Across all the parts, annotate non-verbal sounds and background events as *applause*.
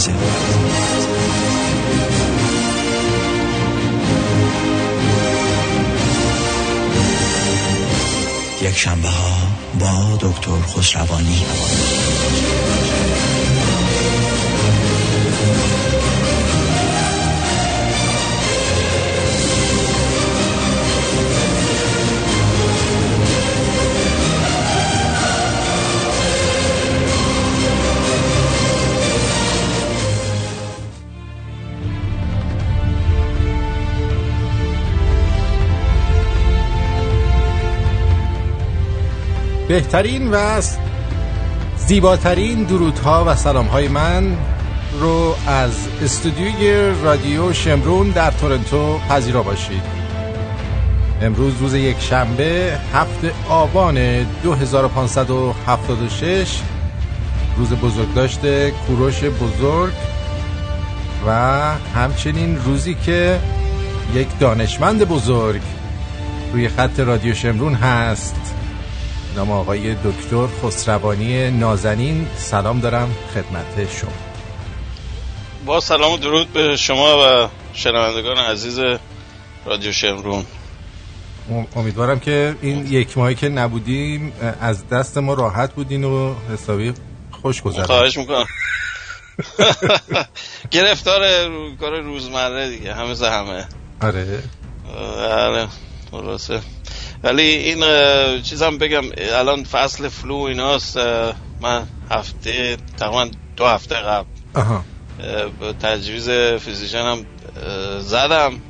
عزیزه یک شنبه ها با دکتر خسروانی. بهترین و زیباترین درودها و سلامهای من رو از استودیوی رادیو شمرون در تورنتو پذیرا باشید. امروز روز یک شنبه هفت آبان 2576 روز بزرگ داشته کوروش بزرگ و همچنین روزی که یک دانشمند بزرگ روی خط رادیو شمرون هست. نام آقای دکتر خسروانی نازنین. سلام دارم خدمت شما. با سلام و درود به شما و شنوندگان عزیز رادیو شمرون. امیدوارم که این یک ماهی که نبودیم از دست ما راحت بودین و حسابی خوش گذرد خواهش می‌کنم. *laughs* گرفتار کار روزمره دیگه. همه همه آره. بله ولی این چیزم بگم الان فصل flu ایناست من هفته تقریبا دو هفته قبل تجویز physician هم زدم.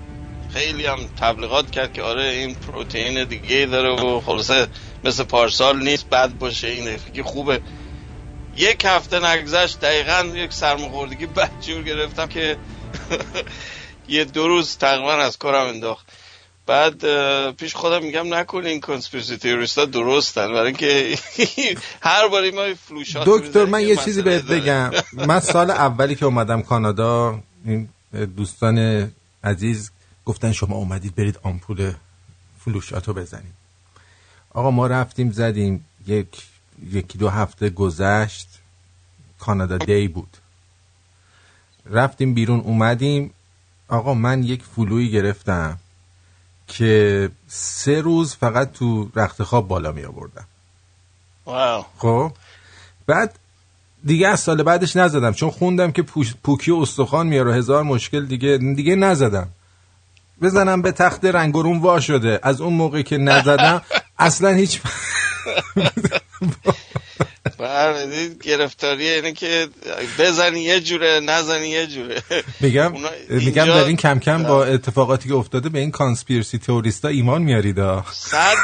خیلی هم تبلیغات کرد که آره این پروتئین دیگه داره و خلاصه مثل پارسال نیست بد باشه این که خوبه. یک هفته نگذشت دقیقا یک سرماخوردگی *laughs* بدجور گرفتم که *laughs* یه دو روز تقریبا از کارم انداخت. بعد پیش خودم میگم نکن این conspiracy theorist ا درستن برای اینکه *laughs* هر باری ما flu shot دکتر من یه چیزی بهت بگم. *laughs* من سال اولی که اومدم کانادا این دوستان عزیز گفتن شما اومدید برید آمپول flu shot و بزنید. آقا ما رفتیم زدیم. یک یکی دو هفته گذشت. کانادا دی بود. رفتیم بیرون اومدیم. آقا من یک فلوی گرفتم. که سه روز فقط تو رخت خواب بالا می آوردم. واو. خب؟ بعد دیگه از سال بعدش نزدم چون خوندم که پوکی و استخوان میاره هزار مشکل دیگه دیگه نزدم. بزنم به تخت رنگورون وا شده. از اون موقع که نزدم *laughs* اصلا هیچ *laughs* بله گرفتاری اینه که بزنی یه جوره نزنی یه جوره. میگم میگم دارین کم کم با اتفاقاتی که افتاده به این کانسپیرسی تئوریستا ایمان میارید صد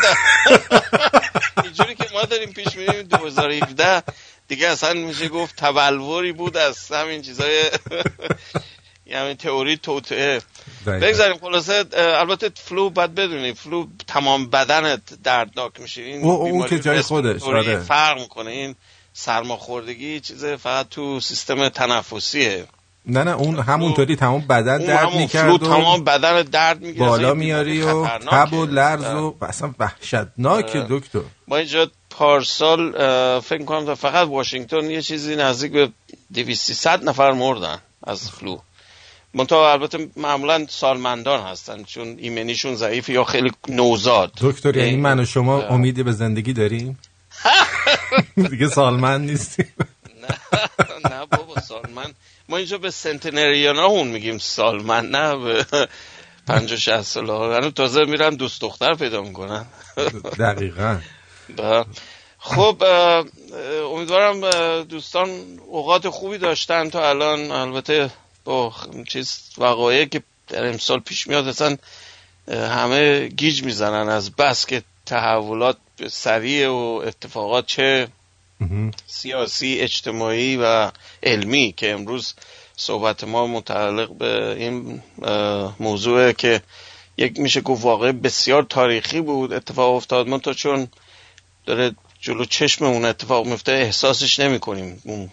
*laughs* اینجوری که ما داریم پیش میریم 2017 دیگه اصلا میشه گفت تبلوری بود از همین چیزای *laughs* یعنی تئوری توطئه بگذاریم خلاصه البته flu باید بدونی فلو تمام بدنت دردناک میشه. این اون که جای خودش آره. فرق می‌کنه. این سرماخوردگی چیز فقط تو سیستم تنفسیه. نه نه اون همونطوری تمام بدن درد می‌کرد و تمام بدن درد می‌گیره. بالا میاری و تب و لرز و اصلا وحشتناک دکتر. ما اینجا پارسال فکر کنم فقط واشنگتن یه چیزی نزدیک به 200 نفر مردن از فلو. منتها البته معمولا سالمندان هستن چون ایمنیشون ضعیف یا خیلی نوزاد. دکتر یعنی من و شما امیدی به زندگی داریم؟ *laughs* دیگه سالمند نیستیم. نه نه بابا سالمند. ما اینجا به سنتنریانا اون میگیم سالمند نه به پنج و شهست ساله تازه میرن دوست دختر پیدا می‌کنن. دقیقا. خب امیدوارم دوستان اوقات خوبی داشتن تا الان. البته با چیز وقایع که در امسال پیش میاد اصلا همه گیج می‌زنن از بس که تحولات سریع و اتفاقات چه سیاسی اجتماعی و علمی که امروز صحبت ما متعلق به این موضوع که یک میشه گفت واقع بسیار تاریخی بود اتفاق افتاد. من تا چون داره جلو چشم اون اتفاق میفته احساسش نمی کنیم اون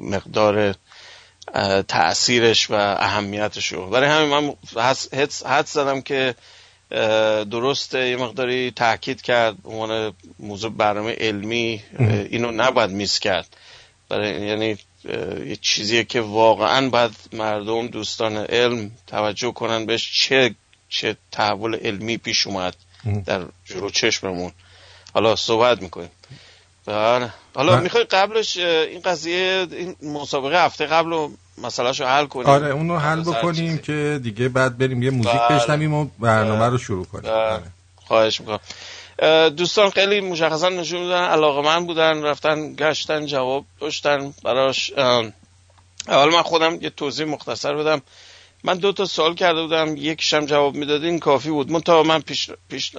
مقدار تاثیرش و اهمیتش رو. برای همین من حد زدم که درسته یه مقداری تاکید کرد عنوان موضوع برنامه علمی اینو نباید میس کرد. برای یعنی یه چیزیه که واقعا باید مردم دوستان علم توجه کنن بهش چه چه تحول علمی پیش اومد در جلو چشممون. حالا صحبت می‌کنیم. بله. حالا می‌خوای قبلش این قضیه این مسابقه هفته قبل رو مسئله رو حل کنیم. آره اونو حل بکنیم که دیگه بعد بریم یه موزیک بله. بشنویم و برنامه رو شروع کنیم. بله. بله. خواهش می‌کنم. دوستان خیلی مشخصا نشون میدن علاقه من بودن رفتن گشتن جواب داشتن براش. اول من خودم یه توضیح مختصر بدم. من دو تا سوال کرده بودم یکیشم جواب می‌دادین کافی بود. من تا من پیش, پیش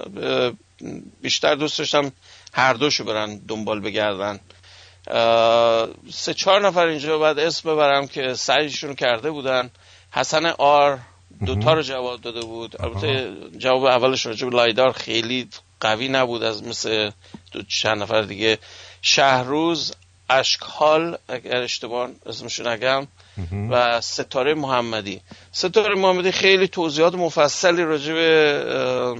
بیشتر دوست داشتم هر دوشو برن دنبال بگردن. سه چهار نفر اینجا باید اسم ببرم که سعیشون کرده بودن. حسن آر دوتا رو جواب داده بود. البته جواب اولش راجب لایدار خیلی قوی نبود از مثل دو چند نفر دیگه. شهروز اشکال اگر اشتباه اسمشو نگم و ستاره محمدی. ستاره محمدی خیلی توضیحات مفصلی راجع به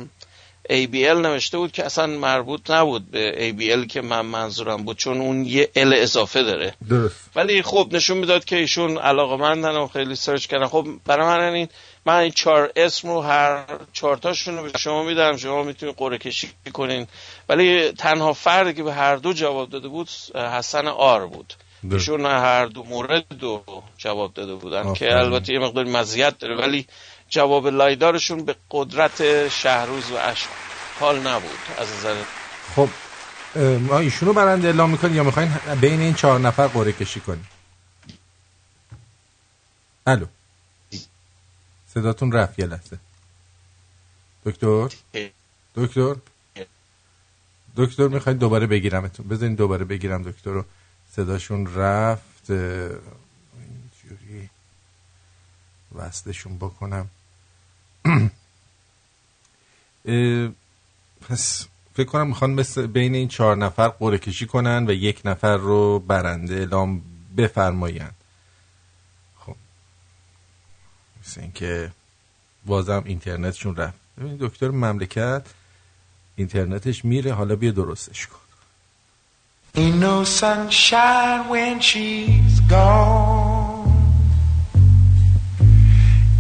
ABL نوشته بود که اصلا مربوط نبود به ABL که من منظورم بود چون اون یه ال اضافه داره. درست. ولی خب نشون می‌داد که ایشون علاقه مندن و خیلی سرچ کردن. خب برای من این من این چهار اسم رو هر چهارتاشون رو به شما میدم. شما می‌تونید قرعه کشی کنین. ولی تنها فردی که به هر دو جواب داده بود حسن آر بود. ایشون هر دو مورد دو جواب داده بودن که البته یه مقدار مزیت داره. ولی جواب لایدارشون به قدرت شهروز و اشکال نبود از نظر خب ما ایشونو برنده اعلام می‌کنیم یا می‌خواین بین این چهار نفر قرعه کشی کنیم الو. صداتون رفت یه لحظه. دکتر؟ دکتر؟ دکتر می‌خواید دوباره بگیرمتون؟ بذارین دوباره بگیرم دکتر صداشون رفت اینجوری. وصلشون بکنم. پس فکر کنم می‌خوان مثل بین این چهار نفر قرعه کشی کنن و یک نفر رو برنده اعلام بفرماین خب. مثل اینکه بازم اینترنتشون رفت. ببین دکتر مملکت اینترنتش میره حالا بیا درستش کن. No sunshine when she's gone.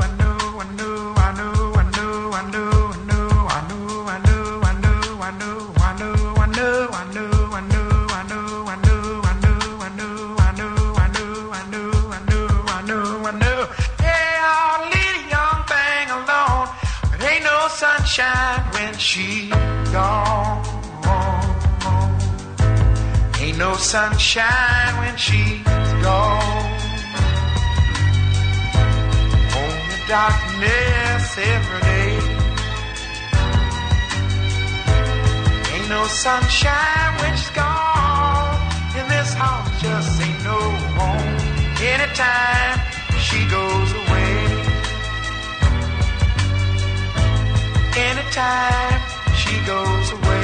know, sunshine when she's gone. Only darkness every day. Ain't no sunshine when she's gone. In this house just ain't no home. Anytime she goes away. Anytime she goes away.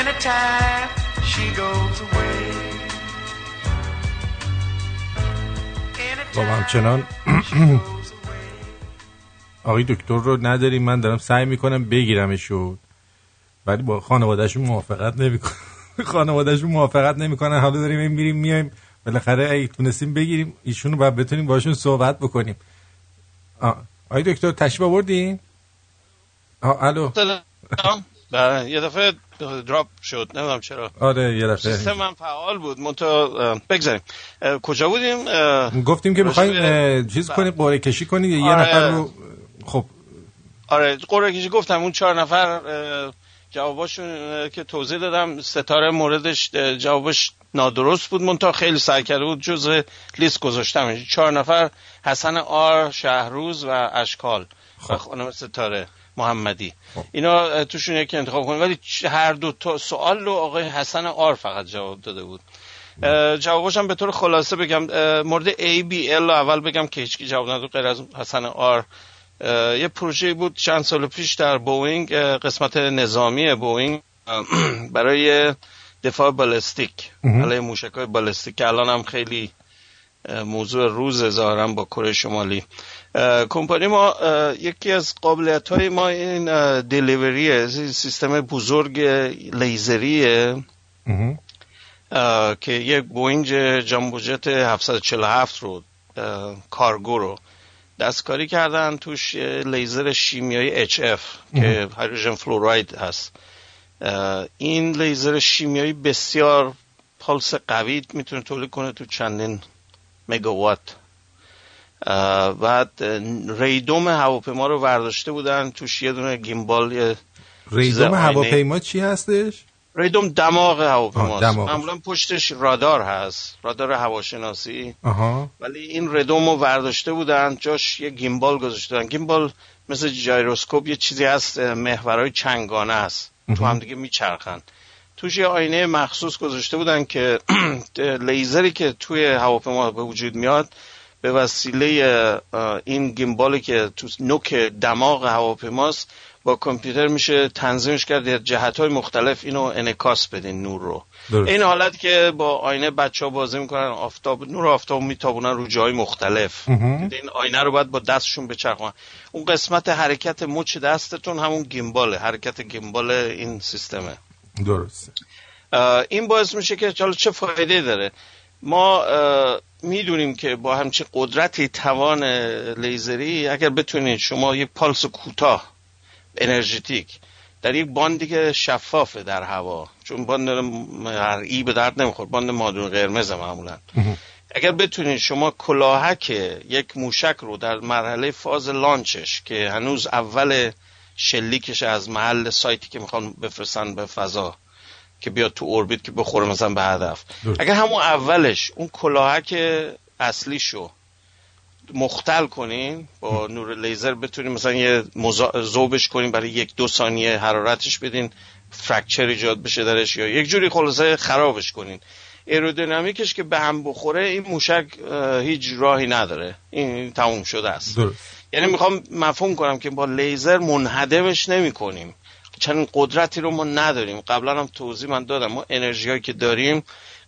Anytime she goes away. خب همچنان *clears throat* آقای دکتر رو نداریم. من دارم سعی می‌کنم بگیرمشون ولی با خانوادهشون موافقت نمی‌کنه *laughs* خانوادهشون موافقت نمی‌کنن. حالا داریم میریم میایم بالاخره اگه تونستیم بگیریم ایشون رو باید بتونیم باشون صحبت بکنیم. آقای دکتر تشریف آوردین؟ الو. بله یه دفعه دراپ شد نمی‌دونم چرا. آره یه دفعه. سیستم من فعال بود. منتها بگذاریم. کجا بودیم؟ گفتیم که می‌خوایم چیز کنیم قرعه کشی کنیم یه آره. نفر رو خب. آره قرعه کشی گفتم اون چهار نفر جواباشون که توضیح دادم ستاره موردش جوابش نادرست بود. منتها خیلی سعی کرده بود جز لیست گذاشتم چهار نفر حسن آر شهروز و اشکال. خب. و خانم ستاره. محمدی. خب. اینا توشون یکی انتخاب کنیم. ولی هر دو تا سوال رو آقای حسن آر فقط جواب داده بود. جوابش هم به طور خلاصه بگم مورد ABL اول بگم که هیچکی جواب نداد غیر از حسن آر. یه پروژه بود چند سال پیش در بوینگ قسمت نظامی بوینگ *clears throat* برای دفاع بالستیک. علیه موشک های بالستیک که الان هم خیلی موضوع روز ظاهرا با کره شمالی. کمپانی ما یکی از قابلیت های ما این delivery system بزرگ لیزریه. که یک بوینگ jumbo jet 747 رو کارگو رو دستکاری کردن توش لیزر شیمیایی HF که hydrogen fluoride هست. این لیزر شیمیایی بسیار پالس قوی می‌تونه تولید کنه تو چندین مگاوات. بعد radome هواپیما رو ورداشته بودن توش یه دونه gimbal radome هواپیما چی هستش؟ radome دماغ هواپیماست معمولا پشتش رادار هست رادار هواشناسی. آها. ولی این radome رو ورداشته بودن جاش یه gimbal گذاشته بودن gimbal مثل جایروسکوپ یه چیزی هست محورهای چنگانه است تو هم دیگه میچرخن. توش یه آینه مخصوص گذاشته بودن که *clears throat* لیزری که توی هواپیما به وجود میاد به وسیله این گیمبالی که تو نوک دماغ هواپیماست با کامپیوتر میشه تنظیمش کرد در جهت های مختلف. اینو انکاس بدین نور رو. این حالت که با آینه بچه ها بازی می‌کنن آفتاب نور آفتاب میتابونن رو جای مختلف. این آینه رو باید با دستشون بچرخونن. اون قسمت حرکت مچ دستتون همون gimbal ه. حرکت gimbal این سیستمه. درسته. این باعث میشه که چه فایده داره؟ ما می‌دونیم که با همچه قدرتی توان لیزری اگر بتونید شما یک پالس کوتاه energetic در یک باندی که شفافه در هوا چون باند IR به درد نمیخور باند مادون قرمز معمولا. اگر بتونید شما کلاهک یک موشک رو در مرحله فاز لانچش که هنوز اول شلیکش از محل سایتی که می‌خوان بفرستن به فضا که بیاد تو اوربیت که بخوره مثلا به هدف. اگر همون اولش اون کلاهک اصلیشو مختل کنین با نور لیزر بتونین مثلا یه زوبش کنین برای یک دو ثانیه حرارتش بدین فرکچر ایجاد بشه درش یا یک جوری خلاصه خرابش کنین. ایرودینامیکش که به هم بخوره این موشک هیچ راهی نداره. این تموم شده است. یعنی می‌خوام مفهوم کنم که با لیزر منهدمش نمی کنیم چنین قدرتی رو ما نداریم. قبلا هم توضیح من دادم. ما انرژی که داریم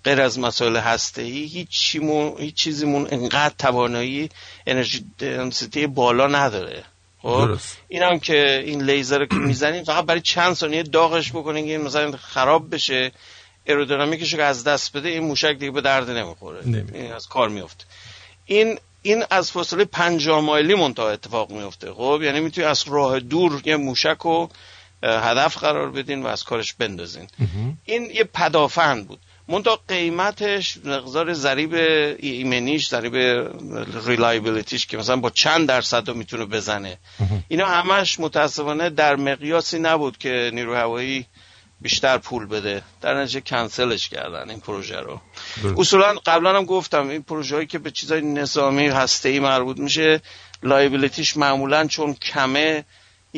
غیر از مسائل هسته ای هیچ, هیچ چیزیمون انقدر توانایی انرژی دنسیتی بالا نداره. خب؟ این هم که این لیزر رو که می‌زنیم فقط برای چند ثانیه داغش بکنین که این مثلا خراب بشه. aerodynamic ش رو از دست بده این موشک دیگه به درد نمی‌خوره. این از کار میفته این این از فاصله 50 مایلی منتها اتفاق میفته خب؟ یعنی می‌تونی از راه دور یه موشک رو هدف قرار بدین و از کارش بندازین. این یه پدافند بود. منتها قیمتش مقدار ضریب ایمنیش ضریب reliability ش که مثلا با چند درصد رو می‌تونه بزنه. اینا همش متاسفانه در مقیاسی نبود که نیرو هوایی بیشتر پول بده. در نتیجه کنسلش کردن این پروژه رو. اصولا قبلا هم گفتم این پروژه هایی که به چیزای نظامی هسته ای مربوط میشه لایبیلیتیش معمولا چون کمه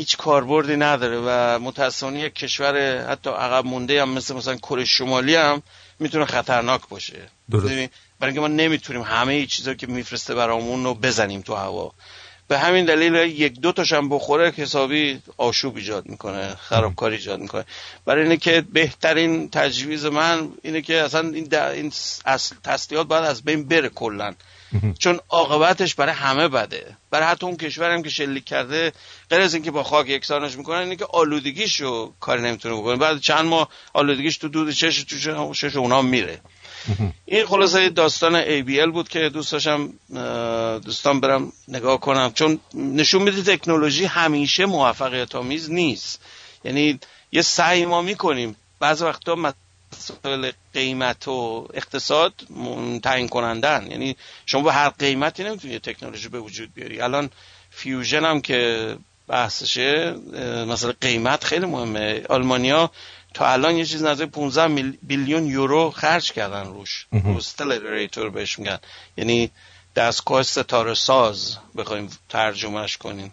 هیچ کاربردی نداره و متاسفانه یک کشور حتی عقب مونده هم مثل مثلا کره شمالی هم می‌تونه خطرناک باشه. برای اینکه ما نمی‌تونیم همه چیزا که میفرسته برامون رو بزنیم تو هوا. به همین دلیل یک دو تاشم بخوره حسابی آشوب ایجاد می‌کنه خرابکاری ایجاد می‌کنه. برای اینه که بهترین تجویز من اینه که اصلا این, این تسلیحات باید از بین بره کلا. *laughs* چون عاقبتش برای همه بده. برای حتی اون کشورم که شلیک کرده غیر از اینکه با خاک یکسانش می‌کنن اینه که آلودگیش رو کاری نمی‌تونه بکنه. بعد چند ماه آلودگیش تو دود چش تو چش اونا میره. *laughs* این خلاصه داستان ABL بود که دوست داشتم دوستان برم نگاه کنم. چون نشون میده تکنولوژی همیشه موفقیت آمیز نیست. یعنی یه سعی ما می‌کنیم. بعض وقتا مسائل قیمت و اقتصاد تعیین کنندن یعنی شما به هر قیمتی نمی‌تونی تکنولوژی به وجود بیاری. الان fusion هم که بحثشه مثلا قیمت خیلی مهمه. آلمانیا تا الان یه چیز نزدیک 15 billion یورو خرج کردن روش. stellarator بهش میگن. یعنی دستگاه ستاره ساز بخوایم ترجمهش کنیم.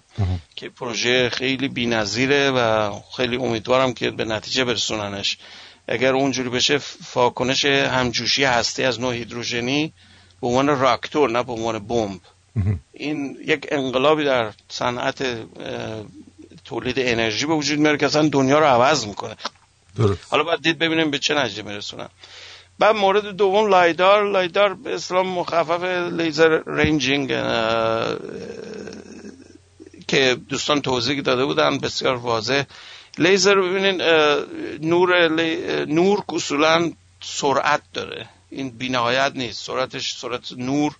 که پروژه خیلی بی‌نظیره و خیلی امیدوارم که به نتیجه برسوننش. اگر اونجوری بشه فاکنش همجوشی هستی از نوع هیدروژنی به عنوان راکتور نه به عنوان بمب. این یک انقلابی در صنعت تولید انرژی به وجود میاره که اصلا دنیا رو عوض می‌کنه. درست. حالا باید دید ببینیم به چه نتیجه میرسونن. بعد مورد دوم لایدار. لایدار به اسلام مخفف لیزر رنجینگ که دوستان توضیح داده بودن بسیار واضح. لیزر ببینین نور نور اصولا سرعت داره. این بینهایت نیست. سرعتش سرعت نور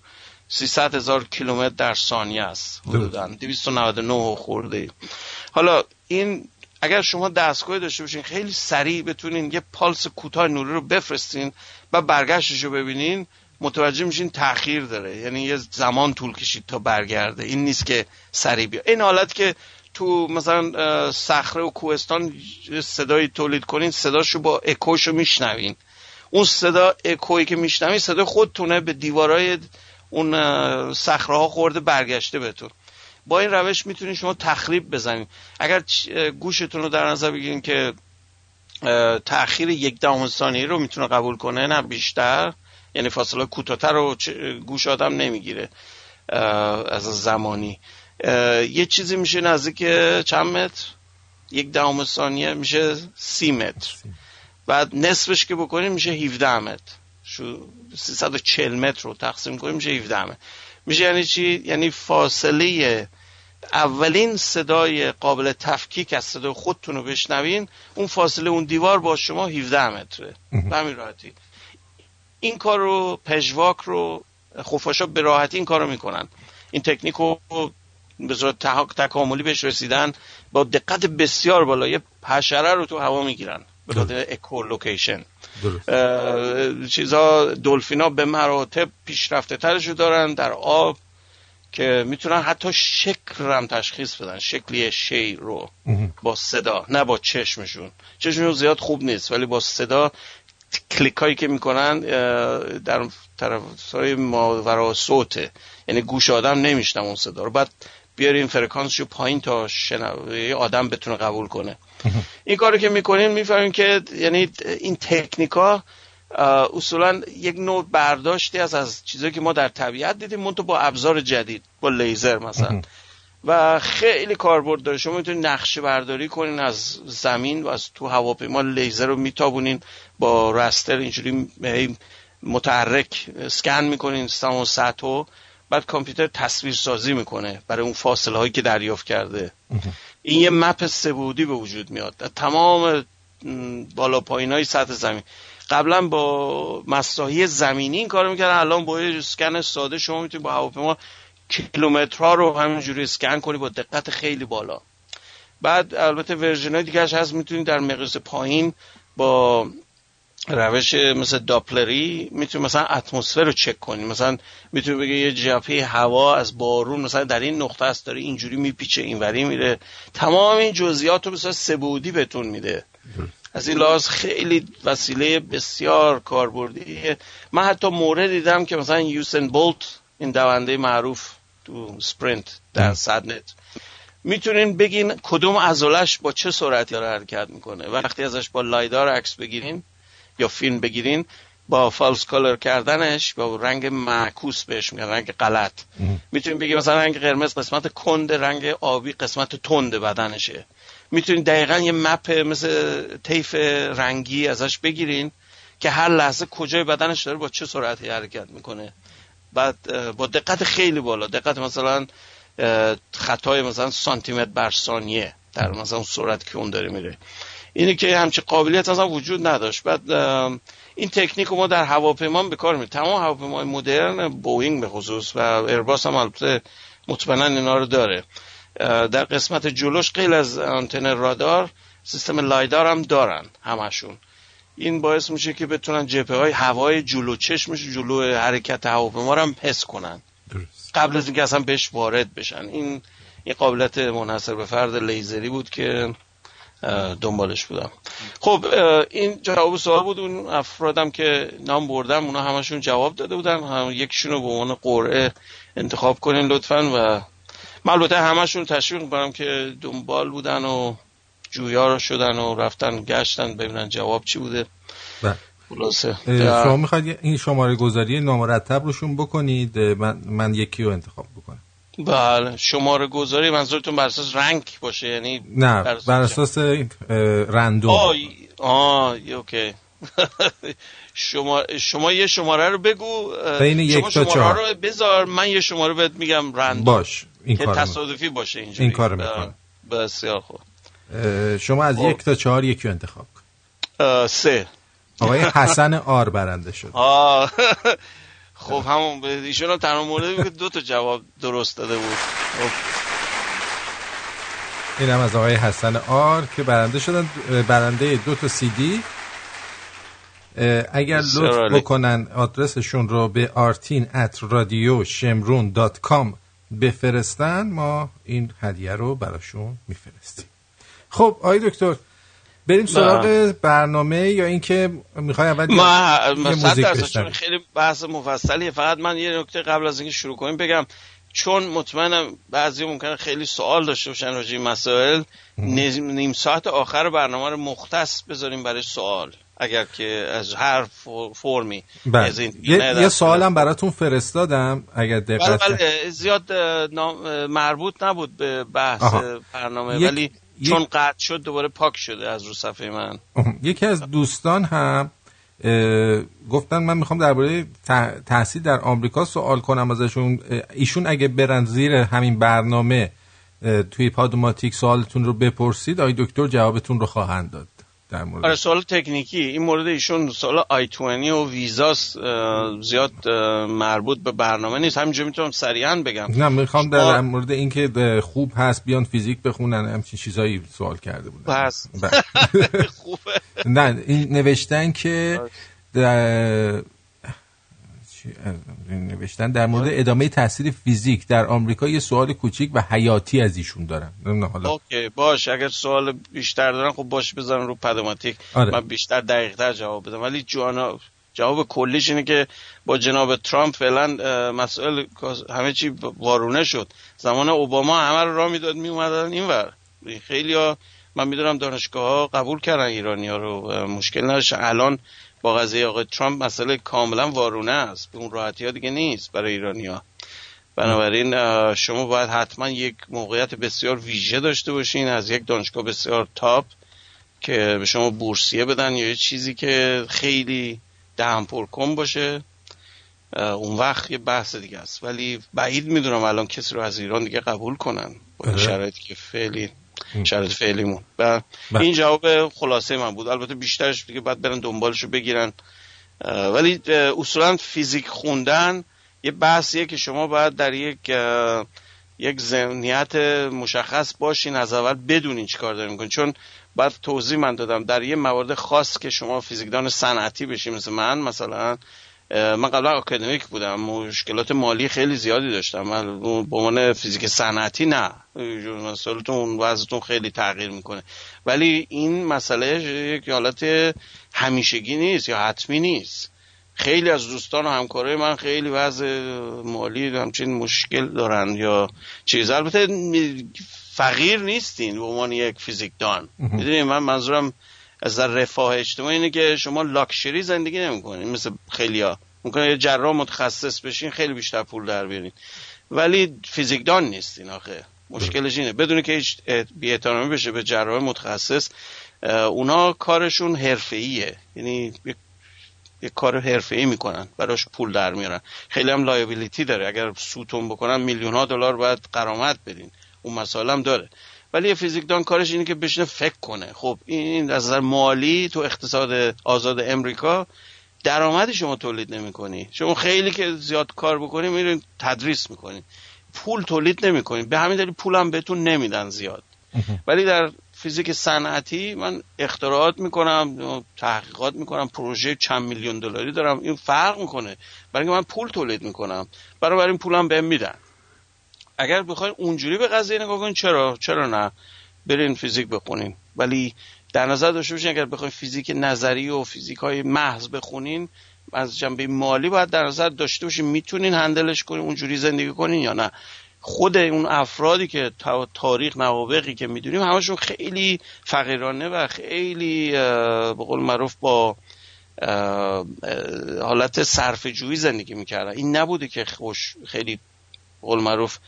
300 هزار کیلومتر در ثانیه است. حدودا 299 خورده. حالا این اگر شما دستگاه داشته باشین خیلی سریع بتونین یه پالس کوتاه نوری رو بفرستین و برگشتش رو ببینین متوجه میشین تاخیر داره. یعنی یه زمان طول کشید تا برگرده. این نیست که سریع بیا. این حالت که تو مثلا صخره و کوهستان صدایی تولید کنین صداشو با اکوشو میشنوین. اون صدا اکویی که میشنوین صدا خودتونه به دیوارای اون صخره ها خورده برگشته بهتون. با این روش می‌تونید شما تخریب بزنید اگر گوشتون رو در نظر بگیرین که تاخیر یک دهم ثانیه رو می‌تونه قبول کنه نه بیشتر. یعنی فاصله کوتاهتر رو گوش آدم نمی‌گیره از زمانی. یه چیزی میشه نزدیک چند متر؟ یک دهم ثانیه میشه سی متر. بعد نصفش که بکنیم میشه 17 متر. شو 340 متر رو تقسیم کنیم میشه 17 متر. میشه یعنی چی؟ یعنی فاصله اولین صدای قابل تفکیک از صدای خودتون رو بشنوین اون فاصله اون دیوار با شما 17 متره. همین راحتی. این کار رو پژواک رو خفاشا به راحتی این کار رو می‌کنن. این تکنیک رو به صورت تکاملی بهش رسیدن با دقت بسیار بالا یه حشره رو تو هوا می‌گیرن به خاطر اکولوکیشن چیزا دلفینا به مراتب پیشرفته ترشو دارن در آب که می‌تونن حتی شکل هم تشخیص بدن. شکلی شی رو با صدا نه با چشمشون. چشمشون زیاد خوب نیست ولی با صدا کلیک هایی که می‌کنن در طرف های ماورا صوته. یعنی گوش آدم نمیشنم اون صدا رو. بعد بیاریم فرکانسشو پایین تا شنوه آدم بتونه قبول کنه. این کاری که می‌کنین می‌فهمیم که یعنی این تکنیکا اصولا یک نوع برداشتی از از چیزایی که ما در طبیعت دیدیم منتو با ابزار جدید با لیزر مثلا. و خیلی کاربرد داره. شما می‌تونید نقشه برداری کنین از زمین و از تو هواپیما لیزر رو میتابونین با رستر اینجوری متحرک سکن می‌کنین سم و سطح بعد کامپیوتر تصویر سازی می‌کنه برای اون فاصله هایی که دریافت کرده. این یه مپ سبودی به وجود میاد. تمام بالا پایین های سطح زمین. قبلا با مساحی زمینی این کارو می‌کردن. الان با یه اسکن ساده شما می‌تونید با هواپیما کیلومترها رو همینجوری اسکن کنی با دقت خیلی بالا. بعد البته ورژن های دیگه هست. می‌تونید در مقیاس پایین با روش مثل داپلری می‌تونید مثلا اتمسفر رو چک کنید مثلا می‌تونید بگه یه جپه هوا از بارون مثلا در این نقطه است داره اینجوری میپیچه اینوری میره. تمام این جزئیات رو مثلا سبودی بهتون میده. از این لحاظ خیلی وسیله بسیار کاربردیه. من حتی مورد دیدم که مثلا یوسین بولت این دونده معروف تو sprint در صد متر. می‌تونین بگین کدوم عضله‌ش با چه سرعتی داره حرکت می‌کنه؟ وقتی ازش با lidar عکس بگیرین یا فیلم بگیرین با false color کردنش با رنگ معکوس بهش میگن رنگ غلط. می‌تونین بگی مثلا رنگ قرمز قسمت کند رنگ آبی قسمت تند بدنشه. می‌تونین دقیقا یه map مثل طیف رنگی ازش بگیرین که هر لحظه کجای بدنش داره با چه سرعتی حرکت می‌کنه. بعد با دقت خیلی بالا. دقت مثلا خطای مثلا سانتیمتر بر ثانیه در مثلا سرعت که اون داره میره. اینه که همچه قابلیت اصلا وجود نداشت. بعد این تکنیک رو ما در هواپیما به کار می‌بریم. تمام هواپیمای مدرن بوینگ به خصوص و ایرباس هم البته مطمئنا اینا رو داره. در قسمت جلوش غیر از آنتن رادار سیستم لایدار هم دارن همشون. این باعث میشه که بتونن جپه های هوای جلو چشمش جلو حرکت هواپیما رو هم حس کنن. قبل از اینکه اصلا بهش وارد بشن. این این قابلیت منحصر به فرد لیزری بود که دنبالش بودم. خب این جواب سوال بود. اون افرادم که نام بردم اونا همشون جواب داده بودن. هم یکشون رو به عنوان قرعه انتخاب کنین لطفا و من البته همشون تشویق می‌کنم که دنبال بودن و جویا رو شدن و رفتن گشتن ببینن جواب چی بوده. بله. خلاصه. شما می‌خواید این شماره گذاری نامرتب روشون بکنید. من, من یکی رو انتخاب بکنم. بله. شماره گذاری منظورتون بر اساس رنگ باشه یعنی نه بر اساس رندوم. آه آه اوکی. *laughs* شما شما یه شماره رو بگو بین یک تا شماره رو بذار. من یه شماره بهت میگم رندوم. باش این که تصادفی باشه اینجوری. این کارو می‌کنم بسیار خوب. شما از یک تا چهار یکی انتخاب کن. سه. آقای حسن آر برنده شد. *laughs* آه. خب همون ایشون هم تنها مورد که دو تا جواب درست داده بود. خب. این هم از آقای حسن آر که برنده شدن برنده دو تا سی دی. اگر لطف بکنن آدرسشون رو به آرتین at رادیو شمرون dot com بفرستن. ما این هدیه رو براشون میفرستیم. خب آقای دکتر بریم سراغ برنامه یا اینکه می‌خوای اول ما صد خیلی بحث مفصلیه. فقط من یه نکته قبل از اینکه شروع کنیم بگم چون مطمئنم بعضی ممکنه خیلی سوال داشته باشن راجع مسائل نیم ساعت آخر برنامه رو مختص بذاریم برای سوال اگر که از هر فرمی. بله. یه, یه سوالم براتون فرستادم اگر دقت بله, بله. زیاد مربوط نبود به بحث برنامه ولی چون قطع شد دوباره پاک شده از رو صفحه من. یکی از دوستان هم گفتن من می‌خوام درباره تحصیل در آمریکا سوال کنم ازشون. ایشون اگه برن زیر همین برنامه توی پادوماتیک سوالتون رو بپرسید آی دکتر جوابتون رو خواهند داد. در مورد آره سوال تکنیکی. این مورد ایشون سوال آی 20 و ویزاس زیاد مربوط به برنامه نیست. همینجا می‌تونم سریعا بگم. نه می‌خوام در مورد اینکه خوب هست بیان فیزیک بخونن همچین چیزایی سوال کرده بودن. بس. بله. *laughs* خوبه. *laughs* نه این نوشتن که در نوشتن در مورد ادامه تحصیل فیزیک در آمریکا یه سوال کوچیک و حیاتی از ایشون دارم. حالا اوکی باش اگر سوال بیشتر دارن خب باش بذارن رو پدماتیک آره. من بیشتر دقیق تر جواب بدم. ولی جوانا جواب کلیش اینه که با جناب ترامپ فعلا مسائل همه چی وارونه شد. زمان اوباما همه رو را می‌داد می اومدن اینور خیلی ها من می‌دونم دانشگاه ها قبول کردن ایرانی ها رو مشکل نداشت الان با قضیه آقای ترامپ مسئله کاملا وارونه است. به اون راحتی ها دیگه نیست برای ایرانیا بنابراین شما باید حتما یک موقعیت بسیار ویژه داشته باشین. از یک دانشگاه بسیار تاپ که به شما بورسیه بدن یا یه چیزی که خیلی دهم پر کن باشه. اون وقت یه بحث دیگه است. ولی بعید می‌دونم الان کسی رو از ایران دیگه قبول کنن. با آره. شرایطی که فعلی شرط فعلیمون. و بله. این جواب خلاصه من بود. البته بیشترش دیگه باید برن دنبالش رو بگیرن. ولی اصولا فیزیک خوندن یه بحثیه که شما باید در یک یک ذهنیت مشخص باشین از اول بدونین چیکار دارین می‌کنین. چون بعد توضیح من دادم. در یه موارد خاص که شما فیزیکدان صنعتی بشین مثل من مثلا من قبلا اکادمیک بودم. مشکلات مالی خیلی زیادی داشتم. من به عنوان فیزیک صنعتی نه. مسئلتون وضعتون خیلی تغییر می‌کنه. ولی این مسئله یک حالت همیشگی نیست یا حتمی نیست. خیلی از دوستان و همکارای من خیلی وضع مالی همچین مشکل دارن یا چیز. البته فقیر نیستین به عنوان یک فیزیکدان. می‌دونی من منظورم از رفاه اجتماعی اینه که شما لاکشری زندگی نمی‌کنین. مثل خیلیا ممکنه یه جراح متخصص بشین خیلی بیشتر پول در بیارین. ولی فیزیکدان نیستین آخه. مشکلش اینه. بدون که هیچ بی‌احترامی بشه به جراح متخصص اونا کارشون حرفه‌ایه. یعنی یک کار حرفه‌ای می‌کنن. براش پول در میارن. خیلی هم لایبیلیتی داره. اگر سوتون بکنن میلیون ها دلار باید قرامت بدین. اون مسائل هم داره. ولی یه فیزیکدان کارش اینه که بشینه فکر کنه. خب این از نظر مالی تو اقتصاد آزاد امریکا درآمدی شما تولید نمی‌کنی. شما خیلی که زیاد کار بکنی میرین تدریس می‌کنین پول تولید نمی‌کنین به همین دلیل پولم بهتون نمیدن زیاد. ولی در فیزیک صنعتی من اختراعات می‌کنم تحقیقات می‌کنم پروژه چند میلیون دلاری دارم. این فرق می‌کنه. برای من پول تولید می‌کنم. برای این پولم بهم میدن. اگر بخواین اونجوری به قضیه نگاه کنین چرا؟ چرا نه؟ برین فیزیک بخونین. ولی در نظر داشته باشین اگر بخواین فیزیک نظری و فیزیک های محض بخونین از جنبه مالی باید در نظر داشته باشین می‌تونین هندلش کنین اونجوری زندگی کنین یا نه. خود اون افرادی که تاریخ نوابقی که می‌دونیم همشون خیلی فقیرانه و خیلی به قول معروف با حالت صرف جویی زندگی می‌کردن. این نبوده که خوش خیلی قول معروف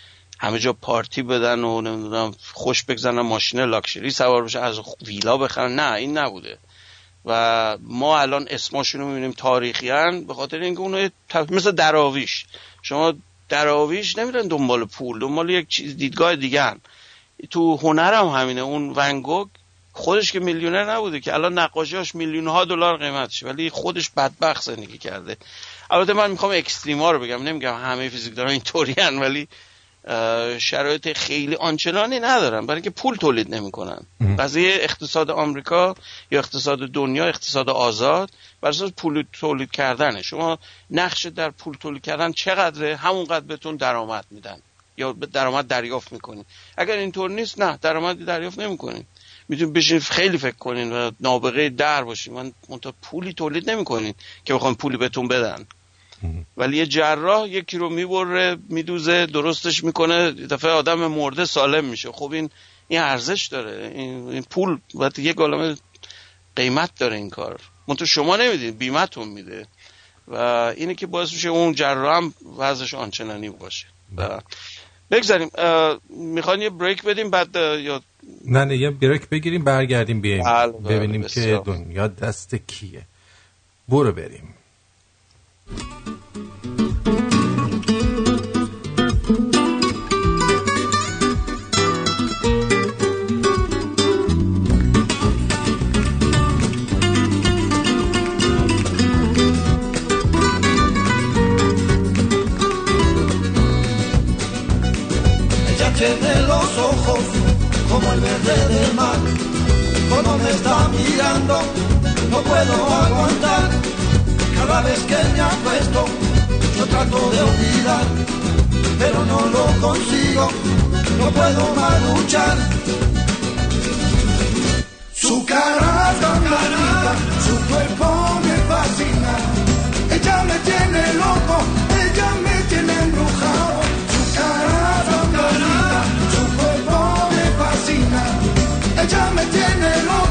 همه جا پارتی بدن و نمی‌دونم خوش بگذنن ماشین لاکشری سوار بشه از ویلا بخرن. نه این نبوده. و ما الان اسماشون رو می‌بینیم تاریخیان به خاطر اینکه اونو مثل دراویش. شما دراویش نمیرن دنبال پول دنبال یک چیز دیدگاه دیگه هن. تو هنر هم همینه. اون ونگوگ خودش که میلیونر نبوده که الان نقاشیاش میلیون ها دلار قیمتش ولی خودش بدبخت زندگی کرده. البته من می‌خوام اکستریما رو بگم. نمیگم همه فیزیکدانان اینطوری ولی شرایط خیلی آنچنانی ندارن. برای اینکه پول تولید نمی‌کنن. قضیه اقتصاد آمریکا یا اقتصاد دنیا اقتصاد آزاد بر اساس پول تولید کردنه. شما نقش در پول تولید کردن چقدره؟ همونقدر بهتون درآمد میدن یا درآمد دریافت می‌کنین اگر اینطور نیست نه درآمدی دریافت نمی‌کنین می‌تونید بشین خیلی فکر کنین و نابغه در باشین. من منتها پولی تولید نمی‌کنین که بخوام پولی بهتون بدن. ولی یه جراح یکی رو می‌بره میدوزه درستش می‌کنه دفعه آدم مرده سالم میشه. خب این این ارزش داره. این, پول باید یه گالمه قیمت داره این کار. منتها شما نمیدین بیمتون میده. و اینه که باعث میشه اون جراح هم وضعش آنچنانی باشه. و بگذاریم. می‌خوان یه بریک بدیم بعد یا نه نه یه بریک بگیریم برگردیم بیایم بله، بله، ببینیم که دنیا دست کیه. برو بریم. Tiene los ojos como el verde del mar. Como me está mirando, no puedo aguantar. Cada vez que me apuesto, yo trato de olvidar, pero no lo consigo, no puedo más luchar. Su cara tan bonita, su cuerpo me fascina. Ella me tiene loco, ella me tiene embrujado. Su cara tan bonita, su cuerpo me fascina. Ella me tiene loco,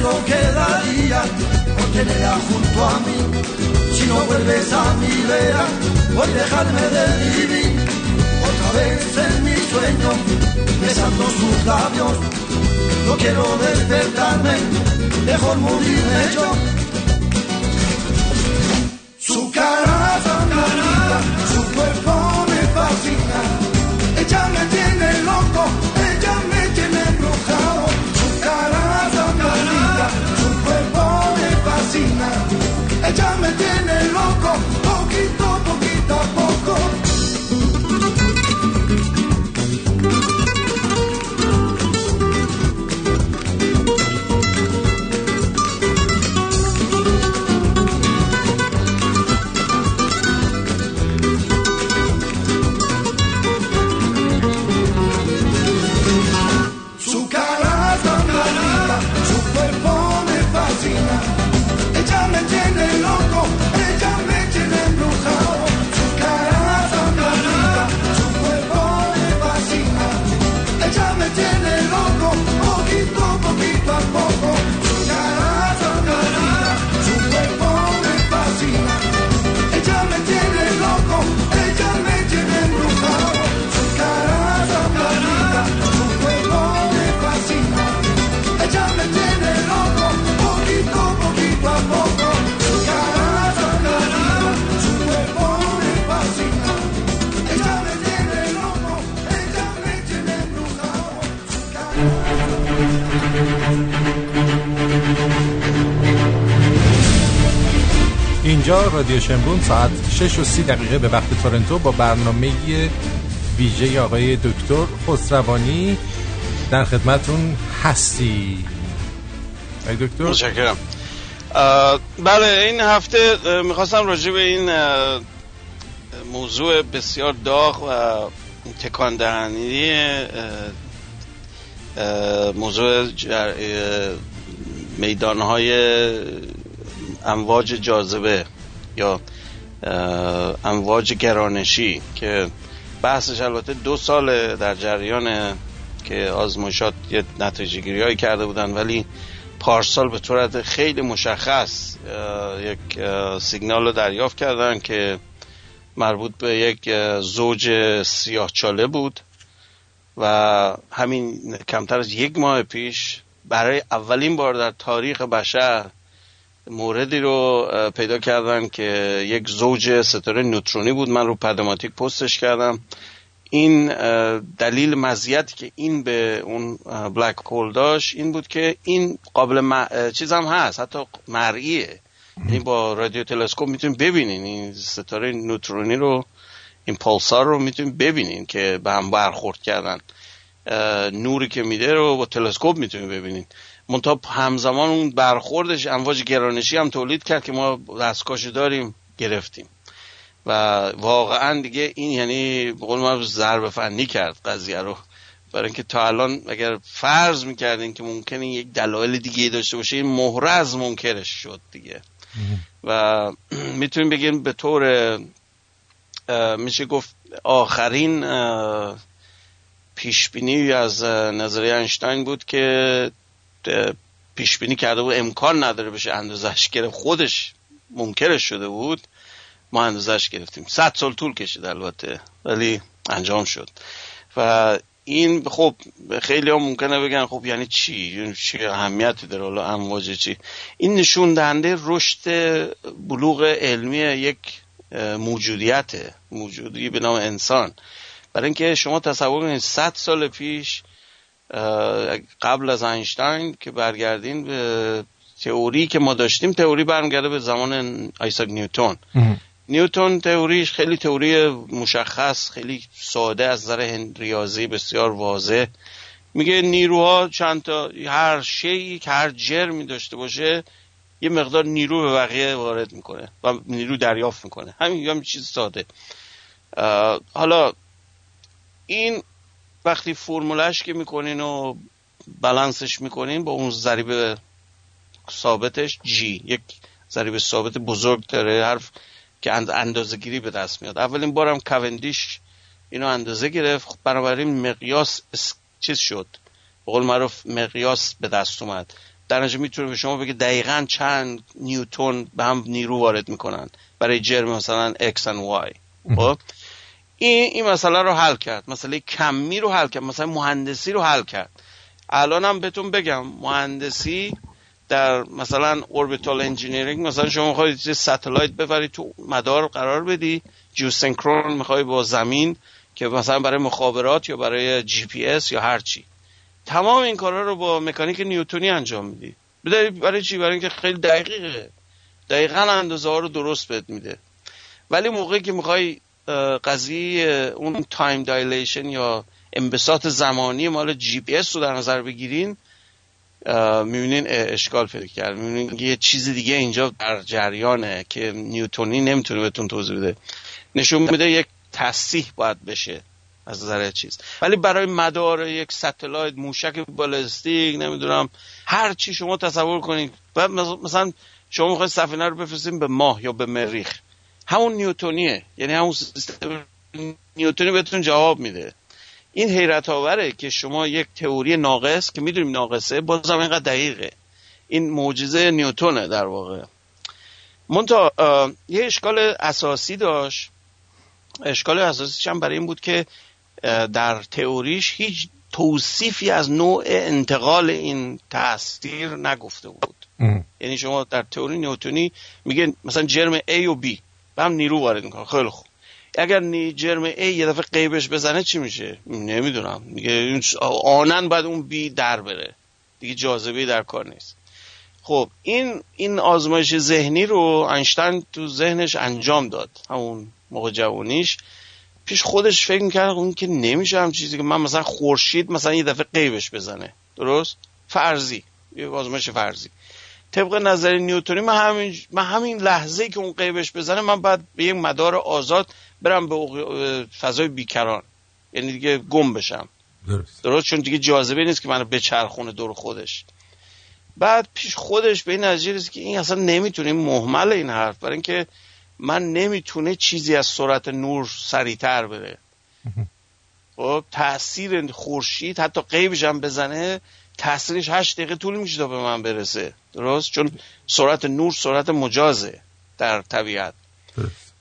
lo quedaría por tenerla junto a mí. Si no vuelves a mi vera, por dejarme de vivir. Otra vez en mi sueño, besando sus labios. No quiero despertarme, mejor morirme yo. Su cara vuelve loco. رادیو شمرون ساعت 6 و 30 دقیقه به وقت تورنتو با برنامه ویژه آقای دکتر خسروانی در خدمتون هستی آقای دکتر؟ متشکرم. بله این هفته می‌خواستم راجع به این موضوع بسیار داغ و تکان دهنی موضوع میدان های امواج جاذبه. امواج گرانشی که بحثش البته دو سال در جریان که آزمایشات یه نتیجه گیری هایی کرده بودن ولی پارسال به طورت خیلی مشخص یک سیگنال رو دریافت کردن که مربوط به یک زوج سیاه چاله بود و همین کمتر از یک ماه پیش برای اولین بار در تاریخ بشر موردی رو پیدا کردن که یک زوج ستاره نوترونی بود. من رو پدماتیک پستش کردم. این دلیل مزیتی که این به اون بلک هول داشت این بود که این قابل م... چیز هم هست. حتی مرئیه. یعنی با رادیو تلسکوپ می‌تونیم ببینین. این ستاره نوترونی رو این پولسار رو می‌تونیم ببینین که به هم برخورد کردن. نوری که میده رو با تلسکوپ می‌تونیم ببینین. منتها همزمان اون برخوردش امواج گرانشی هم تولید کرد که ما دستکاشی داریم گرفتیم. و واقعا دیگه این یعنی بقول ما ضرب فنی کرد قضیه رو. برای اینکه تا الان اگر فرض می‌کردین که ممکنه یک دلایل دیگه داشته باشه این مهره از منکرش شد دیگه. و *clears throat* می‌تونیم بگیم به طور میشه گفت آخرین پیشبینی از نظریه اینشتین بود که پیشبینی کرده بود امکان نداره بشه اندازش گرفت. خودش منکرش شده بود. ما اندازش گرفتیم. صد سال طول کشید البته ولی انجام شد. و این خب خیلی هم ممکنه بگن خب یعنی چی؟ چی اهمیتی داره؟ حالا امواج چی؟ این نشون دهنده رشد بلوغ علمی یک موجودیت موجودی به نام انسان. برای اینکه شما تصور کنید 100 سال پیش قبل از اینشتین که برگردین به تئوری که ما داشتیم تئوری برمیگرده به زمان آیساک نیوتون نیوتون تئوریش خیلی تئوری مشخص خیلی ساده از نظر ریاضی بسیار واضح. میگه نیروها چند تا هر شی که هر جرمی داشته باشه یه مقدار نیرو به بقیه وارد می‌کنه و نیرو دریافت می‌کنه. همین هم چیز ساده. حالا این وقتی فرمولش که می‌کنین و بلنسش می‌کنین با اون ضریب ثابتش جی یک ضریب ثابت بزرگ داره حرف که اندازه گیری به دست میاد. اولین بارم کوندیش اینو اندازه گرفت. بنابراین مقیاس چیز شد. به قول معروف مقیاس به دست اومد. در نتیجه می‌تونه به شما بگه دقیقا چند نیوتون به هم نیرو وارد می‌کنن. برای جرم مثلا X و Y. خب؟ این این مسئله رو حل کرد. مسئله کمی رو حل کرد. مثلا مهندسی رو حل کرد. الان هم بهتون بگم مهندسی در مثلا orbital engineering مثلا شما می‌خواید یه satellite ببری تو مدار قرار بدی geosynchron می‌خوای با زمین که مثلا برای مخابرات یا برای جی پی اس یا هر چی. تمام این کارا رو با مکانیک نیوتونی انجام میدی. برای چی؟ برای اینکه خیلی دقیقه. دقیقا اندازه ها رو درست بهت میده. ولی موقعی که می‌خوای قضیه اون time dilation یا انبساط زمانی مال جی پی اس رو در نظر بگیرین می‌بینین اشکال پیدا کرد. می‌بینین یه چیز دیگه اینجا در جریانه که نیوتونی نمی‌تونه بهتون توضیح بده. نشون میده یک تصیح باید بشه از نظر چیز. ولی برای مدار یک ستلایت موشک بالستیک نمی‌دونم هر چی شما تصور کنید مثلا شما می‌خواید سفینه رو بفرستیم به ماه یا به مریخ. همون نیوتونیه. یعنی همون سیستم نیوتونی بهتون جواب میده. این حیرت آوره که شما یک تئوری ناقص که می‌دونیم ناقصه بازم اینقدر دقیقه. این معجزه نیوتونه در واقع. منتها یه اشکال اساسی داشت. اشکال اساسیش هم برای این بود که در تئوریش هیچ توصیفی از نوع انتقال این تاثیر نگفته بود. یعنی شما در تئوری نیوتونی میگه مثلا جرم A و B. به هم نیرو وارد می‌کنه. خیلی خوب. اگر جرم A یه دفعه قیبش بزنه چی میشه؟ نمی‌دونم. میگه آنن باید اون بی در بره. دیگه جاذبه در کار نیست. خب این این آزمایش ذهنی رو انشتن تو ذهنش انجام داد. همون موقع جوانیش. پیش خودش فکر می‌کرد اون که نمیشه هم چیزی که من مثلا خورشید مثلا یه دفعه قیبش بزنه. درست؟ فرضی. یه آزمایش فرضی. طبق نظر نیوتونی من همین, من همین لحظه که اون قیبش بزنه من باید به یک مدار آزاد برم به فضای بیکران. یعنی دیگه گم بشم. درست. درست؟ چون دیگه جاذبه نیست که منو بچرخونه دور خودش. بعد پیش خودش به این نتیجه رسید که این اصلا نمی‌تونه محمل این حرف برای اینکه من نمی‌تونه چیزی از سرعت نور سریعتر بره. خب تاثیر خورشید حتی قیبش هم بزنه تاثیرش هشت دقیقه طول میشه تا به من برسه. درست؟ چون سرعت نور سرعت مجازه در طبیعت.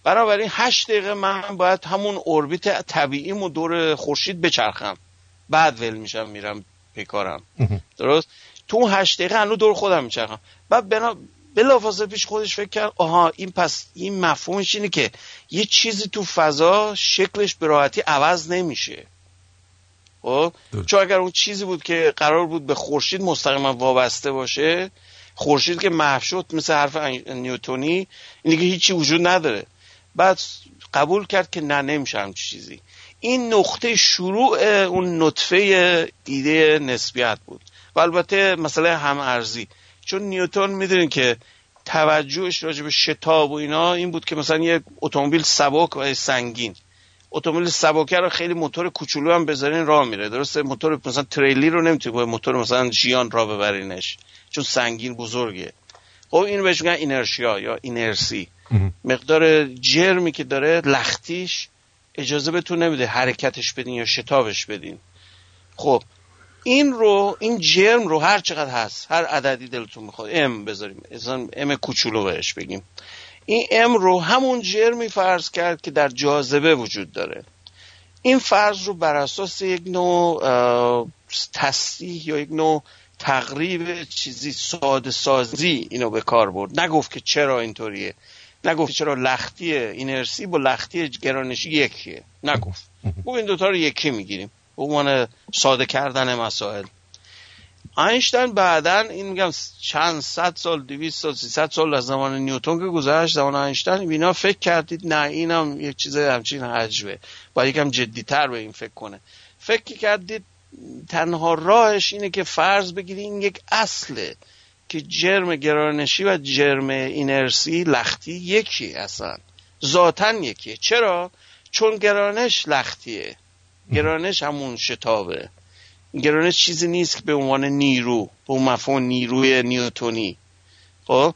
بنابراین هشت دقیقه من باید همون اوربیت طبیعیمو دور خورشید بچرخم. بعد ول میشم میرم پیکارم. درست؟ تو اون هشت دقیقه هنو دور خودم میچرخم. بعد بنا بلافاصله پیش خودش فکر کرد آها این پس این مفهومش اینه که یه چیزی تو فضا شکلش به راحتی عوض نمیشه. خب. چون اگر اون چیزی بود که قرار بود به خورشید مستقیما وابسته باشه خورشید که محو شد مثل حرف نیوتونی این دیگه هیچی وجود نداره. بعد قبول کرد که نه نمیشه همچین چیزی. این نقطه شروع اون نطفه ایده نسبیت بود. و البته مسئله هم ارزی چون نیوتن می‌دونین که توجهش راجع به شتاب و اینا این بود که مثلا یه اتومبیل سبک و سنگین. اتومبیل سبکه رو خیلی موتور کوچولو هم بذارین راه میره. درسته؟ موتور مثلا تریلی رو نمی‌تونی با موتور مثلا ژیان راه ببرینش چون سنگین بزرگه. خب این بهش میگن اینرشیا یا اینرسی. مقدار جرمی که داره لختیش اجازه بهتون نمیده حرکتش بدین یا شتابش بدین. خب این رو این جرم رو هر چقدر هست هر عددی دلتون می‌خواد ام بذاریم. مثلا ام کوچولو بهش بگیم. این ام رو همون جرمی فرض کرد که در جاذبه وجود داره. این فرض رو بر اساس یک نوع اه، تصریح یا یک نوع تقریب چیزی ساده سازی اینو به کار برد. نگفت که چرا اینطوریه. نگفت چرا لختی اینرسی با لختی گرانشی یکیه. نگفت. گفت این دوتا رو یکی می‌گیریم. به عنوان ساده کردن مسائل. اینشتین بعدا این میگم چند صد سال دویست سال سیصد سال از زمان نیوتون که گذشت زمان اینشتین اینا فکر کردید نه اینم یک چیز همچین حجبه باید یکم جدیتر به این فکر کنه. فکر کردید تنها راهش اینه که فرض بگیرید این یک اصله که جرم گرانشی و جرم اینرسی لختی یکی اصلا. ذاتا یکیه. چرا؟ چون گرانش لختیه. گرانش همون شتابه. گرانش چیزی نیست که به عنوان نیرو به اون مفهوم نیروی نیوتونی. خب؟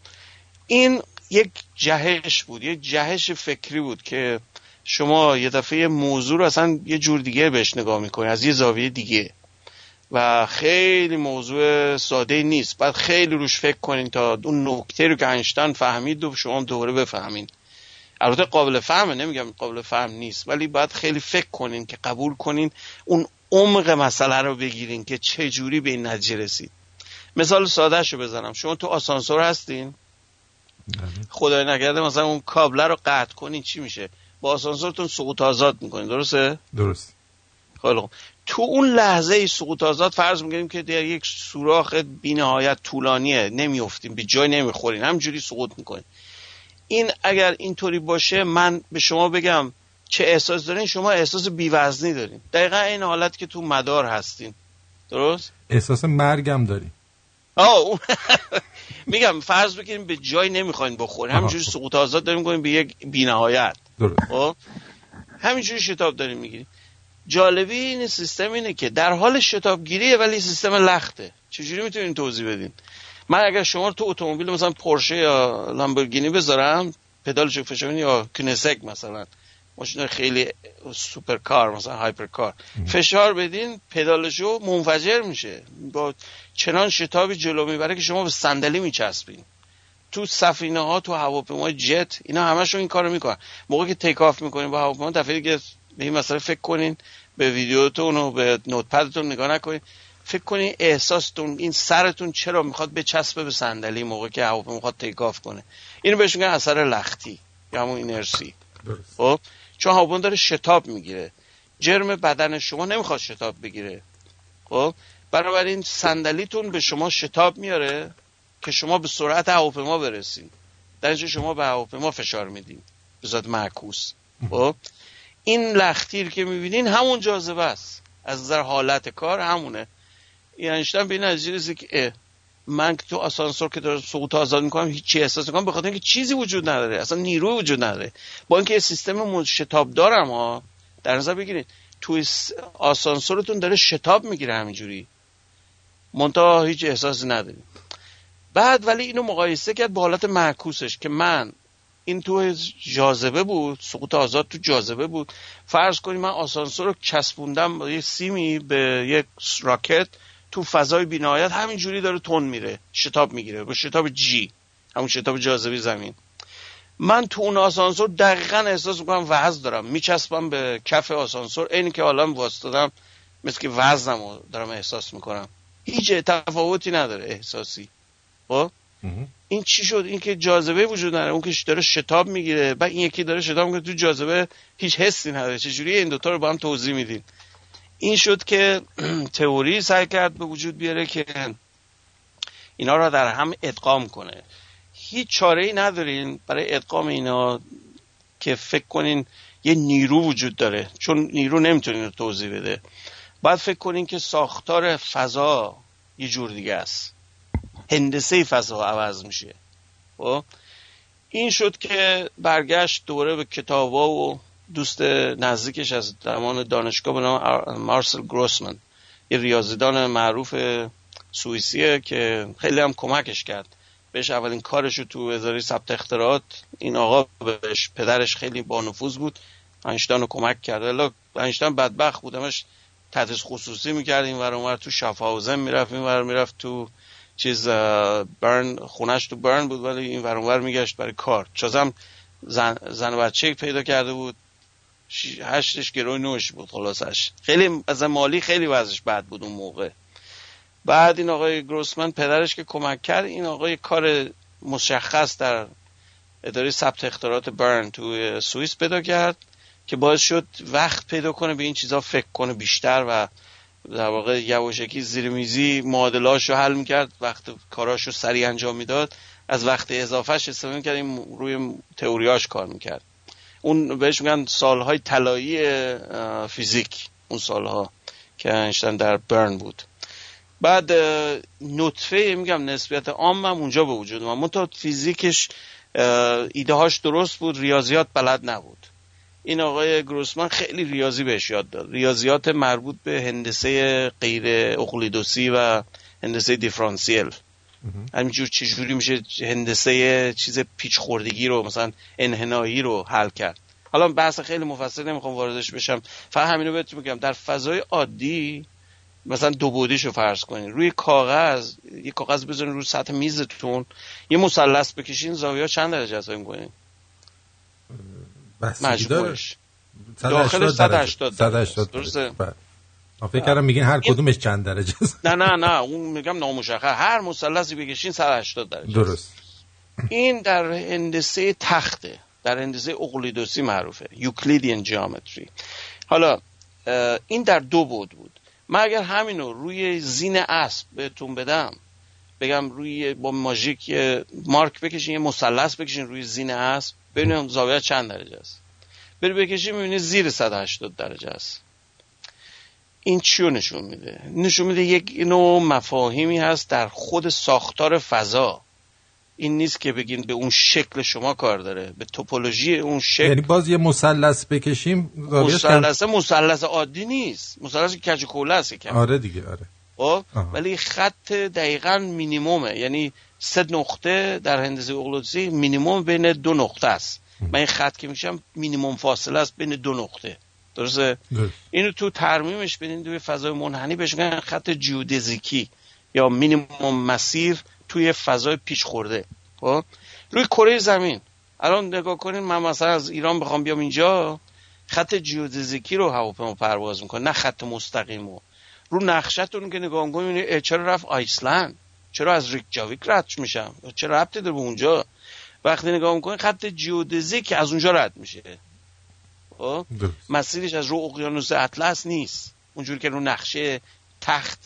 این یک جهش بود یک جهش فکری بود که شما یه دفعه موضوع رو اصلا یه جور دیگه بهش نگاه می‌کنی از یه زاویه دیگه. و خیلی موضوع ساده نیست. بعد خیلی روش فکر کنین تا اون نکته رو که انشتن فهمید و شما دوباره بفهمین. البته قابل فهمه نمیگم قابل فهم نیست ولی باید خیلی فکر کنین که قبول کنین اون عمق مسئله رو بگیرین که چه جوری به این نتیجه رسید. مثال ساده شو بزنم. شما تو آسانسور هستین؟ خدای نکرده مثلا اون کابله رو قطع کنین چی میشه؟ با آسانسورتون سقوط آزاد می‌کنین. درسته؟ درست. خوب. تو اون لحظه ای سقوط آزاد فرض می‌گیریم که در یک سوراخ بینهایت طولانیه نمیافتیم به جای نمی‌خورین همجوری سقوط می‌کنین. این اگر اینطوری باشه من به شما بگم چه احساس دارین؟ شما احساس بیوزنی دارین. دقیقا این حالت که تو مدار هستین. درست؟ احساس مرگم داری آه *laughs* میگم فرض بگیریم به جای نمی‌خواین بخورین. آها. همینجوری سقوط آزاد داریم کنیم به یک بینهایت. درست. خب؟ همینجوری شتاب داریم می‌گیریم. جالبی این سیستم اینه که در حال شتاب گیریه ولی سیستم لخته. چجوری می‌تونین توضیح بدین؟ من اگر شما رو تو اتومبیل مثلا پورشه یا لامبورگینی بذارم پدالش رو فشارین یا کنسک مثلا ماشین خیلی super car مثلا hyper car. فشار بدین پدالشو منفجر میشه. با چنان شتابی جلو می‌بره که شما به صندلی میچسبین. تو سفینه ها تو هواپیمای جت اینا همشون این کارو می‌کنن. موقعی که take off می‌کنین با هواپیما دفعه دیگه به این مسئله فکر کنین به ویدیوتون و به notepad تون نگاه نکنین. فکر کنین احساستون این سرتون چرا می‌خواد بچسبه به صندلی موقعی که هواپیما می‌خواد take off کنه. اینو بهش میگن اثر لختی یا همون اینرسی خب؟ چون هواپیما داره شتاب می‌گیره. جرم بدن شما نمی‌خواد شتاب بگیره. خب؟ بنابراین صندلیتون به شما شتاب میاره که شما به سرعت هواپیما برسین. در شما به هواپیما فشار میدین. به معکوس. خب؟ این لختیر که می‌بینین همون جاذبه است. از نظر حالت کار همونه. این به این نتیجه که من تو آسانسور که دارم سقوط آزاد می‌کنم هیچی احساس می‌کنم به خاطر اینکه چیزی وجود نداره. اصلا نیروی وجود نداره. با اینکه سیستم شتاب دارم ها در نظر بگیرید توی آسانسورتون داره شتاب می‌گیره همینجوری. منتها هیچ احساسی نداریم. بعد ولی اینو مقایسه کرد با حالت معکوسش که من این تو جاذبه بود سقوط آزاد تو جاذبه بود. فرض کنیم من آسانسور رو چسبوندم یه سیمی به یک راکت تو فضای بینایت همینجوری داره تون میره شتاب می‌گیره با شتاب جی همون شتاب جاذبه زمین. من تو اون آسانسور دقیقا احساس می‌کنم وزن دارم. میچسبم به کف آسانسور اینی که حالا واسطادم مثل که وزنم رو دارم احساس می‌کنم. هیچ تفاوتی نداره احساسی. خب؟ این چی شد؟ این که جاذبه وجود نداره. اون که داره شتاب می‌گیره. بعد این یکی داره شتاب می‌گیره تو جاذبه هیچ حسی نداره. چجوری این دوتا رو با هم توضیح میدین؟ این شد که تئوری سعی کرد به وجود بیاره که اینا را در هم ادغام کنه. هیچ چاره ای ندارین برای ادغام اینا که فکر کنین یه نیرو وجود داره چون نیرو نمی‌تونین توضیح بده. باید فکر کنین که ساختار فضا یه جور دیگه است. هندسه فضا عوض میشه. خب؟ این شد که برگشت دوباره به کتابا و دوست نزدیکش از زمان دانشگاه به نام مارسل گروسمن. یه ریاضیدان معروف سوئیسیه که خیلی هم کمکش کرد. بهش اولین کارش رو تو اداره ثبت اختراعات این آقا بهش پدرش خیلی با نفوذ بود. انشتان رو کمک کرد. الا انشتان بدبخت بودمش تدریس خصوصی می‌کرد. این ور اونور تو شافاوزن می‌رفت این ور می‌رفت تو چیز برن خونش تو برن بود. ولی این ور اونور میگشت برای کار. چازم زن, زن بچه پیدا کرده بود. هشتش گروه نوش بود خلاصش خیلی از مالی خیلی وضعش بد بود اون موقع. بعد این آقای گروسمن پدرش که کمک کرد این آقای کار مشخص در اداره ثبت اختراعات برن تو سوئیس پیدا کرد که باعث شد وقت پیدا کنه به این چیزها فکر کنه بیشتر و در واقع یواشکی زیر میزی معادلاش رو حل می‌کرد وقت کاراش رو سریع انجام می‌داد. از وقت اضافهش استفاده می‌کرد روی تئوریاش کار می‌کرد. اون بهش میگن سالهای طلایی فیزیک اون سالها که انشتن در برن بود. بعد نطفه میگم نسبیت عام هم اونجا به وجود من تا فیزیکش ایده هاش درست بود ریاضیات بلد نبود. این آقای گروسمن خیلی ریاضی بهش یاد داد. ریاضیات مربوط به هندسه غیر اقلیدوسی و هندسه دیفرانسیل. همینجور چجوری میشه هندسه چیز پیچ خوردگی رو مثلا انحنایی رو حل کرد. حالا بحث خیلی مفصل نمی‌خوام واردش بشم. فقط همینو بهتون میگم در فضای عادی مثلا دو بودیشو فرض کنین. روی کاغذ یه کاغذ بذارین روی سطح میزتون. یه مثلث بکشین زاویه چند درجه است کنین مجموعش داخل 180 درجه. درسته؟ بله. فکر کردم میگین هر کدومش چند درجه است. نه نه نه اون میگم نامشخص. هر مثلثی بکشین 180 درجه. درست. این در هندسه تخته در هندسه اقلیدوسی معروفه یوکلیدین جیومتری حالا این در دو بود بود. من اگر همینو روی زین اسب بهتون بدم بگم روی با ماژیک مارک بکشین یه مثلث بکشین روی زین اسب ببینیم زاویه چند درجه است. بری بکشین می‌بینید زیر 180 درجه است. این چیو نشون میده؟ نشون میده یک نوع مفاهیمی هست در خود ساختار فضا. این نیست که بگین به اون شکل شما کار داره به توپولوژی اون شکل. یعنی باز یه مثلث بکشیم مثلث مثلث عادی نیست. مثلث کج کوله است آره دیگه آره. خب ولی خط دقیقا مینیمومه. یعنی سه نقطه در هندسه اقلیدسی مینیموم بین دو نقطه است. من این خط که میشم مینیموم فاصله است بین دو نقطه. درسته؟ اینو تو تعمیمش بدین توی فضای منحنی بهش میگن خط geodesic ی یا مینیموم مسیر توی فضای پیچ خورده. خب؟ روی کره زمین. الان نگاه کنین من مثلا از ایران بخوام بیام اینجا خط geodesic ی رو هواپیما پرواز می‌کنه نه خط مستقیم رو. رو نقشتون که نگاه کنین چرا رفت آیسلند؟ چرا از ریکجاویک رد میشم؟ چرا ربطی داره به اونجا؟ وقتی نگاه می‌کنین خط جیودزیک از اونجا رد میشه. خب؟ مسیرش از رو اقیانوس اطلس نیست. اونجوری که رو نقشه تخت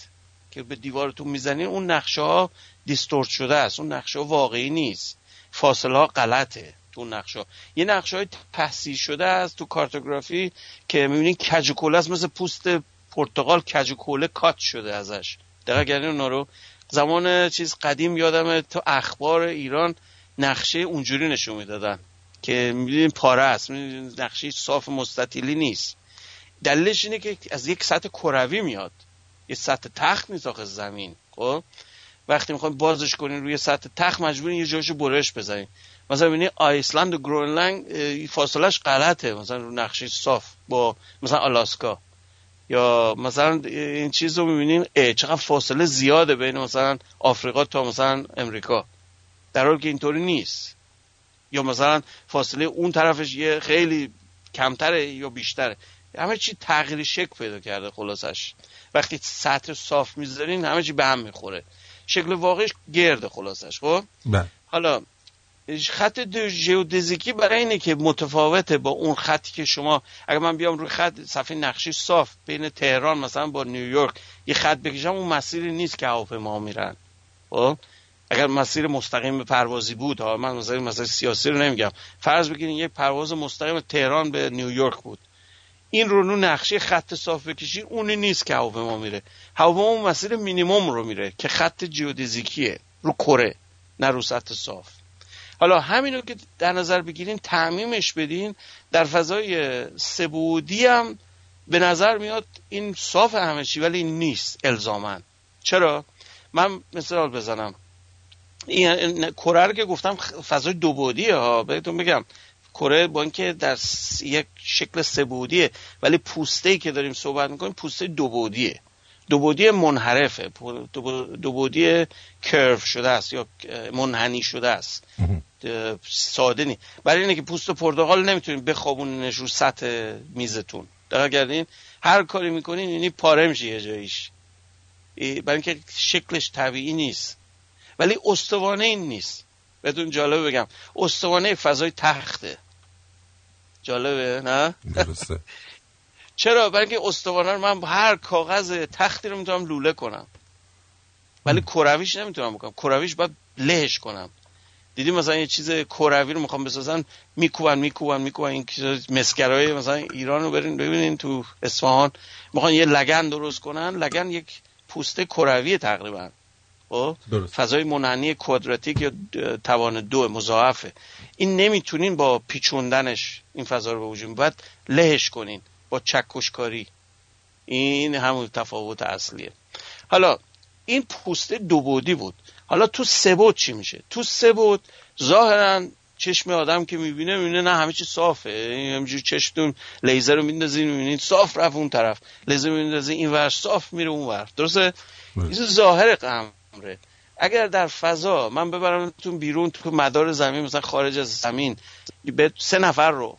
که به دیوارتون می‌زنین اون نقشه ها دیستورت شده است. اون نقشه واقعی نیست. فاصله ها غلطه تو نقشه یه نقشه های تحصیل شده است تو کارتوگرافی که می‌بینین کجوکوله است مثل پوست پرتغال کجوکوله کات شده ازش. دقیقا گردین اونا رو؟ زمان چیز قدیم یادم تو اخبار ایران نقشه اونجوری نشون می‌دادن. که می‌بینین پاره است. نقشه صاف مستطیلی نیست. دلیلش اینه که از یک سطح کروی میاد. یه سطح تخت نیست آخه زمین خب؟ وقتی می‌خوایم بازش کنین روی سطح تخت مجبورین یه جاشو برش بزنین. مثلا ببینید آیسلند و گرونلند فاصلش غلطه. مثلا رو نقشه صاف با مثلا آلاسکا. یا مثلا این چیز رو می‌بینین چقدر فاصله زیاده بین مثلا آفریقا تا مثلا امریکا. در حالی که اینطوری نیست. یا مثلا فاصله اون طرفش یه خیلی کمتره یا بیشتره. همه چی تغییر شکل پیدا کرده خلاصش. وقتی سطح صاف می‌ذارین همه چی به هم می‌خوره. شکل واقعیش گرده خلاصش خب؟ بله. حالا خط ژئودزیکی برای اینه که متفاوته با اون خطی که شما اگر من بیام روی خط صفحه نقشی صاف بین تهران مثلا با نیویورک یه خط بکشم اون مسیری نیست که هواپیما میرن. خب؟ اگر مسیر مستقیم پروازی بود ها من مثلا مسیر سیاسی رو نمیگم. فرض بگیرین یک پرواز مستقیم تهران به نیویورک بود. این رو نو نقشه خط صاف بکشی اونی نیست که هواپیما میره. هواپیما مسیر مینیمم رو میره که خط جیودزیکیه رو کره نه رو سطح صاف. حالا همینو که در نظر بگیرین تعمیمش بدین در فضای سبودی هم به نظر میاد این صاف همه چی ولی نیست الزامن چرا؟ من مثال بزنم. این کره رو که گفتم فضای دو بودیه ها. بهتون بگم کره با اینکه در یک شکل سبودیه ولی پوسته که داریم صحبت می‌کنیم پوسته دو بودیه. دو بودی منحرفه. دو بودی کرف شده است یا منحنی شده است. ساده نی برای اینه که پوست پرتقال نمی‌تونین بخوابونینش رو سطح میزتون. دقیق کردین؟ هر کاری می‌کنین اینی پاره میشه یه جاییش. برای اینکه شکلش طبیعی نیست. ولی استوانه این نیست. بهتون جالبه بگم. استوانه فضای تخته. جالبه نه؟ درسته. *laughs* چرا؟ برای اینکه استوانه رو من هر کاغذ تختی رو می‌تونم لوله کنم. ولی کرویش نمی‌تونم بکنم. کرویش باید لهش کنم. دیدی مثلا یه چیز کروی رو می‌خوام بسازن میکوبن میکوبن میکوبن. این مسکرهای مثلا ایران رو برین ببینین تو اصفهان. می‌خوان یه لگن درست کنن. لگن یک پوسته کروی تقریبا. خب؟ فضای منحنی کوادراتیک یا توان دو مضاعفه. این نمی‌تونین با پیچوندنش این فضا رو به وجود باید لهش کنین با چکشکاری. این همون تفاوت اصلیه. حالا این پوسته دو بودی بود. حالا تو سه بود چی میشه؟ تو سه بود ظاهرا چشم آدم که می‌بینه می‌بینه نه همه چی صافه. همینجور چشمتون لیزر رو میندازین می‌بینید صاف رفت اون طرف. لیزر میندازین این ور صاف میره اون ور. درسته؟ این ظاهر قمره اگر در فضا من ببرمتون بیرون تو مدار زمین مثلا خارج از زمین به سه نفر رو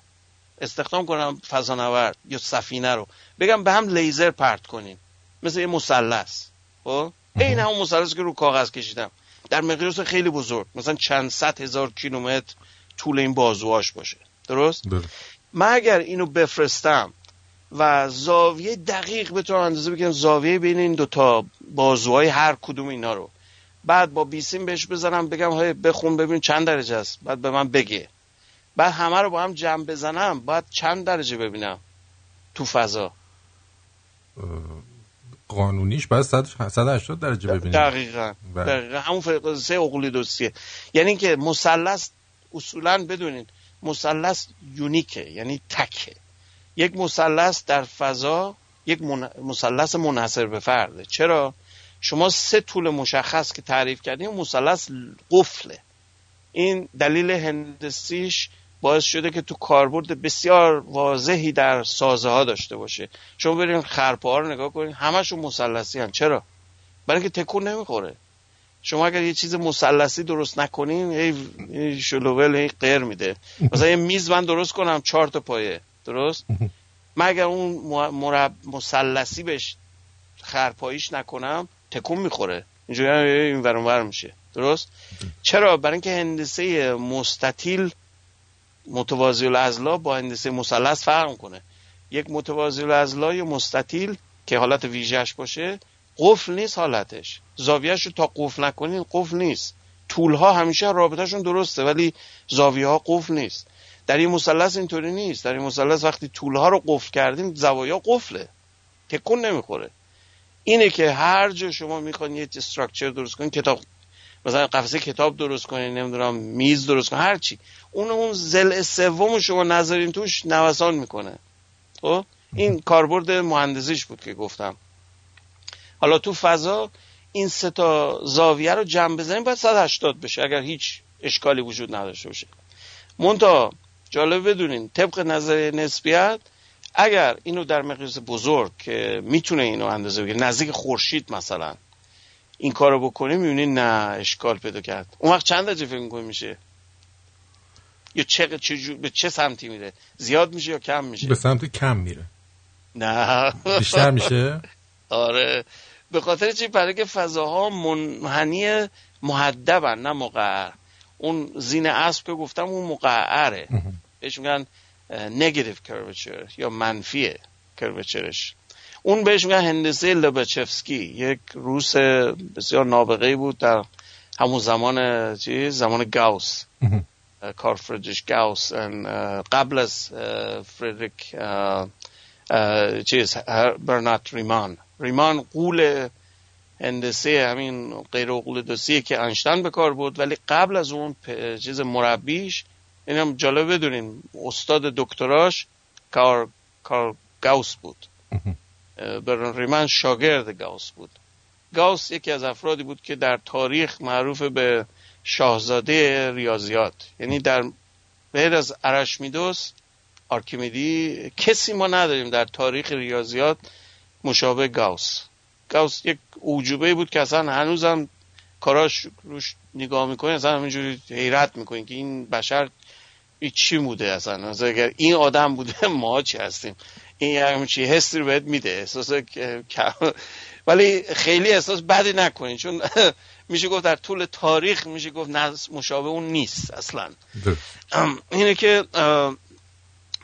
استخدام کنم فضانورد یا سفینه رو. بگم به هم لیزر پرت کنین مثل یه مثلث. خب؟ این همون مثلث که رو کاغذ کشیدم. در مقیاس خیلی بزرگ. مثلا چند صد هزار کیلومتر طول این بازوهاش باشه. درست؟ درست من اگر اینو بفرستم و زاویه دقیق بتونم اندازه بگم زاویه بین این دوتا بازوهای هر کدوم اینا رو. بعد با بیسیم بهش بزنم بگم های بخون ببین چند درجه است. بعد به من بگه. بعد همه رو با هم جمع بزنم باید چند درجه ببینم تو فضا. قانونیش باید 180 درجه ببینیم. دقیقا. بله. دقیقا. همون فقه اقلیدوسیه یعنی که مثلث اصولا بدونین مثلث یونیکه یعنی تکه. یک مثلث در فضا یک من... مثلث منحصر به فرده. چرا؟ شما سه طول مشخص که تعریف کردیم مثلث قفله. این دلیل هندسیش باعث شده که تو کاربرد بسیار واضحی در سازه ها داشته باشه. شما برین خرپه ها رو نگاه کنین همشون مثلثی هن. چرا؟ برای اینکه تکون نمی‌خوره. شما اگر یه چیز مثلثی درست نکنین هی شلوول هی غیر میده. مثلا یه میز من درست کنم چهار تا پایه. درست؟ *laughs* من اگر اون مرب مثلثی بهش خرپاییش نکنم تکون می‌خوره. اینجوری این ور میشه. درست؟ چرا؟ برای اینکه هندسه مستطیل متوازی الاضلاع با هندسه مثلث فرق کنه یک متوازی الاضلاع یا مستطیل که حالت ویژهش باشه قفل نیست حالتش. زاویهش رو تا قفل نکنین قفل نیست. طول ها همیشه رابطهشون درسته ولی زاویه ها قفل نیست. در این مثلث اینطوری نیست. در این مثلث وقتی طول ها رو قفل کردیم زوایا قفله. تکون نمی‌خوره. اینه که هر جا شما می‌خواین یه استراکچر درست کنین کتاب مثلا قفسه کتاب درست کنین نمی‌دونم میز درست کنین هر چی. اون اون زل سوم شما نظرین توش نوسان می‌کنه. خب؟ این کاربرد مهندسیش بود که گفتم. حالا تو فضا این سه تا زاویه رو جمع بزنیم باید 180 بشه اگر هیچ اشکالی وجود نداشته باشه. مونتا جالب بدونین طبق نظر نسبیت اگر اینو در مقیاس بزرگ که می‌تونه اینو اندازه بگیره نزدیک خورشید مثلا این کارو بکنیم می‌بینید نه اشکال پیدا کرد. اون وقت چند درجه فکر می‌کنی میشه؟ یا چه, چه به چه سمتی میره؟ زیاد میشه یا کم میشه؟ به سمت کم میره. نه. بیشتر میشه؟ آره. به خاطر چی؟ برای که فضاها منحنی محدبن نه مقعر اون زین اسب که گفتم اون مقعره. بهش میگن نگیتیو کروچر یا منفیه کروچرش اون بهش میگن هندسه لبچفسکی یک روس بسیار نابغه بود در همون زمان چیز زمان گاوس. کار فردریش گاوس. قبل از فردریک چیز برنات ریمان. ریمان قول هندسه همین غیر اقلیدوسی که انشتن به کار بود ولی قبل از اون چیز مربیش این هم جالب بدونین استاد دکتراش کار, کار گاوس بود. برن ریمان شاگرد گاوس بود. گاوس یکی از افرادی بود که در تاریخ معروف به شاهزاده ریاضیات. یعنی در غیر از ارشمیدس آرکیمیدی کسی ما نداریم در تاریخ ریاضیات مشابه گاوس. یک اوجوبه بود که اصلا هنوزم کاراش روش نگاه می‌کنی اصلا همینجوری حیرت می‌کنی که این بشر این چی بوده اصلا؟ اگر این آدم بوده *laughs* ما چی هستیم؟ این همین چی حسی رو بهت میده احساس ولی خیلی احساس بدی نکنین چون *laughs* میشه گفت در طول تاریخ میشه گفت مشابه اون نیست اصلا. اینه که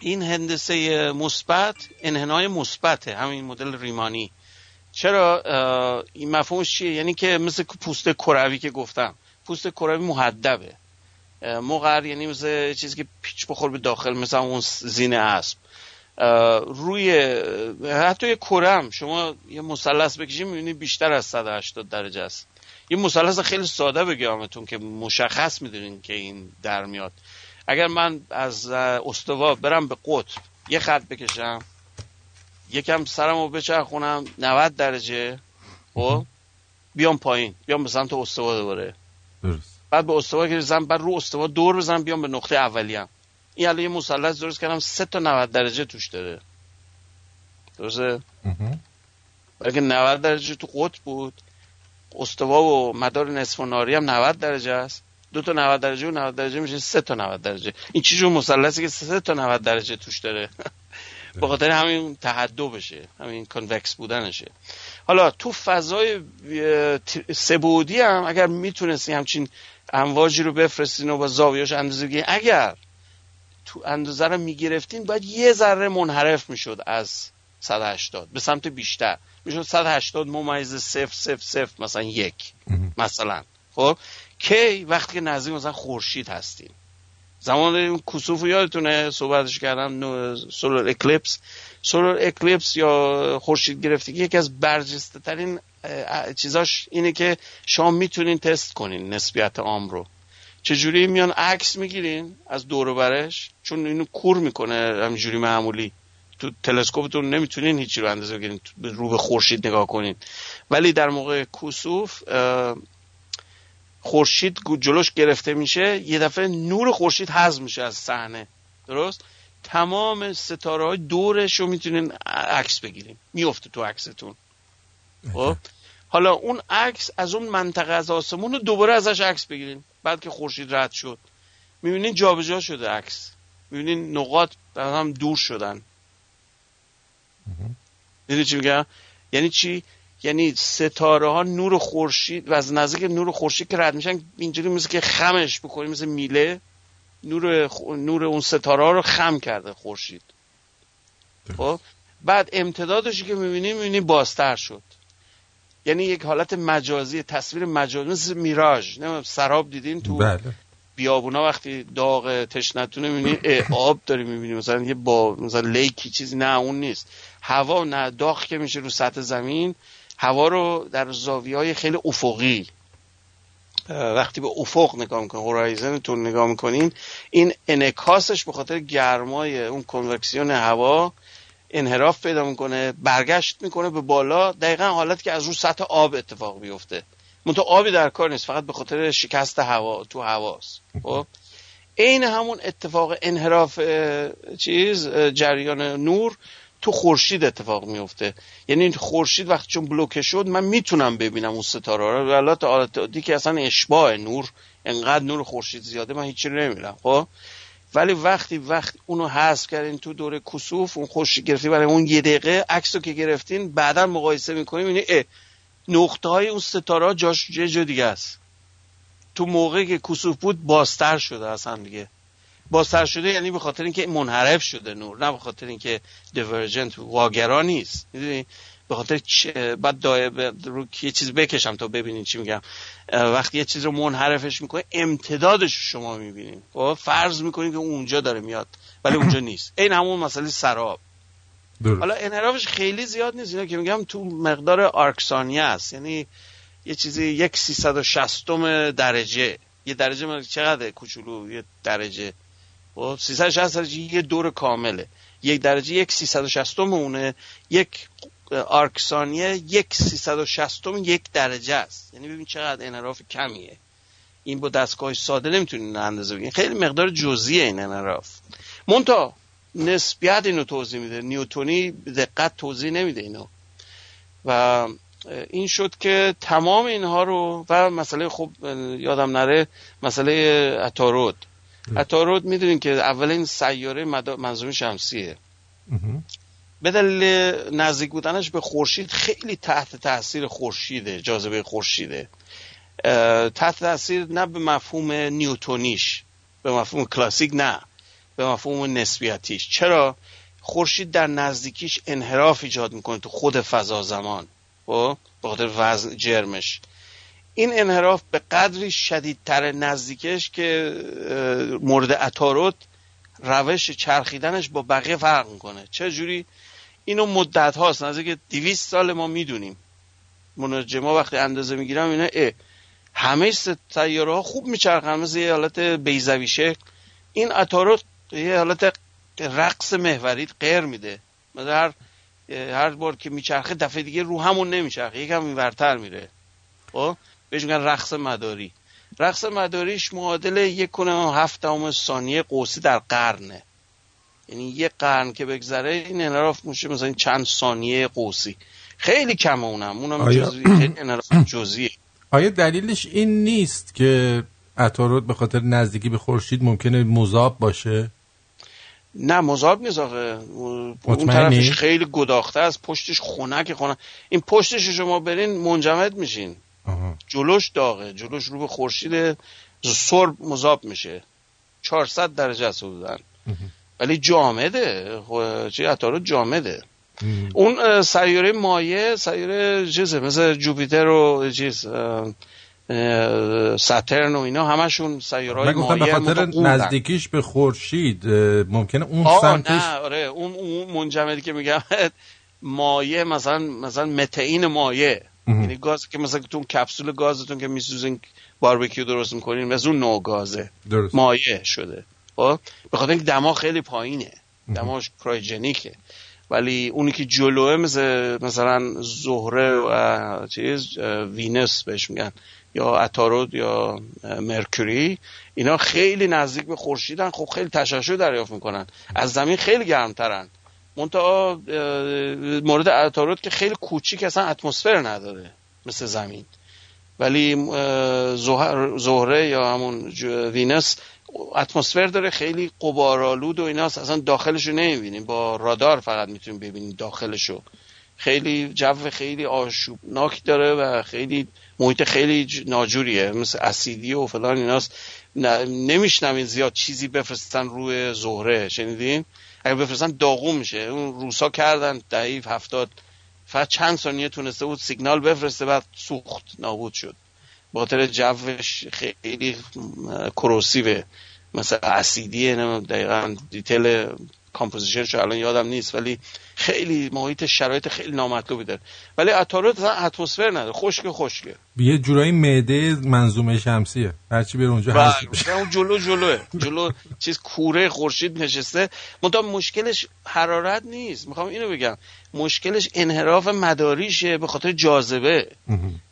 این هندسه مثبت انحنای مثبته همین مدل ریمانی. چرا این مفهومش چیه؟ یعنی که مثل پوست کروی که گفتم. پوست کروی محدبه مقر یعنی مثل چیزی که پیچ بخور به داخل مثل اون زینه اسب. روی حتی یه کرم. شما یه مثلث بکشید می‌بینید بیشتر از 180 درجه است. یه مثلث خیلی ساده بگیرمتون که مشخص می‌دونین که این در میاد. اگر من از استوا برم به قطب یه خط بکشم. یکم سرم رو بچرخونم. 90 درجه. خب؟ بیام پایین. بیام به سمت استوا دوباره. درست. بعد به استوا که بزنم بعد رو استوا دور بزنم بیام به نقطه اولیم این الان یه مثلث درست کردم سه تا 90 درجه توش داره. درسته؟ اگه 90 درجه تو قطب بود. استوا و مدار نصف و ناری هم 90 درجه است. دو تا 90 درجه و 90 درجه میشه سه تا 90 درجه. این چیزو مثلثی که سه تا 90 درجه توش داره. *laughs* به خاطر همین تحدو بشه همین کنوکس بودنشه. حالا تو فضای سبودی هم اگر می‌تونستی همچین امواجی رو بفرستین و با زاویهش اندازه اگر تو اندازه رو می‌گرفتین باید یه ذره منحرف می‌شد از 180 به سمت بیشتر. می‌شد 180 ممیز صفر صفر صفر مثلا یک مثلا. خب؟ کی وقتی که نزدیک مثلا خورشید هستیم. زمان کسوف یادتونه صحبتش کردم سولار اکلیپس. سولار اکلیپس یا خورشید گرفتگی یکی از برجسته ترین چیزاش اینه که شما می‌تونین تست کنین نسبیت عام رو. چجوری میان عکس می‌گیرین از دور برش؟ چون اینو کور می‌کنه همینجوری معمولی. تو تلسکوپتون نمی‌تونین هیچی رو اندازه بگیرین رو به خورشید نگاه کنین. ولی در موقع کسوف خورشید جلوش گرفته میشه یه دفعه نور خورشید حذف میشه از صحنه. درست؟ تمام ستاره های دورش رو می‌تونین عکس بگیریم میفته تو عکستون. خب؟ حالا اون عکس از اون منطقه از آسمون رو دوباره ازش عکس بگیرین. بعد که خورشید رد شد. می‌بینین جابجا شده عکس. می‌بینین نقاط هم دور شدن. می‌دونی چی میگم؟ یعنی چی؟ یعنی ستاره ها نور خورشید و از نزدیک نور خورشید که رد میشن اینجوری مثل که خمش بکنی مثل میله نور نور اون ستاره ها رو خم کرده خورشید. خب؟ بعد امتدادش که می‌بینی می‌بینی بازتر شد. یعنی یک حالت مجازی تصویر مجازی مثل میراژ. نه سراب دیدین تو بله. بیابونا وقتی داغ تشنتونه می‌بینی آب داری می‌بینی. مثلا یه با مثلا لیکی چیزی نه اون نیست. هوا نه داغ که میشه رو سطح زمین. هوا رو در زاویه های خیلی افقی. وقتی به افق نگاه می‌کنین هورایزنتون نگاه می‌کنین این انکاسش به خاطر گرمای اون کنوکسیون هوا انحراف پیدا می‌کنه برگشت می‌کنه به بالا دقیقا حالتی که از رو سطح آب اتفاق بیفته منتها آبی در کار نیست فقط به خاطر شکست هوا تو هواست. خب؟ عین همون اتفاق انحراف چیز جریان نور تو خورشید اتفاق میفته. یعنی خورشید وقتی چون بلوکه شد من می‌تونم ببینم اون ستاره رو. حالات عادی که اصلا اشباه نور انقدر نور خورشید زیاده من هیچی نمی‌بینم خب؟ ولی وقتی وقت اونو حذف کردین تو دوره کسوف اون خورشید گرفتی برای اون یه دقیقه عکس رو که گرفتین بعدا مقایسه می‌کنیم اینه نقطه های اون ستاره جاش جا دیگه است. تو موقعی که کسوف بود بازتر شده اصلا دیگه. بازتر شده یعنی به خاطر اینکه منحرف شده نور نه به خاطر اینکه دیورجنت واگرا نیست. می‌دونی؟ به خاطر بعد دایه رو یه چیز بکشم تا ببینین چی میگم. وقتی یه چیز رو منحرفش می‌کنه امتدادش شما می‌بینین. خب؟ فرض می‌کنین که اونجا داره میاد ولی اونجا *coughs* نیست. این همون مسئله سراب. حالا انحرافش خیلی زیاد نیست. اینا که میگم تو مقدار آرکسانیه است. یعنی یه چیزی یک سیصد و شستم درجه. یه درجه چقدر کوچولو؟ یه درجه. خب 360 درجه یه دور کامله. یک درجه یک 360 اونه یک آرک ثانیه یک 360 یک درجه است. یعنی ببین چقدر انحراف کمیه. این با دستگاه ساده نمی‌تونین اندازه بگیرین خیلی مقدار جزئیه این انحراف. مونتا نسبیت اینو توضیح میده. نیوتونی دقت توضیح نمیده اینو. و این شد که تمام اینها رو و مسئله خوب یادم نره مسئله اتارود اتارود می‌دونین که اولین سیاره منظومه شمسیه. به دلیل نزدیک بودنش به خورشید خیلی تحت تاثیر خورشیده جاذبه خورشیده. تحت تاثیر نه به مفهوم نیوتونیش به مفهوم کلاسیک نه به مفهوم نسبیتیش چرا؟ خورشید در نزدیکیش انحراف ایجاد می‌کنه تو خود فضا زمان. خب؟ به خاطر وزن جرمش. این انحراف به قدری شدیدتر نزدیکش که مورد اتارود روش چرخیدنش با بقیه فرق می‌کنه. چه جوری اینو مدت هاست. نزدیک دیویست سال ما می‌دونیم. منجما وقتی اندازه می‌گیرم اینا اه همه سیاره ها خوب میچرخن. مثل یه حالت بیزوی شکل. این اتارود یه حالت رقص محوری غیر میده. مثلا هر هر بار که میچرخه دفعه دیگه رو همون نمیچرخه. یکم اینورتر میره. خب؟ بهش میگن رقص مداری. رقص مداریش معادل یک کنه هفت ثانیه قوسی در قرنه. یعنی یه قرن که بگذره این انراف میشه مثلا چند ثانیه قوسی. خیلی کم اونم. اونم آیا... جزوی خیلی انراف *clears throat* جزیه آیا دلیلش این نیست که اتارود به خاطر نزدیکی به خورشید ممکنه مذاب باشه؟ نه مذاب نیست آخه. اون طرفش خیلی گداخته است. پشتش خنک. خونه این پشتش شما برین منجمد میشین. جلوش داغه جلوش رو به خورشید سرب مذاب میشه. 400 درجه است بودن ولی جامده. چه اتارو جامده. اون سیاره مایه سیاره چیزه مثل جوپیتر و چیز ساترن و اینا همشون سیارهای مایه به خاطر نزدیکیش به خورشید ممکنه اون سمتش نه آره اون اون منجمدی که میگم *laughs* مایع مثلا مثلا methane مایع یعنی گاز که مثلا تو کپسول گازتون که میسوزین باربیکیو درست می‌کنین مثل اون نوع گازه. درست. مایع شده. خب؟ به خاطر اینکه دما خیلی پایینه. دماش cryogenic ه. ولی اونی که جلوه مثل مثلا زهره و چیز Venus بهش میگن. یا عطارد یا Mercury. اینا خیلی نزدیک به خورشیدن. خب خیلی تشعشع دریافت می‌کنن. از زمین خیلی گرمترن. منتها مورد عطارد که خیلی کوچیک اصلا اتمسفر نداره مثل زمین. ولی زهره یا همون Venus اتمسفر داره خیلی غبارآلود و ایناست. اصلا داخلش رو نمی‌بینیم. با رادار فقط می‌تونیم ببینیم داخلشو. خیلی جو خیلی آشوبناک داره و خیلی محیط خیلی ناجوریه. مثل اسیدی و فلان ایناست. نمیشنم زیاد چیزی بفرستن روی زهره. شنیدین؟ اگه بفرستن داغون میشه. اون روسا کردن دهه هفتاد. فقط چند ثانیه تونسته بود سیگنال بفرسته بعد سوخت نابود شد. به خاطر جوش خیلی corrosive ه مثلا اسیدیه دقیقا detail composition ش الان یادم نیست ولی خیلی محیط شرایط خیلی نامطلوبی داره. ولی اتارو اتمسفر نداره خشک خشکه. یه جورایی معده منظومه شمسیه. هرچی بره اونجا هست. اون جلو جلوه. جلو چیز کوره خورشید نشسته. منتها مشکلش حرارت نیست. می‌خوام اینو بگم. مشکلش انحراف مداریشه به خاطر جاذبه.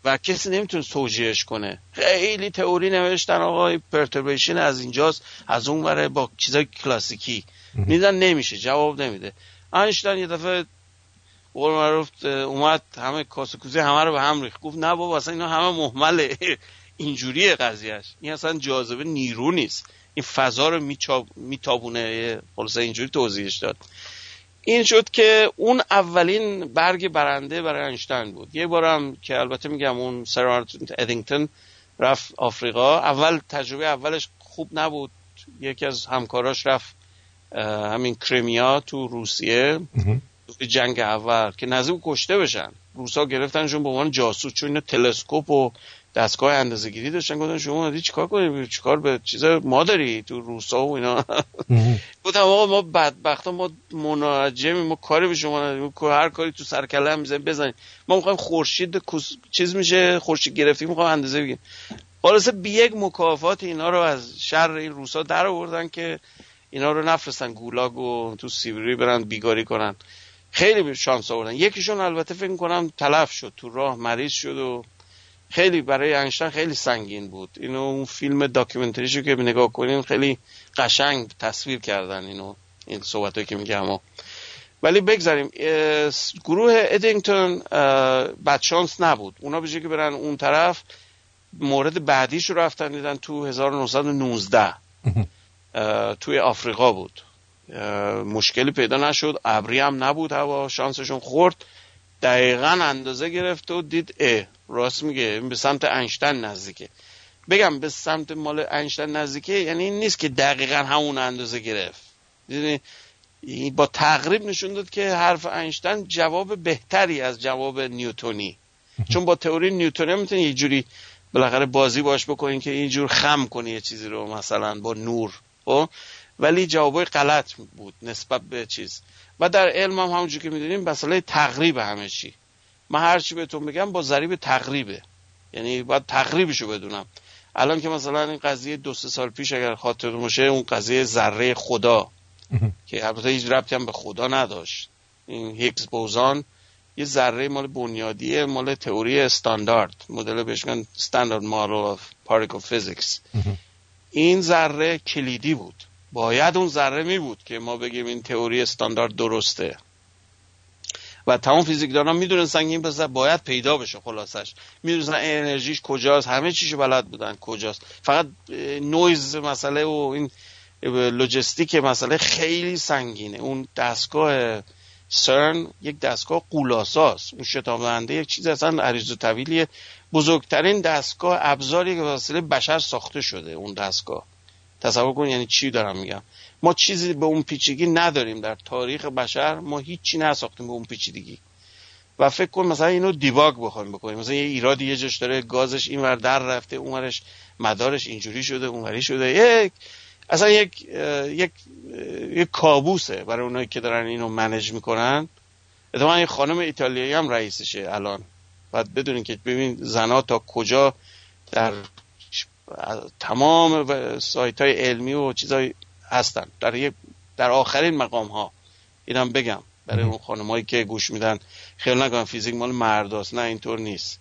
و کسی نمی‌تونه توجیهش کنه. خیلی تئوری نوشتن آقا پرتربیشن از اینجاست از اون با چیزای کلاسیکی. میدن نمیشه جواب نمیده. اینشتین یه دفعه قول معروف اومد همه کاسکوزی همه رو به هم ریخت. گفت نه بابا اصلا اینا همه محمله *laughs* اینجوریه قضیهش این اصلا جاذبه نیرو نیست. این فضا رو میتابونه خلاصه اینجوری توضیحش داد. این شد که اون اولین برگ برنده برای انشتین بود. یه بارم که البته میگم اون سر ادینگتون رفت آفریقا. اول تجربه اولش خوب نبود. یکی از همکاراش رفت همین کریمیا تو روسیه. جنگ اول که نزدیک کشته بشن. روسا گرفتنشون به عنوان جاسوس چون اینا تلسکوپ و دستگاه اندازه گیری داشتن. گفتن شما اومدی چیکار کنی؟ چیکار به چیز ما داری؟ تو روسا و اینا. گفتم آقا ما بدبختا ما مناجمی ما کاری به شما نداریم. هر کاری تو سر کله هم بزنیم. ما می‌خوایم خورشید چیز میشه خورشید گرفتی می‌خوایم اندازه بگیریم. خلاصه با یک مکافات اینا رو از شر این روسا در آوردن که اینا رو نفرستن گولاگ و تو سیبری برن بیگاری کنن. خیلی شانس آوردن. یکیشون البته فکر کنم تلف شد تو راه مریض شد و خیلی برای انیشتن خیلی سنگین بود. اینو اون فیلم documentary شو که نگاه کنیم خیلی قشنگ تصویر کردن اینو این صحبت که میگم. ولی بگذاریم گروه ادینگتون بدشانس نبود. اونا به که برن اون طرف مورد بعدیش رو رفتن دیدن تو 1919 *laughs* توی آفریقا بود. مشکلی پیدا نشد. ابری هم نبود. هوا شانسشون خورد. دقیقا اندازه گرفت و دید اه راست میگه. به سمت انشتن نزدیکه. بگم به سمت مال انشتن نزدیکه یعنی این نیست که دقیقا همون اندازه گرفت. دیدی با تقریب نشون داد که حرف انشتن جواب بهتری از جواب نیوتونی. چون با تئوری نیوتونی می‌تونی یه جوری بالاخره بازی باش بکنین که اینجور خم کنی یه چیزی رو مثلا با نور. خب؟ ولی جوابای غلط بود نسبت به چیز. و در علم هم همونجور که می‌دونیم مسئله تقریب همه چی. من هر چی بهتون بگم با ضریب تقریبه. یعنی باید تقریبشو بدونم. الان که مثلا این قضیه دو سه سال پیش اگر خاطر باشه اون قضیه ذره خدا. *laughs* که البته هیچ ربطی هم به خدا نداشت. این هیگز بوزون یه ذره مال بنیادیه مال تئوری استاندارد. مدل بهش میگن standard model of particle physics این ذره کلیدی بود. باید اون ذره می بود که ما بگیم این تئوری استاندارد درسته. و تمام فیزیکدانان می‌دونستن این بوزون باید پیدا بشه خلاصش. می‌دونستن انرژیش کجاست همه چیشو بلد بودن کجاست. فقط نویز مسئله و این لوجستیک مسئله خیلی سنگینه. اون دستگاه سرن یک دستگاه غول‌آساست اون شتاب یک چیز اصلا عریض و طویلیه بزرگترین دستگاه ابزاری که واسه بشر ساخته شده اون دستگاه. تصور کن یعنی چی دارم میگم؟ ما چیزی به اون پیچیدگی نداریم. در تاریخ بشر ما هیچی نساختیم به اون پیچیدگی. و فکر کن مثلا اینو debug بخوایم بکنیم. مثلا یه ایرادی یه جاش داره گازش اینور در رفته اونورش مدارش اینجوری شده اونوری شده. یک اصلا یک یک یک کابوسه برای اونایی که دارن اینو منج می‌کنن. اتفاقا این خانم ایتالیایی هم رئیسشه الان. باید بدونین که ببین زنا تا کجا در تمام سایت های علمی و چیزای هستن. در در آخرین مقام ها اینم بگم. برای اون خانمایی که گوش میدن. خیلی نگم فیزیک مال مرداست. نه اینطور نیست.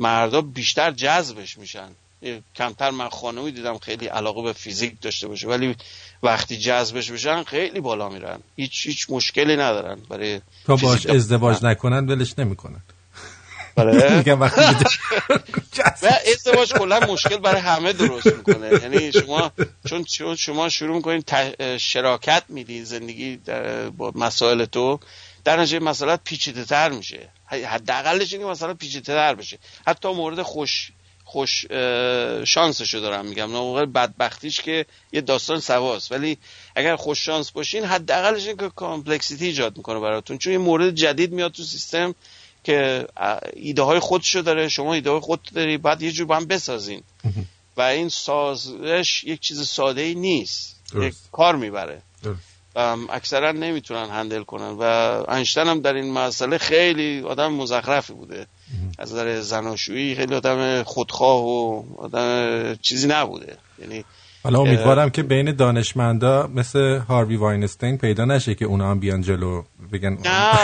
مردا بیشتر جذبش میشن. کمتر من خانمی دیدم خیلی علاقه به فیزیک داشته باشه ولی وقتی جذبش بشن خیلی بالا میرن. هیچ هیچ مشکلی ندارن برای تا باش ازدواج نکنن ولش نمی‌کنن. بله *laughs* میگم وقتی *laughs* ازدواج کلا مشکل برای همه درست می‌کنه. *laughs* یعنی شما چون شما شروع می‌کنید شراکت میدی زندگی با مسائل تو در نتیجه مسئله پیچیده تر میشه حداقلش اینکه مثلا پیچیده تر بشه. حتی مورد خوش خوش شانسشو دارم میگم. موقع بدبختیش که یه داستان سواست. ولی اگر خوش شانس باشین حداقلش این که complexity ایجاد می‌کنه براتون. چون یه مورد جدید میاد تو سیستم که ایده های خودشو داره شما ایده های خودت داری بعد یه جور با هم بسازین. و این سازش یک چیز ساده ای نیست. یک کار می‌بره. و اکثرا نمی‌تونن هندل کنن. و انشتن هم در این مسئله خیلی آدم مزخرفی بوده. از نظر زناشویی خیلی آدم خودخواه و آدم چیزی نبوده. یعنی حالا امیدوارم که بین دانشمندا مثل هاروی واینستین پیدا نشه که اونا هم بیان جلو بگن نه *laughs*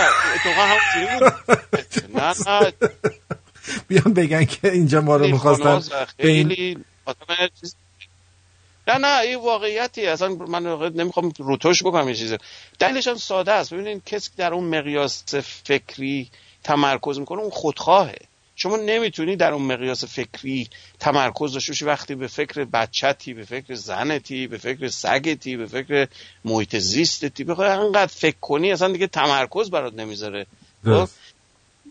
نه نه. بیان بگن که اینجا ما رو می‌خواستن این خیلی نه نه این واقعیتی. اصلا من نمی‌خوام روتوش بکنم یه چیزی دلیلش هم ساده است. ببینید کسی که در اون مقیاس فکری تمرکز می‌کنه اون خودخواهه. شما نمی‌تونی در اون مقیاس فکری تمرکز داشته باشی. وقتی به فکر بچتی به فکر زنتی به فکر سگتی به فکر محیط زیستتی بخوای انقدر فکر کنی اصلا دیگه تمرکز برات نمی‌ذاره. خب؟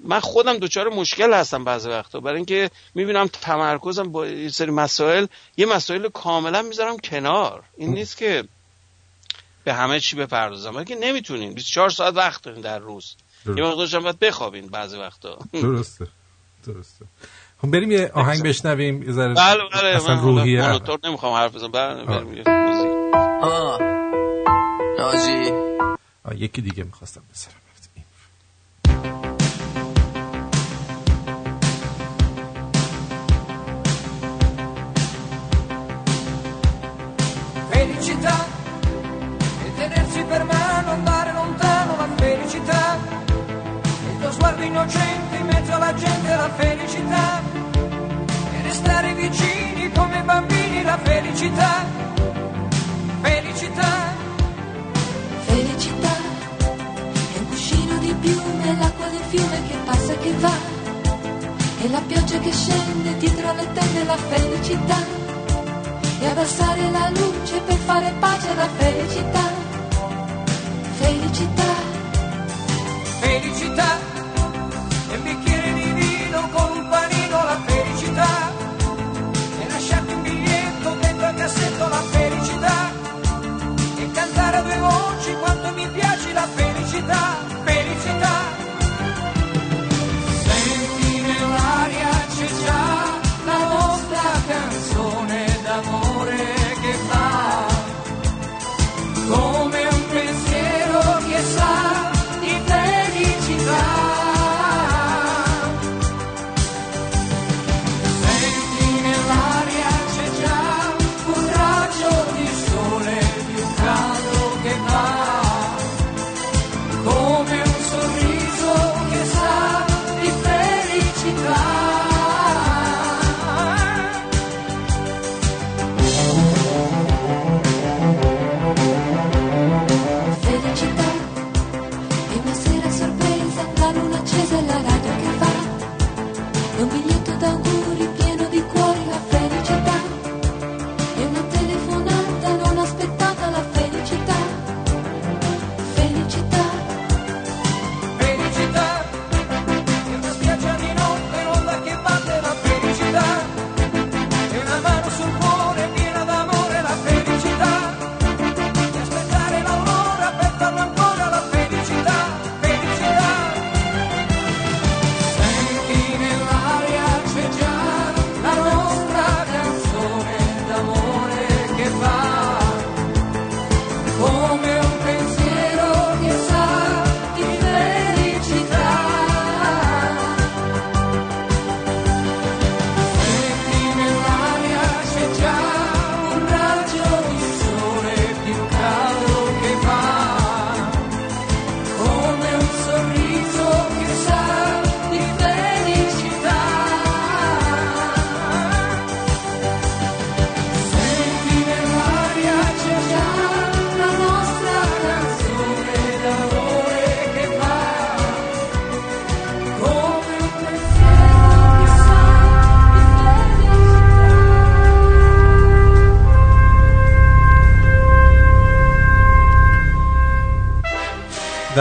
من خودم دچار مشکل هستم بعضی وقتا. برای اینکه می‌بینم تمرکزم با یه سری مسائل یه مسائل کاملا می‌ذارم کنار. این نیست که به همه چی بپردازم. بلکه نمی‌تونین. 24 ساعت وقت دارین در روز. درست. یه هم باید بخوابین بعضی وقتا. درسته. درسته. خب بریم یه آهنگ بشنویم یه ذره بله بله اصلا من روحیه. مونوتور نمی‌خوام حرف بزنم. بله بریم یه موزیک. آه ناجی آه، یکی دیگه می‌خواستم بسرم felicità e tenersi per mano, andare lontano la felicità, il tuo sguardo innocente alla gente la felicità, e restare vicini come bambini la felicità, felicità. Felicità. È un cuscino di piume, l'acqua del fiume che passa e che va, e la pioggia che scende dietro le tende la felicità, e abbassare la luce per fare pace alla felicità. Felicità, felicità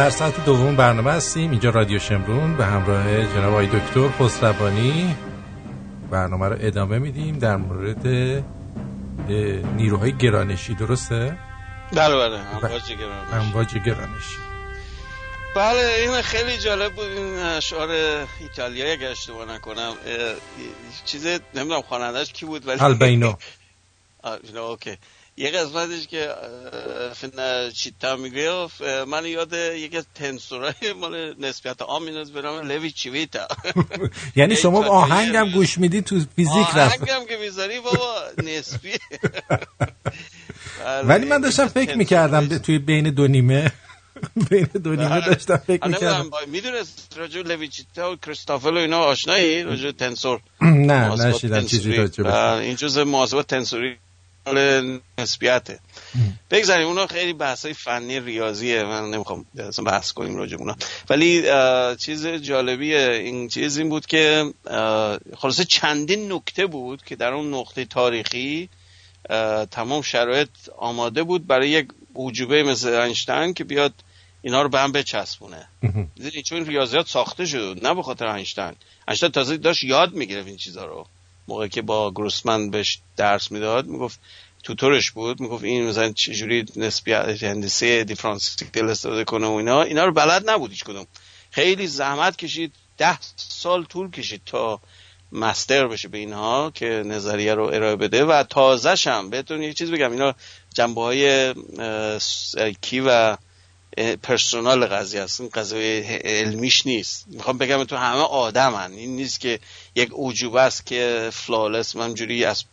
در ساعت دوم برنامه هستیم. اینجا رادیو شمرون به همراه جناب آقای دکتر خسروانی برنامه رو ادامه میدیم در مورد نیروهای گرانشی. درسته؟ بله بله. امواج گرانش امواج گرانشی. بله این خیلی جالب بود. این اشعار ایتالیایی اگه اشتباه نکنم چیز نمی‌دونم خواننده‌اش کی بود ولی البینو *laughs* اوکی. یه قسمتش که چیتا میگه من یاد یکی از تنسورای مال نسبیت عام میندازه به نام لوی چیویتا. *laughs* یعنی شما *laughs* آهنگم گوش میدی تو فیزیک رفت. آهنگم که می‌ذاری بابا نسبی. *laughs* بله، ولی من داشتم فکر می‌کردم توی بین دو نیمه. بین دو نیمه داشتم فکر می‌کردم. می‌دونست راجع به لویچیتا و کریستافل و اینا آشنایی؟ راجع به تنسور. *clears throat* نه نشیدم چیزی تنسوری. راجع به و این جزء محاسبات تنسوری. نسبیته. بگذاریم اونا خیلی بحث های فنی ریاضیه. من نمی‌خوام اصلا بحث کنیم راجع اونا. ولی چیز جالبی این چیز این بود که خلاصه چندین نکته بود که در اون نقطه تاریخی تمام شرایط آماده بود برای یک عجوبه مثل اینشتین که بیاد اینا رو به هم بچسبونه. چون ریاضیات ساخته شد نه به خاطر اینشتین اینشتین تازه داشت یاد می‌گرفت این چیزا رو. موقعی که با گروسمن بهش درس می‌داد می‌گفت توتورش بود. می‌گفت این مثلا چجوری نسبیت هندسه دیفرانسیل استفاده کنه و اینا. اینا رو بلد نبود هیچ کدوم. خیلی زحمت کشید. ده سال طول کشید تا مستر بشه به اینها که نظریه رو ارائه بده و تازه هم بهتون یه چیز بگم. اینا جنبه های کی و پرسونال قضیه است این قضیه علمیش نیست. می‌خوام بگم تو همه آدمن. این نیست که یک عجوبه است که فلالس من جوری از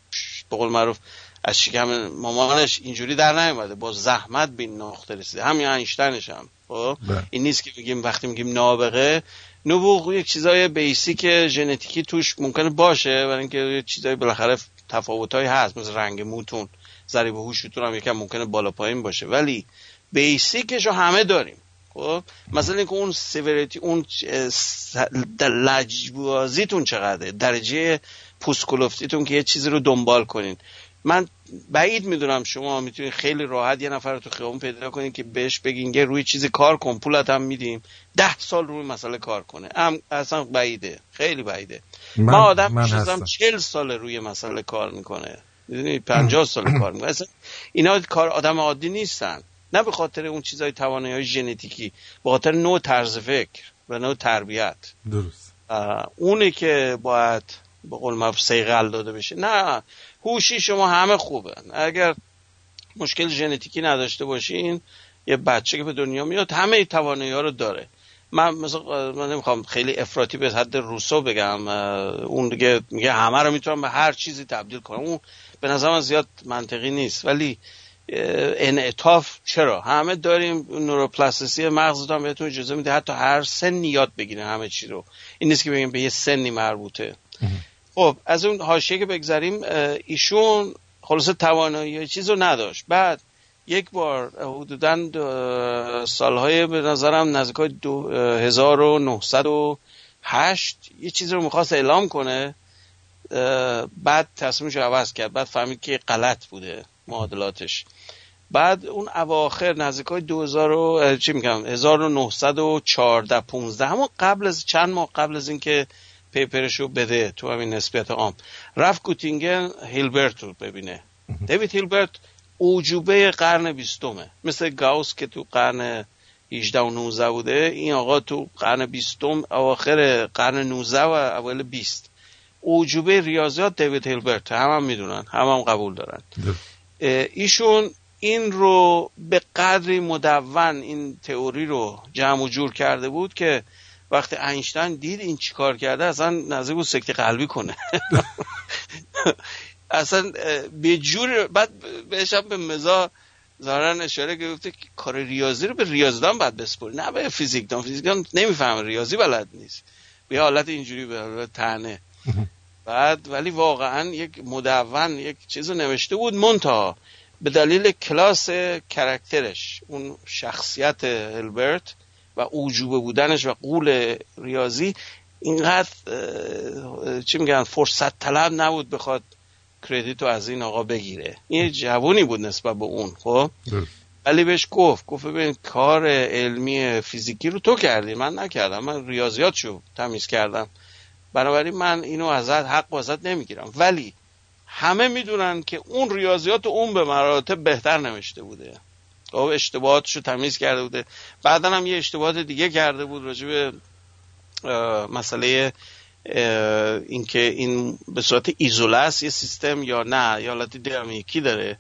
به قول معروف از شکم مامانش اینجوری در نیومده. با زحمت به این نقطه رسیده. همین اینشتینش هم. خب؟ بله. این نیست که بگیم وقتی میگیم نابغه. نبوغ یک چیزای بیسیک ژنتیکی توش ممکنه باشه برای اینکه یه چیزای بالاخره تفاوتایی هست. مثل رنگ موتون ضریب هوشتون هم یکم ممکنه بالا پایین باشه. ولی بیسیکش رو همه داریم. خب مثلا اینکه اون سیوریتی اون لجبازیتون چقدره؟ درجه پوسکولفتیتون که یه چیزی رو دنبال کنین. من بعید می‌دونم شما می‌تونید خیلی راحت یه نفر رو تو خیابون پیدا کنین که بهش بگین یه روی چیزی کار کن پولت هم میدیم. ده سال روی مسئله کار کنه. هم اصلا بعیده. خیلی بعیده. من, من- آدم من. چل سال روی مسئله کار می‌کنه. می‌دونی؟ پنجاه سال کار می‌کنه. اصلا اینا کار آدم عادی نیستن. نه به خاطر اون چیزای توانایی ژنتیکی به خاطر نوع طرز فکر و نوع تربیت. درست. اونه که باید به قول معروف سیغل داده بشه. نه هوشی شما همه خوبه. اگر مشکل ژنتیکی نداشته باشین یه بچه که به دنیا میاد همه توانایی ها رو داره. من مثلا من نمی‌خوام خیلی افراطی به حد روسو بگم. اون دیگه میگه همه رو می‌تونم به هر چیزی تبدیل کنم. اون به نظر من زیاد منطقی نیست. ولی انعطاف. چرا؟ همه داریم نوروپلاستیسی مغز هم بهتون اجازه میده حتی هر سنی یاد بگیرین همه چی رو. این نیست که بگیم به یه سنی مربوطه. خب از اون حاشیه که بگذریم ایشون خلاصه توانایی چیز رو نداشت. بعد یک بار حدودا سالهای به نظرم نزدیک های دو- اه، 1908 یه چیزی رو می‌خواست اعلام کنه. بعد تصمیمش رو عوض کرد. بعد فهمید که غلط بوده. معادلاتش. بعد اون اواخر نزدیک های 2000 و- اه، چی میگم 1914 15 همون قبل از چند ماه قبل از اینکه پیپرش رو بده تو همین نسبیت عام. رفت گوتینگن هیلبرت رو ببینه. دیوید هیلبرت اوجوبه قرن بیستمه. مثل گاوس که تو قرن 18 و 19 بوده این آقا تو قرن بیستم اواخر قرن 19 و اول 20 اوجوبه ریاضیات دیوید هیلبرت هم هم می‌دونن هم هم قبول دارن. ایشون این رو به قدری مدون این تئوری رو جمع و جور کرده بود که وقتی اینشتین دید این چیکار کرده اصلا نزدیک بود سکته قلبی کنه. *laughs* اصلا به جور بعد بهش به مزا ظاهرا اشاره که گفته که کار ریاضی رو به ریاضیدان باید بسپری نه به فیزیکدان. فیزیکدان نمی‌فهمه ریاضی بلد نیست. به حالت اینجوری به حالت تنه *laughs* بعد ولی واقعا یک مدون یک چیز رو نوشته بود منتها به دلیل کلاس کرکترش اون شخصیت هلبرت و اوجوبه بودنش و قول ریاضی اینقدر چی میگن فرصت طلب نبود بخواد کردیت رو از این آقا بگیره. این جوونی بود نسبت به اون خب. ولی بهش گفت گفت ببین کار علمی فیزیکی رو تو کردی من نکردم من ریاضیاتشو تمیز کردم. بنابراین من اینو ازت حق ازت نمی‌گیرم. ولی همه می‌دونن که اون ریاضیات اون به مراتب بهتر نوشته بوده. خب اشتباهاتش رو تمیز کرده بوده. بعدا هم یه اشتباهات دیگه کرده بود راجع به مسئله اینکه این به صورت ایزوله یه سیستم یا نه. یا حالت دینامیکی داره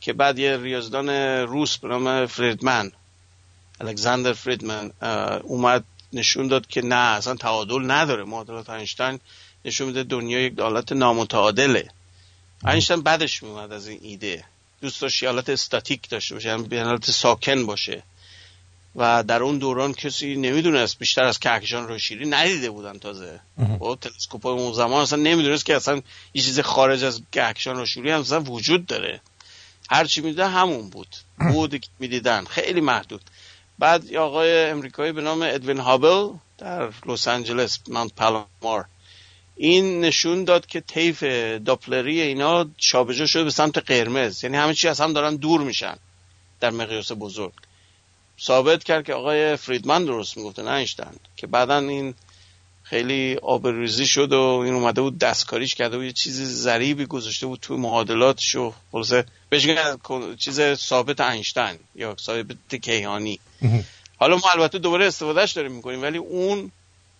که بعد یه ریاضدان روس به نام فریدمن الکساندر فریدمن اومد نشون داد که نه اصلا تعادل نداره. معادلات اینشتین نشون میده دنیا یک حالت نامتعادله. اینشتین بعدش میومد از این ایده. دوست داشت یه حالت استاتیک داشته باشه یعنی به حالت ساکن باشه. و در اون دوران کسی نمی‌دونست بیشتر از کهکشان روشیری ندیده بودن تازه. خب تلسکوپ اون زمان اصلا نمی‌دونست که اصلا یه چیز خارج از کهکشان روشیری هم اصلا وجود داره. هر چی می‌دیدن همون بود. *clears throat* بود که می‌دیدن. خیلی محدود. بعد آقای امریکایی به نام ادوین هابل در لس آنجلس مانت پالمار این نشون داد که طیف داپلری اینا شابجا شده به سمت قرمز. یعنی همه چی از هم دارن دور میشن در مقیاس بزرگ. ثابت کرد که آقای فریدمن درست می‌گفته نه که بعدا این خیلی آبروریزی شد و این اومده بود دستکاریش کرده و یه چیز ظریبی گذاشته بود توی معادلاتش و خلاصه بهش چیز ثابت اینشتین یا ثابت کیهانی. حالا ما البته دوباره استفادهش داریم می‌کنیم ولی اون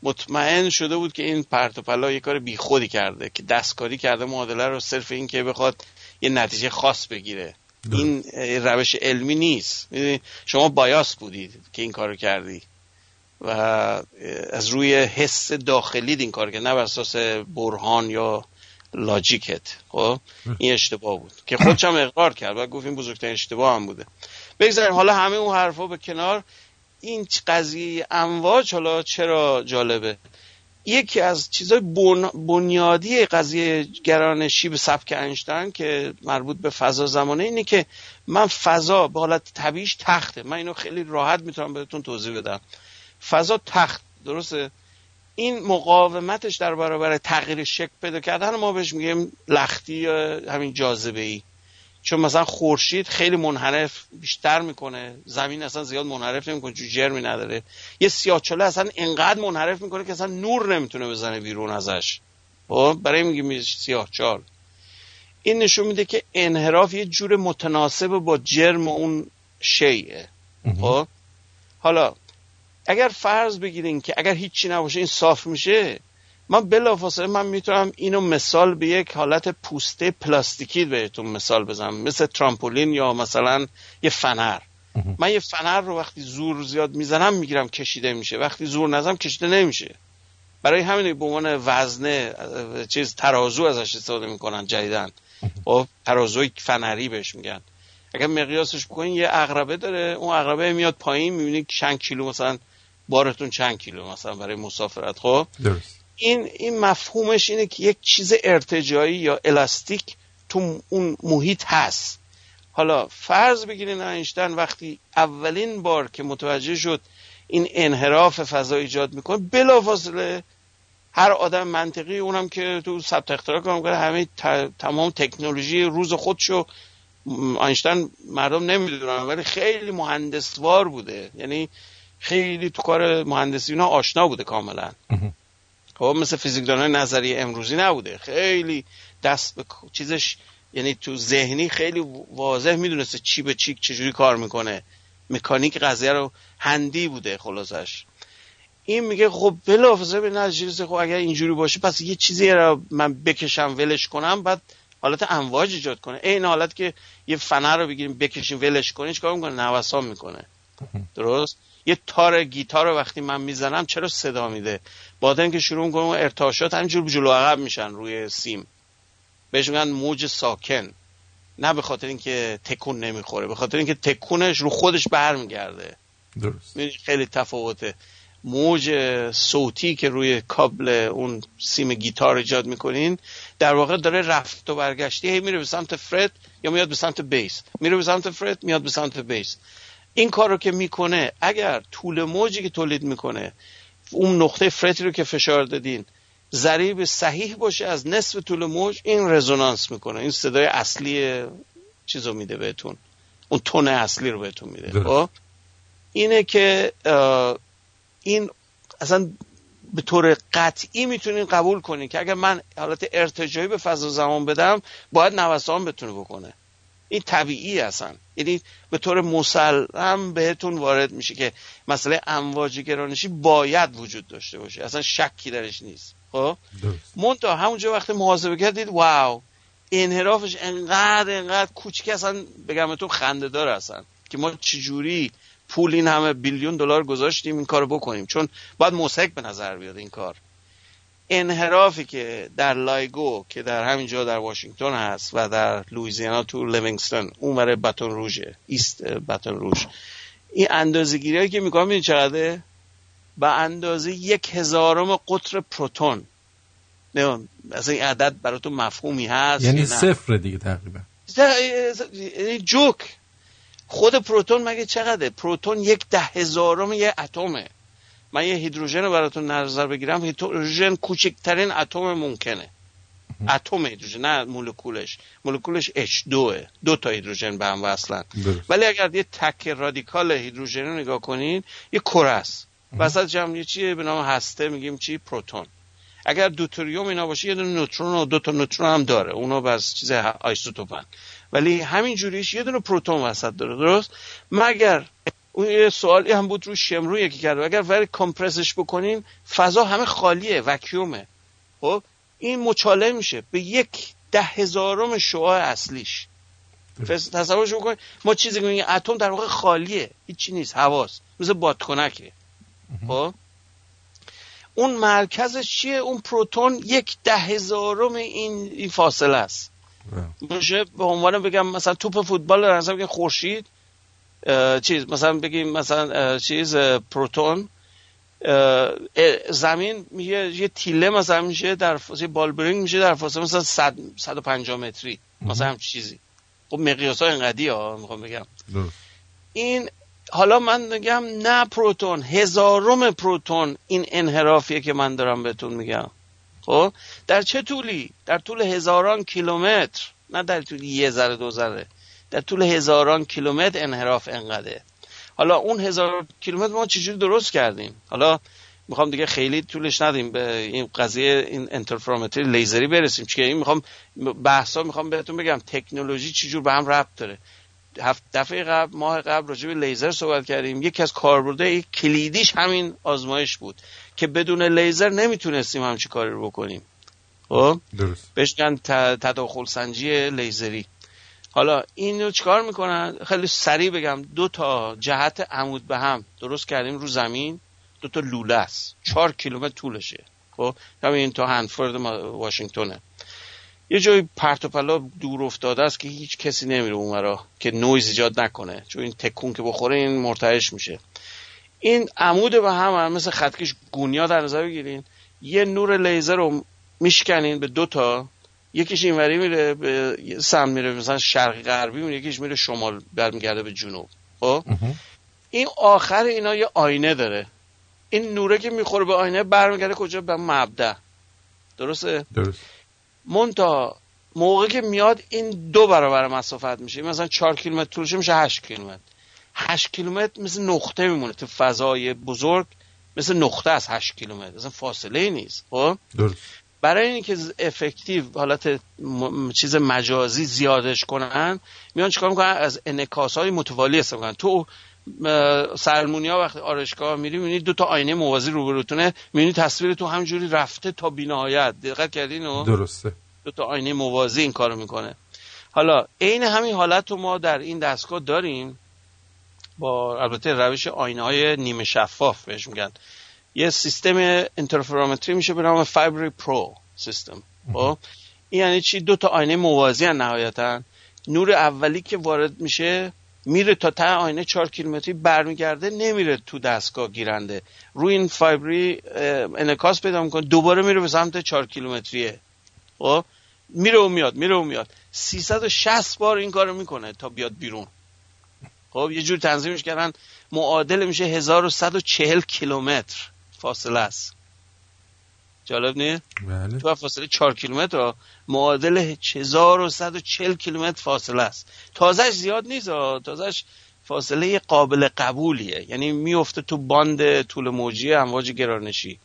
مطمئن شده بود که این پرت و پلا یه کار بیخودی کرده که دستکاری کرده معادله رو صرف این که بخواد یه نتیجه خاص بگیره. این اه، روش علمی نیست. شما بایاس بودید که این کارو کردی و از روی حس داخلی این کار کرد نه بر اساس برهان یا لاجیکت. خب این اشتباه بود. که خودش هم اقرار کرد و گفت این بزرگترین اشتباه هم بوده. بگذاریم حالا همه اون حرفا به کنار. این قضیه امواج حالا چرا جالبه؟ یکی از چیزهای بن... بنیادی قضیه گرانشی به سبک اینشتین که مربوط به فضا زمانه اینه که من فضا به حالت طبیعیش تخته. من اینو خیلی راحت می‌تونم بهتون توضیح بدم. فضا تخت درسته؟ این مقاومتش در برابر تغییر شکل پیدا کردن ما بهش میگیم لختی یا همین جاذبه ای چون مثلا خورشید خیلی منحرف بیشتر می‌کنه. زمین اصلا زیاد منحرف نمی‌کنه چون جرمی نداره. یه سیاهچاله اصلا انقدر منحرف می‌کنه که اصلا نور نمی‌تونه بزنه بیرون ازش. خب برای میگیم سیاهچال. این نشون میده که انحراف یه جور متناسب با جرم اون شیء خب حالا اگر فرض بگیرین که اگر هیچی نباشه این صاف میشه من بلافاصله من می‌تونم اینو مثال به یک حالت پوسته پلاستیکی بهتون مثال بزنم. مثل ترامپولین یا مثلا یه فنر. من یه فنر رو وقتی زور زیاد می‌زنم می‌گیرم کشیده میشه. وقتی زور نزنم کشیده نمیشه. برای همین به عنوان وزنه چیز ترازو ازش استفاده می‌کنن جدیدن خب ترازوی فنری بهش میگن. اگر مقیاسش بکنین یه عقربه داره. اون عقربه میاد پایین می‌بینی چند کیلو مثلا بارتون چند کیلو مثلا برای مسافرت. خب؟ درست. این این مفهومش اینه که یک چیز ارتجایی یا الاستیک تو اون محیط هست. حالا فرض بگیرین اینشتین وقتی اولین بار که متوجه شد این انحراف فضا ایجاد می‌کنه بلافاصله هر آدم منطقی اونم که تو ثبت اختراع کار می‌کنه همه تمام تکنولوژی روز خودشو م، اینشتین مردم نمی‌دونن ولی خیلی مهندسوار بوده. یعنی خیلی تو کار مهندسی اینا آشنا بوده کاملا. خب مثل فیزیکدانای نظری امروزی نبوده. خیلی دست به چیزش یعنی تو ذهنی خیلی واضح می‌دونسته چی به چی چجوری کار می‌کنه. مکانیک قضیه رو هندی بوده خلاصش. این میگه خب بلافاصله به نتیجه خب اگر اینجوری باشه پس یه چیزی رو من بکشم ولش کنم بعد حالت امواج ایجاد کنه. این حالت که یه فنر رو بگیریم بکشیم ولش کنیم چیکار می‌کنه؟ نوسان می‌کنه. درست؟ یه تار گیتار رو وقتی من می‌زنم چرا صدا میده؟ با اینکه شروع می‌کنم ارتعاشات همینجور جلو عقب میشن روی سیم. بهش میگن موج ساکن. نه به خاطر اینکه تکون نمی‌خوره به خاطر اینکه تکونش رو خودش برمیگرده. درست. خیلی تفاوته. موج صوتی که روی کابل اون سیم گیتار ایجاد می‌کنین در واقع داره رفت و برگشتی هی میره به سمت فرد یا میاد به سمت بیس. میره به سمت فرد میاد به سمت بیس. این کار رو که می‌کنه اگر طول موجی که تولید می‌کنه اون نقطه فرتی رو که فشار دادین ضریب صحیح باشه از نصف طول موج این رزونانس می‌کنه. این صدای اصلی چیز رو میده بهتون. اون تون اصلی رو بهتون میده. خب؟ اینه که این اصلا به طور قطعی می‌تونین قبول کنین که اگر من حالت ارتجایی به فضا زمان بدم باید نوسان بتونه بکنه. این طبیعی هستن. یعنی به طور مسلم بهتون وارد میشه که مسئله امواج گرانشی باید وجود داشته باشه. اصلا شکی درش نیست. خب؟ منتها همونجا وقتی محاسبه کردید واو انحرافش انقدر انقدر کوچیک اصلا بگم بهتون خنده دار هستن. که ما چجوری پول این همه بیلیون دلار گذاشتیم این کارو بکنیم. چون باید مسحک به نظر بیاد این کار. انحرافی که در LIGO که در همین جا در واشنگتن هست و در لویزیانا تو لیوینگستون اون برای باتون روژه ایست باتون روژ این اندازه گیری که می‌کنم این چقدره؟ به اندازه یک هزارم قطر پروتون. نه اصلا این عدد براتون مفهومی هست یعنی؟ صفر دیگه تقریبا. یعنی جوک. خود پروتون مگه چقدره؟ پروتون یک ده هزارم یه اتمه. من یه هیدروژن رو براتون نظر بگیرم. هیدروژن کوچکترین اتم ممکنه. اتم هیدروژن نه مولکولش. مولکولش H2 دو تا هیدروژن به هم وصلن. ولی اگر یه تک رادیکال هیدروژن رو نگاه کنین یه کره است. وسط جمع یه چیه؟ به نام هسته میگیم چی؟ پروتون. اگر دوتریوم اینا باشه یه دونه نوترون و دو تا نوترون هم داره. اونا بس چیز آیسوتوپن. ولی همین جوریش یه دونه پروتون وسط داره. درست؟ مگر اون یه سوالی هم بود رو شمرو یکی کرده اگر ولی کمپرسش بکنیم فضا همه خالیه وکیومه. خب این مچاله میشه به یک ده هزارم شعاع اصلیش. تصورش بکنید ما چیزی که میگیم اتم در واقع خالیه هیچی نیست هواست مثل بادکنکه. خب؟ اون مرکزش چیه؟ اون پروتون یک ده هزارم این این فاصله است. میشه به عنوان بگم مثلا توپ فوتبال در نظر بگیم خورشید چیز مثلا بگیم مثلا چیز پروتون زمین یه یه تیله مثلا میشه در فاصله بالبرینگ میشه در فاصله مثلا 100 150 متری مثلا هم چیزی. خب مقیاس ها انقدی ها می‌خوام بگم. این حالا من میگم نه پروتون هزارم پروتون این انحرافیه که من دارم بهتون میگم. خب؟ در چه طولی؟ در طول هزاران کیلومتر نه در طول یه ذره دو ذره. در طول هزاران کیلومتر انحراف انقدره. حالا اون هزار کیلومتر ما چجوری درست کردیم؟ حالا می‌خوام دیگه خیلی طولش ندیم به این قضیه این انترفرومتری لیزری برسیم. چون این می‌خوام بحثا می‌خوام بهتون بگم تکنولوژی چجور به هم ربط داره. هفت دفعه قبل ماه قبل راجع به لیزر صحبت کردیم. یکی از کاربردهای کلیدیش همین آزمایش بود که بدون لیزر نمی‌تونستیم همچی کاری رو بکنیم. خب؟ درست. بهش میگن تداخل سنجی لیزری. حالا اینو چیکار می‌کنن؟ خیلی سریع بگم. دو تا جهت عمود به هم. درست کردیم رو زمین. دو تا لوله است. چهار کیلومتر طولشه. خب؟ همین تا Hanford واشنگتونه یه جای پرت و پلا دور افتاده است که هیچ کسی نمیره اونورا که نویز ایجاد نکنه. چون این تکون که بخوره این مرتعش میشه. این عمود به هم, هم مثل خطکش گونیا در نظر بگیرین. یه نور لیزر رو میشکنین به دو تا. یکیش اینوری میره به سمت میره مثلا شرقی غربی میره یکیش میره شمال برمیگرده به جنوب. خب؟ این آخر اینا یه آینه داره. این نوره که می‌خوره به آینه برمیگرده کجا؟ به مبدا درسته؟ درست. مونتا موقع که میاد این دو برابر مسافت میشه. مثلا چهار کیلومتر طولشه میشه هشت کیلومتر. هشت کیلومتر مثل نقطه میمونه. تو فضای بزرگ مثل نقطه از هشت کیلومتر. مثلا فاصله ای نیست. خب؟ درست. برای اینکه افکتیو حالت م... چیز مجازی زیادش کنن میان چیکار می‌کنن؟ از انکاس های متوالی استفاده می‌کنن. تو سرمونیا وقتی آرشگاه میری می‌بینی دو تا آینه موازی روبروتونه می‌بینی تصویر تو همجوری رفته تا بینهایت. دقت کردین و درسته. دو تا آینه موازی این کارو می‌کنه. حالا عین همین حالت رو ما در این دستگاه داریم. با البته روش آینه های نیمه شفاف بهش میگن. یه سیستم interferometry میشه به نام Fabry-Pérot system. خب؟ این یعنی چی؟ دو تا آینه موازی هن نهایتا. نور اولی که وارد میشه میره تا ته آینه چهار کیلومتری برمیگرده نمیره تو دستگاه گیرنده. روی این Fabry انعکاس پیدا می‌کنه دوباره میره به سمت چهار کیلومتریه. خب؟ میره و میاد میره و میاد. 360 بار این کارو می‌کنه تا بیاد بیرون. خب؟ یه جور تنظیمش کردن معادل میشه 1140 کیلومتر. فاصله است. جالب نیست؟ بله. تو فاصله 4 کیلومتر معادل 1140 کیلومتر فاصله است. تازهش زیاد نیست ها. تازهش فاصله قابل قبولیه. یعنی میفته تو باند طول موجی امواج گرانشی.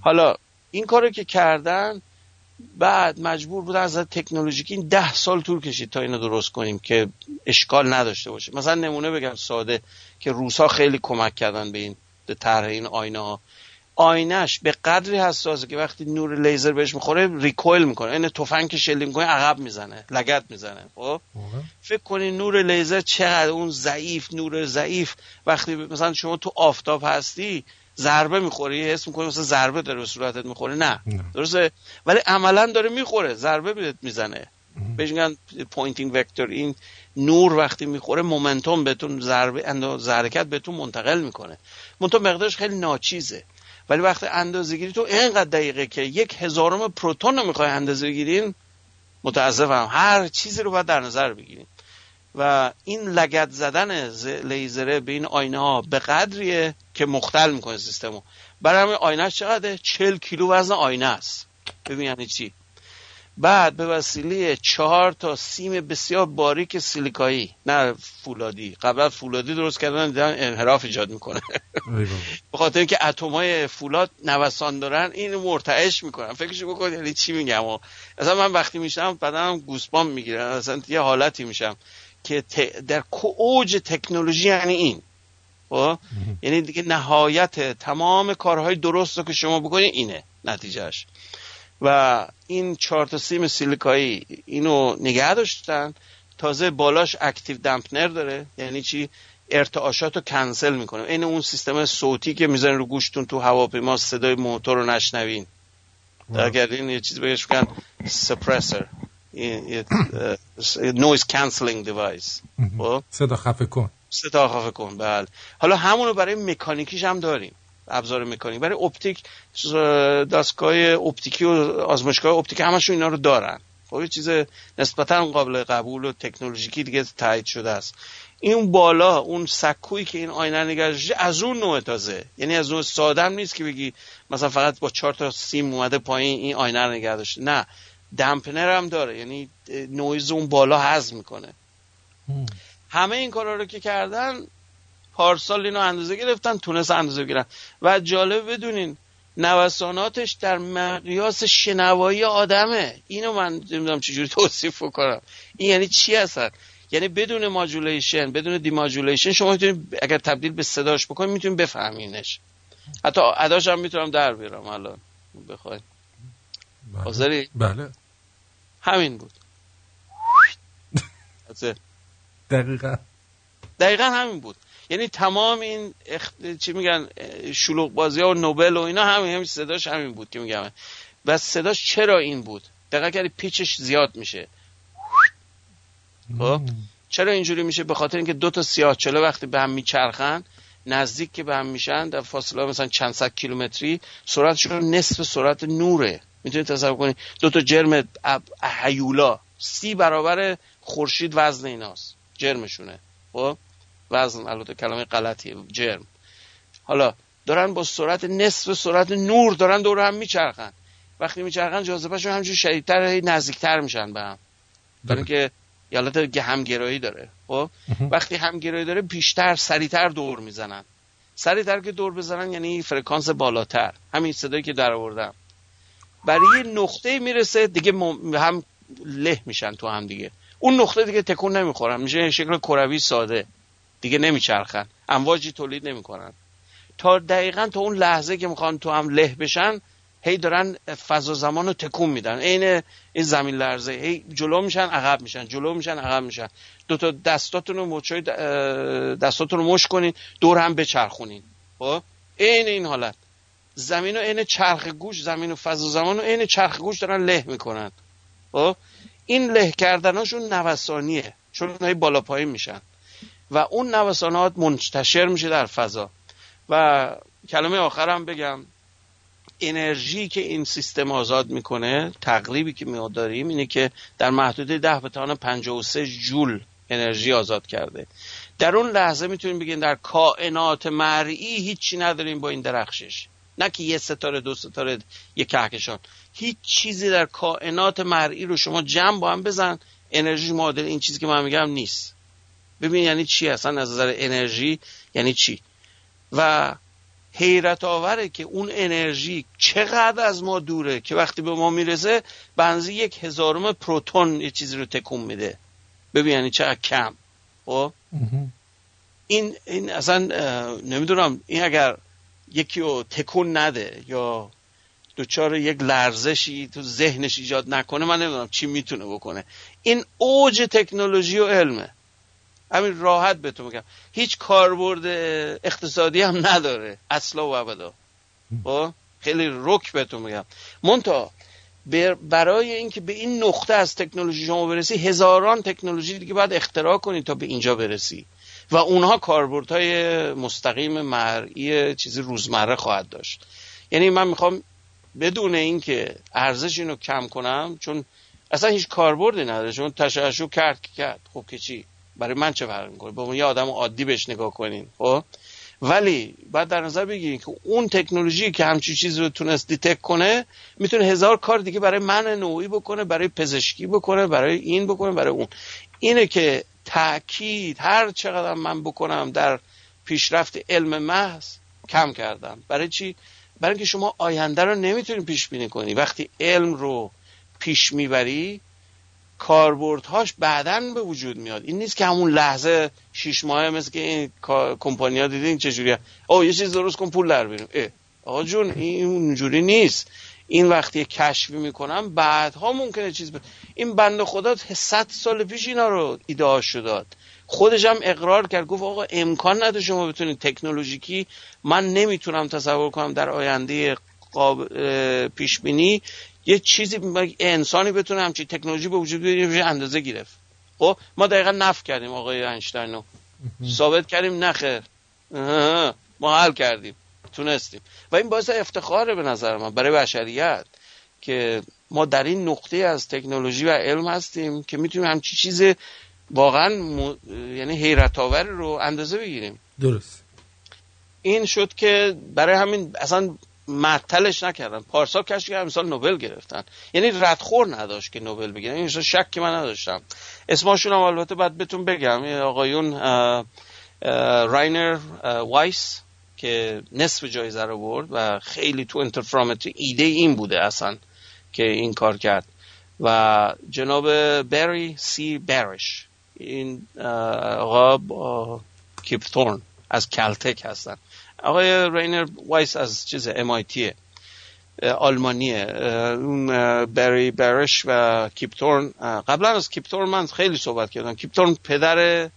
حالا این کارو که کردن بعد مجبور بودن از تکنولوژیکی این ده سال طول کشید تا اینو درست کنیم که اشکال نداشته باشه. مثلا نمونه بگم ساده که روسا خیلی کمک کردن به این به طرح این آینه ها. آینش به قدری حساسه که وقتی نور لیزر بهش می‌خوره ریکویل می‌کنه. این تفنگ که شلیک می‌کنه عقب می‌زنه لگت می‌زنه. خب؟ فکر کنی نور لیزر چقدر اون ضعیف نور ضعیف. وقتی مثلا شما تو آفتاب هستی ضربه می‌خوری حس می‌کنی مثلا ضربه داره به صورتت می‌خوره. نه. نه. درسته؟ ولی عملا داره می‌خوره ضربه بهت می‌زنه. بهش میگن Poynting vector این نور وقتی می‌خوره momentum بهتون ضربه حرکت بهتون منتقل می‌کنه. منتها مقدارش خیلی ناچیزه. ولی وقتی اندازه گیری تو اینقدر دقیقه که یک هزارم پروتون رو می‌خوای اندازه بگیرین متاسفم هر چیزی رو باید در نظر بگیریم و این لگت زدن لیزره به این آینه ها به قدریه که مختل می‌کنه سیستمو. برای همین آینه چقدره؟ 40 کیلو وزن آینه است. ببین یعنی چی؟ بعد به وسیله چهار تا سیم بسیار باریک سیلیکایی نه فولادی. قبلا فولادی درست کردن دیدن انحراف ایجاد می‌کنه. *laughs* به خاطر اینکه اتمای فولاد نوسان دارن اینو مرتعش می‌کنن. فکرشو بکن یعنی چی میگم. و اصلا من وقتی میشم بدنم گوسپام می‌گیره. اصلا یه حالتی میشم که در اوج تکنولوژی یعنی این. خب؟ یعنی دیگه نهایت تمام کارهای درست رو که شما بکنید اینه نتیجهش. و این چهار تا سیم سیلیکایی اینو نگه داشتن. تازه بالاش اکتیو دمپنر داره. یعنی چی؟ ارتعاشات رو کنسل می‌کنه. این اون سیستم صوتی که می‌زنین رو گوشتون تو هواپیما صدای موتور رو نشنوین. درک کردین یه چیزی بهش میگن suppressor noise cancelling device صدا خفه کن. صدا خفه کن. بله. حالا همونو برای مکانیکیش هم داریم. ابزار مکانیک. برای اپتیک دستگاه اپتیکی و آزمایشگاه اپتیک همشون اینا رو دارن. خب یه چیز نسبتا قابل قبول و تکنولوژیکی دیگه تایید شده است. این بالا اون سکویی که این آینه نگه داشته از اون نوع تازه. یعنی از اون ساده هم نیست که بگی مثلا فقط با چهار تا سیم اومده پایین این آینه رو نگه داشته. نه. damper هم داره. یعنی نویز اون بالا حذف می‌کنه. همه این کارا رو که کردن پارسال اینو اندازه گرفتن تونست اندازه بگیرن. و جالب بدونین نوساناتش در مقیاس شنوایی آدمه. اینو من نمی‌دونم چجوری توصیف کنم این یعنی چی هستن یعنی بدون modulation بدون demodulation شما می‌تونید اگر تبدیل به صداش بکنید می‌تونید بفهمینش. حتی اداش هم می‌تونم در بیارم الان. بخواید بله. بله. همین بود. *laughs* دقیقا. دقیقا همین بود. یعنی تمام این اخ... چی میگن شلوغ بازی ها و نوبل و اینا همین همین صداش همین بود که میگم. و صداش چرا این بود؟ دقیقا کردی پیچش زیاد میشه. خب؟ چرا اینجوری میشه؟ به خاطر اینکه دو تا سیاه چلو وقتی به هم میچرخن نزدیک که به هم میشن در فاصله مثلا چند صد کیلومتری سرعتشون نصف سرعت نوره. می‌تونید تصور کنید دو تا جرم هیولا سی برابر خورشید وزن ایناست جرمشونه. خب؟ وزن البته کلمه غلطیه جرم. حالا دارن با سرعت نصف سرعت نور دارن دور هم میچرخن. وقتی میچرخن جاذبهشون همجور شدیدتر نزدیکتر میشن به هم. برای اینکه یه حالت همگرایی داره. خب؟ وقتی همگرایی داره بیشتر سریعتر دور می‌زنن. سریعتر که دور بزنن یعنی فرکانس بالاتر. همین صدایی که در آوردم. برای یه نقطه می‌رسه دیگه هم له میشن تو هم دیگه. اون نقطه دیگه تکون نمی‌خورن. میشه شکل کروی ساده. دیگه نمیچرخن. امواجی تولید نمی‌کنن. تا دقیقا تا اون لحظه که می‌خوان تو هم له بشن هی دارن فضا زمان رو تکون میدن. عین این زمین لرزه. هی جلو میشن عقب میشن. جلو میشن عقب میشن. دو تا دستاتون رو مچای دستاتون رو مش کنین دور هم بچرخونین. خب؟ عین این حالت. زمین و عین چرخ گوش زمین و فضا زمان و عین چرخ گوش دارن له می‌کنن. خب؟ این له کردناشون نوسانیه. چون بالا پایین میشن. و اون نوسانات منتشر میشه در فضا. و کلمه آخرم بگم انرژی که این سیستم آزاد می‌کنه تقریبی که ما داریم اینه که در محدوده 10 به توان 53 جول انرژی آزاد کرده. در اون لحظه می‌تونیم بگیم در کائنات مرئی هیچی نداریم با این درخشش. نه که یه ستاره دو ستاره یه کهکشان. هیچ چیزی در کائنات مرئی رو شما جمع با هم بزن انرژی معادل این چیزی که من میگم نیست. ببین یعنی چی اصلا از نظر انرژی؟ یعنی چی؟ و حیرت آوره که اون انرژی چقدر از ما دوره که وقتی به ما می‌رسه بنزی یک هزارم پروتون یه چیزی رو تکون میده. ببین یعنی چقدر کم. خب؟ این این اصلا نمی‌دونم این اگر یکی رو تکون نده یا دچار یک لرزشی تو ذهنش ایجاد نکنه من نمی‌دونم چی می‌تونه بکنه. این اوج تکنولوژی و علمه. همین راحت بهتون میگم. هیچ کاربرد اقتصادی هم نداره. اصلا و ابدا. خب؟ خیلی رک بهتون میگم. مونتا برای اینکه به این نقطه از تکنولوژی شما برسی هزاران تکنولوژی دیگه باید اختراع کنید تا به اینجا برسی. و اونها کاربردهای مستقیم مرئی چیزی روزمره خواهد داشت. یعنی من می‌خوام بدون اینکه ارزش اینو کم کنم چون اصلا هیچ کاربردی نداره. چون تشعشع کرد که کرد. خب که چی؟ برای من چه فرق می‌کنه؟ با یه آدم عادی بهش نگاه کنین خب؟ ولی باید در نظر بگیرید که اون تکنولوژی که همچین چیزی رو تونست دیتک کنه می‌تونه هزار کار دیگه برای من نوعی بکنه برای پزشکی بکنه برای این بکنه برای اون. اینه که تاکید هر چقدر من بکنم در پیشرفت علم محض کم کردم. برای چی؟ برای اینکه شما آینده رو نمی‌تونی پیش بینی کنی. وقتی علم رو پیش می‌بری کاربردهاش بعدا به وجود میاد. این نیست که همون لحظه شیش ماه مثل که این کمپانیا دیدین چجوریه. او یه چیز درست کن پول در بیرون آقا جون این اونجوری نیست. این وقتی کشفی می‌کنم بعدها ممکنه چیز بد. این بند خدا 100 سال پیش اینا رو ایده داد. خودش هم اقرار کرد. گفت آقا امکان نداره شما بتونید تکنولوژیکی. من نمی‌تونم تصور کنم در آینده قاب... پیش بینی یه چیزی انسانی بتونه همچین تکنولوژی به وجود بیاره اندازه گرفت. خب ما دقیقا نف کردیم آقای انشترنو ثابت کردیم نخیر ما حل کردیم تونستیم. و این باعث افتخاره به نظر من برای بشریت که ما در این نقطه از تکنولوژی و علم هستیم که می‌تونیم همچی چیز واقعا م... یعنی حیرت آور رو اندازه بگیریم. درست. این شد که برای همین اصلا معطلش نکردن. پارسا کشف که امسال نوبل گرفتن. یعنی ردخور نداشت که نوبل بگیرن. این شک که من نداشتم. اسمشون هم البته بعد بهتون بگم. آقایون راینر وایس که نصف جایزه رو برد و خیلی تو interferometry ایده این بوده اصلا که این کار کرد. و جناب بری سی بریش این آقا کیپ از Caltech هستن. آقای راینر وایس از چیز MIT آلمانیه. اون بری بریش و کیپ تورن. قبلا از کیپ تورن من خیلی صحبت کردم. کیپ تورن پدر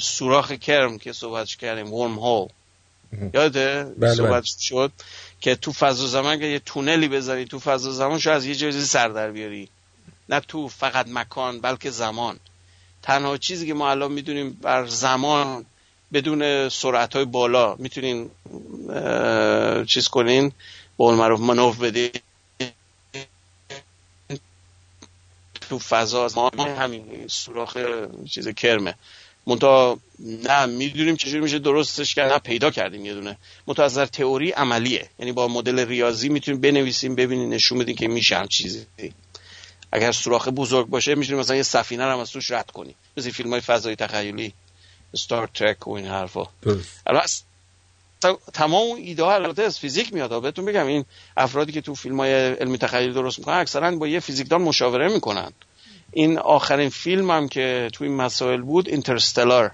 سوراخ کرم که صحبتش کردیم wormhole یاده بله صحبت شد که تو فضا زمان که یه تونلی بذاری تو فضا زمان شو از یه جایی سر در بیاری. نه تو فقط مکان بلکه زمان. تنها چیزی که ما الان می‌دونیم بر زمان بدون سرعت های بالا می‌تونین چیز کنین به اون معروف منوف بدین. تو فضا ما همین سوراخ چیز کرمه. منتها نه می‌دونیم چجوری میشه درستش کرد نه پیدا کردیم یه دونه. از تئوری عملیه. یعنی با مدل ریاضی می‌تونیم بنویسیم ببینیم نشون بدیم که میشه هم چیزی. اگر سوراخ بزرگ باشه می‌تونیم مثلا یه سفینه رو هم از توش رد کنیم. مثل فیلم های فضایی تخیلی. ستار ترک و این حرفا. درست. تمام اون ایده ها البته از فیزیک میاد. بهتون بگم این افرادی که تو فیلم های علمی تخیلی درست می‌کنن اکثرا با یه فیزیکدان مشاوره می‌کنن. این آخرین فیلم هم که تو این مسائل بود اینترستلار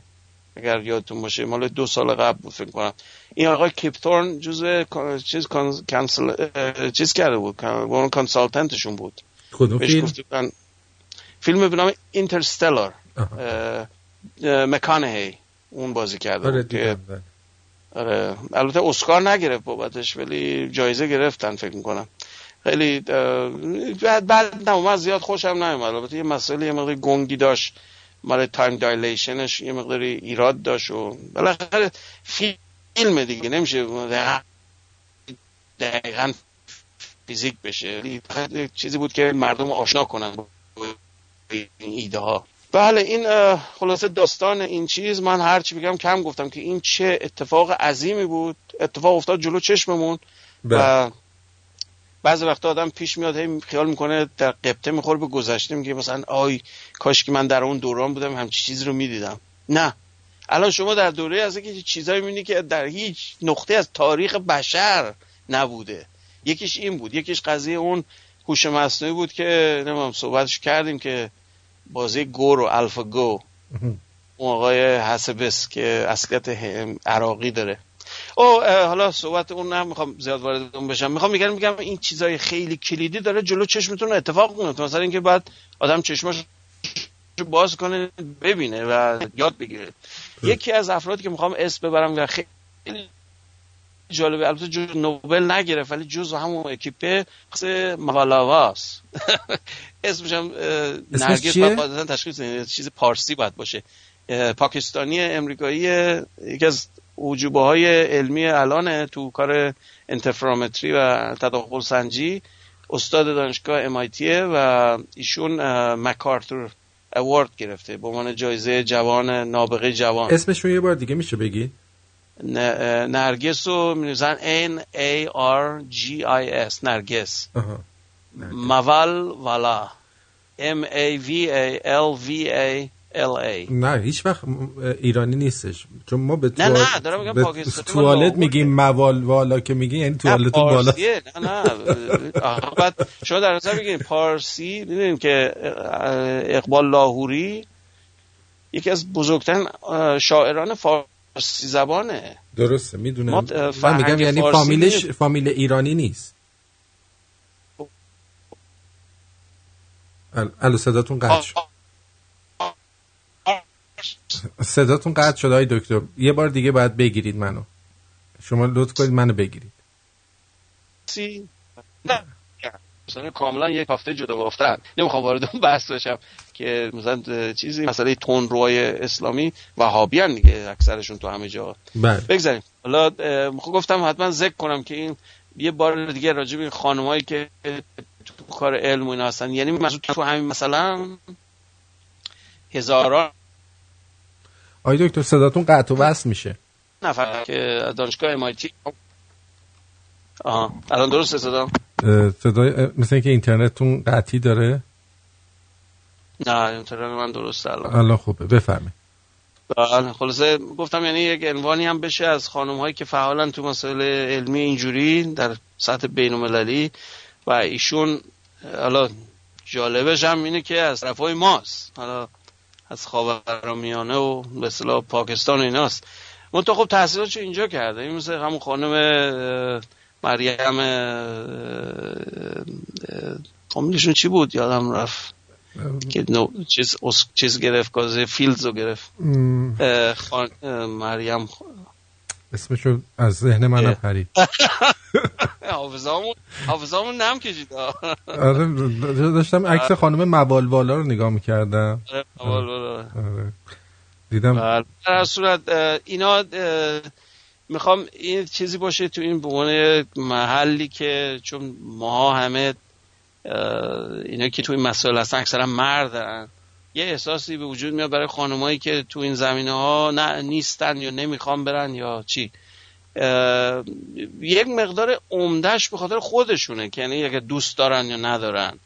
اگر یادتون باشه مال دو سال قبل بود فکر کنم. این آقای کیپتورن جزء چیز کانسل چیز کرده بود. اون کانسالتنتشون بود. کدوم فیلم؟ فیلم به نام اینترستلار مکانهی اون بازی کرده آره که آره. البته اسکار نگرفت بابتش ولی جایزه گرفتن فکر می‌کنم. خیلی بعد بعد نه زیاد خوشم نیومد. البته یه مسئله یه مقدار گنگی داشت. مال time dilation ش یه مقداری ایراد داشت و بالاخره فیلم دیگه نمیشه دقیقا فیزیک بشه. چیزی بود که مردم آشنا کنن این ایده ها. بله این خلاصه داستان این چیز من هرچی بگم کم گفتم که این چه اتفاق عظیمی بود. اتفاق افتاد جلو چشممون و بعضی وقتا آدم پیش میاد هی خیال می‌کنه در قبطه می‌خوره به گذشته میگه مثلا آی کاش که من در اون دوران بودم همچی چیز رو می‌دیدم. نه. الان شما در دوره از که چیزایی می‌بینی که در هیچ نقطه از تاریخ بشر نبوده. یکیش این بود. یکیش قضیه اون هوش مصنوعی بود که نمی‌دونم صحبتش کردیم که بازی گو رو الفا گو. اون آقای حسبس که اصلیت عراقی داره. او حالا صحبت اون نه می‌خوام زیاد وارد اون بشم. می‌خوام میگم میگم این چیزای خیلی کلیدی داره جلو چشمتون اتفاق میفته مثلا اینکه بعد آدم چشماش باز کنه ببینه و یاد بگیره. یکی از افرادی که می‌خوام اسم ببرم و خیلی جالبه. البته جو نوبل نگرفت ولی جزو همون اکیپه موالاواس *laughs* اسمش هم نرگس قاعدتاً تشخیص. چیز پارسی باید باشه. پاکستانی امریکایی یکی از عجوبه های علمی الان تو کار انترفرامتری و تداخل سنجی. استاد دانشگاه MIT و ایشون مکارتور اوارد گرفته. به عنوان جایزه جوان نابغه جوان. اسمشون یه بار دیگه میشه بگی؟ ن- اه، نرگس رو می‌نویسن N A R G I S نرگس. مول والا. M A V A L V A L A. نه هیچ وقت ایرانی نیستش. چون ما به نه، توال- نه، دارم میگم پاکستانی، توالت میگیم موال والا که میگی یعنی نه توالتون بالا. نه نه. *laughs* بعد شما در نظر بگیرید پارسی می‌دونیم که اقبال لاهوری یکی از بزرگترین شاعران فارسی زبانه. درسته می‌دونم. من میگم یعنی فارسی فامیلش نیست. فامیل ایرانی نیست. ال- الو صداتون قطع شد. صداتون قطع شد آقای دکتر. یه بار دیگه باید بگیرید منو. شما لطف کنید منو بگیرید. سی نه مثلا کاملا یک هفته جدا گفتن نمی‌خوام وارد اون بحث بشم که مثلا چیزی مسئله تون روای اسلامی وهابیان دیگه اکثرشون تو همه جا. بله. بگذاریم. حالا اه، گفتم حتما ذکر کنم که این یه بار دیگه راجع به این خانمایی که تو کار علم و اینا هستن. یعنی منظور تو همین مثلا هزاران. آقای دکتر صداتون قطع و وصل میشه. نفر که دانشگاه MIT آها. الان درست صدا؟ صدای مثل اینکه اینترنتتون قطعی داره؟ نه اینترنت من درست الان. الان خوبه. بفرمایید. بله خلاصه گفتم یعنی یک عنوانی هم بشه از خانم هایی که فعالن تو مسائل علمی اینجوری در سطح بین المللی و ایشون حالا جالبش هم اینه که از طرفای ماست. حالا از خاورمیانه و به اصطلاح پاکستان و ایناست. منتها خب تحصیلاتشو اینجا کرده. این مثل همون خانم مریم فامیلشون چی بود؟ یادم رفت. که نو چیز چیز گرفت گازه فیلدز رو گرفت. خان... مریم اسمشو از ذهن منم. پرید *laughs* حافظامون حافظامون نم کشید. *laughs* آره داشتم عکس خانم موال والا رو نگاه می‌کردم. آره. دیدم بله. در صورت اینا می‌خوام این چیزی باشه تو این عنوان محلی که چون ماها همه اینا که تو این مسائل هستن اکثرا یه احساسی به وجود میاد برای خانمایی که تو این زمینه ها نه نیستن یا نمی‌خوان برن یا چی. یک مقدار عمدهش به خاطر خودشونه که یعنی اگه دوست دارن یا ندارن.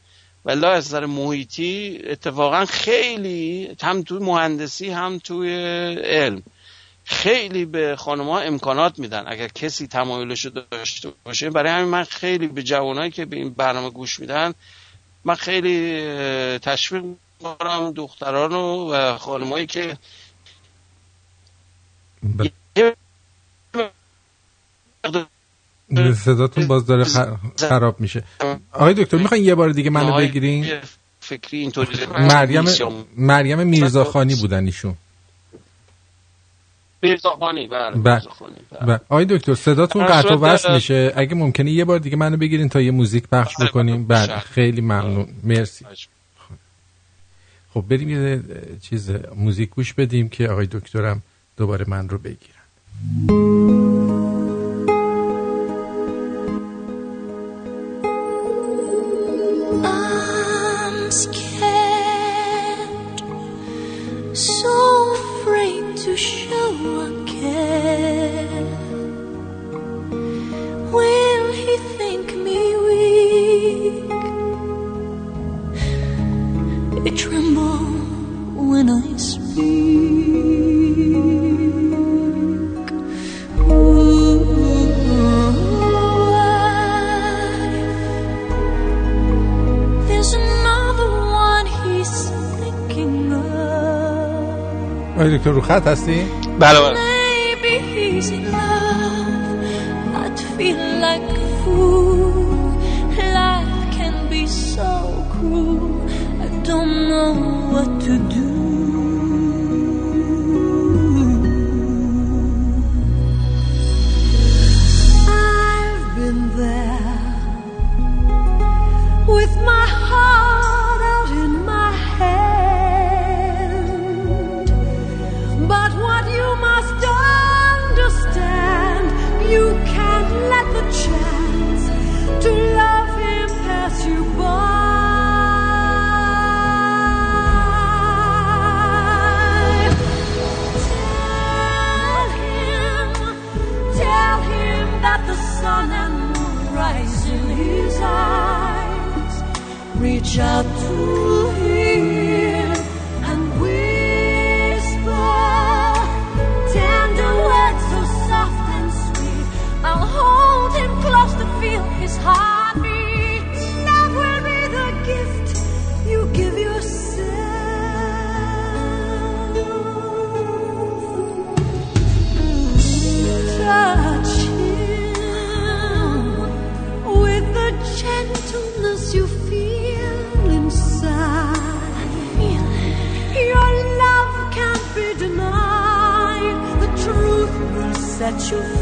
ولی از نظر محیطی اتفاقا خیلی هم توی مهندسی هم توی علم. خیلی به خانم ها امکانات میدن. اگر کسی تمایلش رو داشته باشه برای همین من خیلی به جوانایی که به این برنامه گوش میدن من خیلی تشویق می‌کنم دختران رو و خانمایی که ب- صداتون باز داره خراب میشه. آقای دکتر می‌خواین یه بار دیگه منو بگیرین؟ فکری اینطوری مریم مریم میرزاخانی بودن ایشون. میرزاخانی بله بله. میرزاخانی، بله. آقای دکتر صداتون قطع و وصل میشه. اگه ممکنه یه بار دیگه منو بگیرین تا یه موزیک پخش بله، بکنیم. بله. بله خیلی ممنون. مرسی. خب بریم یه چیز موزیک گوش بدیم که آقای دکترم دوباره من رو بگیرن. دکتر رو خط هستی؟ بله بله job you.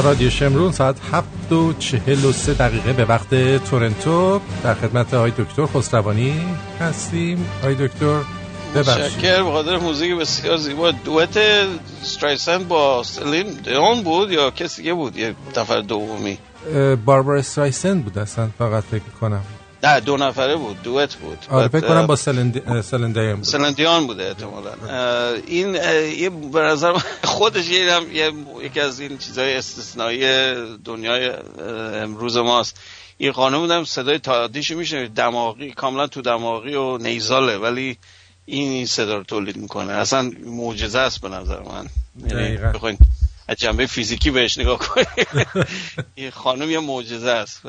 رادیو شمرون ساعت 7 و 43 دقیقه به وقت تورنتو. در خدمت آقای دکتر خسروانی هستیم. آقای دکتر ببخشید. شکر بخاطر موزیک بسیار زیبا. دوت استرایسن با سلین دیون بود یا کسی که بود؟ یه نفر دومی. باربارا استرایسن بود اصلا فقط فکر کنم نه دو نفره بود دوت بود. آره فکر کنم با سلندیان بود. سلندیان بوده احتمالا. آره. این یه به نظر *laughs* خودش یه هم یکی از این چیزهای استثنایی دنیای امروز ماست. این خانم بودم صدای تادیش میشه دماغی کاملا تو دماغی و نیزاله ولی این صدا رو تولید می‌کنه. اصلا معجزه است به نظر من. یعنی دقیقا. از جنبه فیزیکی بهش نگاه کنید. *laughs* این خانم یه معجزه است.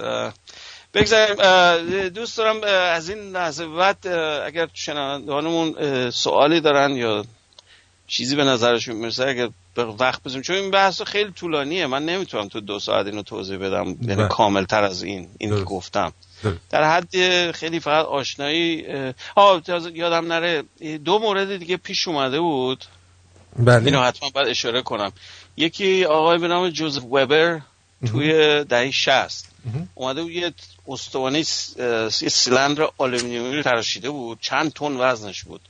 بگذاریم دوست دارم از این لحظه بعد اگر شنوندانمون سوالی دارن یا چیزی به نظرشون می‌رسه اگر وقت بزنیم چون این بحث خیلی طولانیه. من نمی‌تونم تو دو ساعت اینو توضیح بدم یعنی بله. کامل تر از این این دلست. گفتم. دلست. در حد خیلی فقط آشنایی ها یادم نره دو مورد دیگه پیش اومده بود. بله. اینو حتما باید اشاره کنم. یکی آقای به نام جوزف وبر توی دهی شست اومده بود یه استوانه یه سیلندر آلومینیومی رو تراشیده بود. چند تن وزنش بود.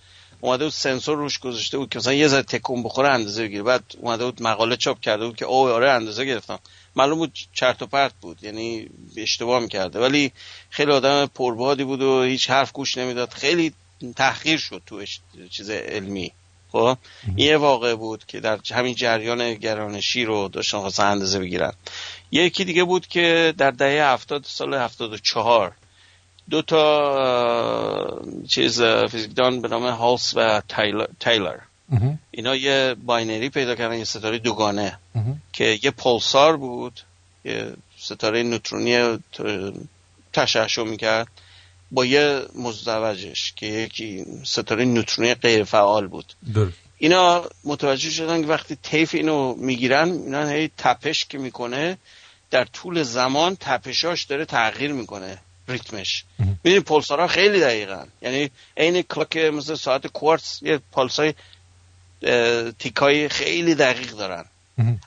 اومده بود سنسور روش گذاشته بود که مثلا یه ذره تکون بخوره اندازه بگیره. بعد اومده بود مقاله چاپ کرده بود که اوه آره اندازه گرفتم. معلوم بود چرت و پرت بود. یعنی اشتباه می‌کرده. ولی خیلی آدم پربادی بود و هیچ حرف گوش نمی‌داد. خیلی تحقیر شد تو چیز علمی. خب؟ این یه واقعه بود که در همین جریان گرانشی رو داشتن خواستن اندازه بگیرن. یکی دیگه بود که در دهه هفتاد سال هفتاد و چهار دو تا چیز فیزیکدان به نام هالس و تیلور. اینا یه binary پیدا کردن یه ستاره دوگانه. که یه pulsar بود یه ستاره نوترونی تشعشع می‌کرد با یه مزدوجش که یکی ستاره نوترونی غیر فعال بود درست اینا متوجه شدن که وقتی طیف اینو می‌گیرن اینا هی تپش که می‌کنه در طول زمان تپشاش داره تغییر می‌کنه ریتمش. ببینید پلسارها خیلی دقیقن یعنی عین کلاک مثل ساعت کوارتز یه پلسای اه، تیکای خیلی دقیق دارن.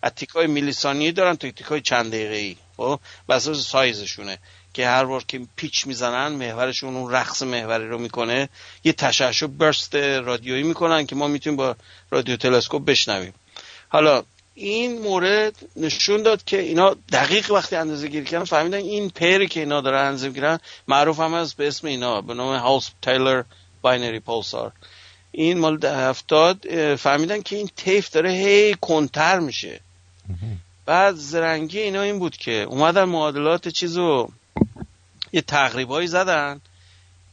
از تیکای میلی ثانیه دارن تا تیکای چند دقیقه ای خب؟ بس از سایزشونه. که هر بار که پیچ می‌زنن محورشون اون رقص محوری رو می‌کنه. یه تشعشع برست رادیویی می‌کنن که ما می‌تونیم با رادیو تلسکوپ بشنویم. حالا این مورد نشون داد که اینا دقیق وقتی اندازه گیری کردن فهمیدن این پریود که اینا دارن اندازه می‌گیرن معروف هم از به اسم اینا به نام هالس تیلور binary pulsar. این مال هفتاد فهمیدن که این طیف داره هی کندتر میشه. بعد زرنگی اینا این بود که اومدن معادلات چیزو یه تقریبایی زدن.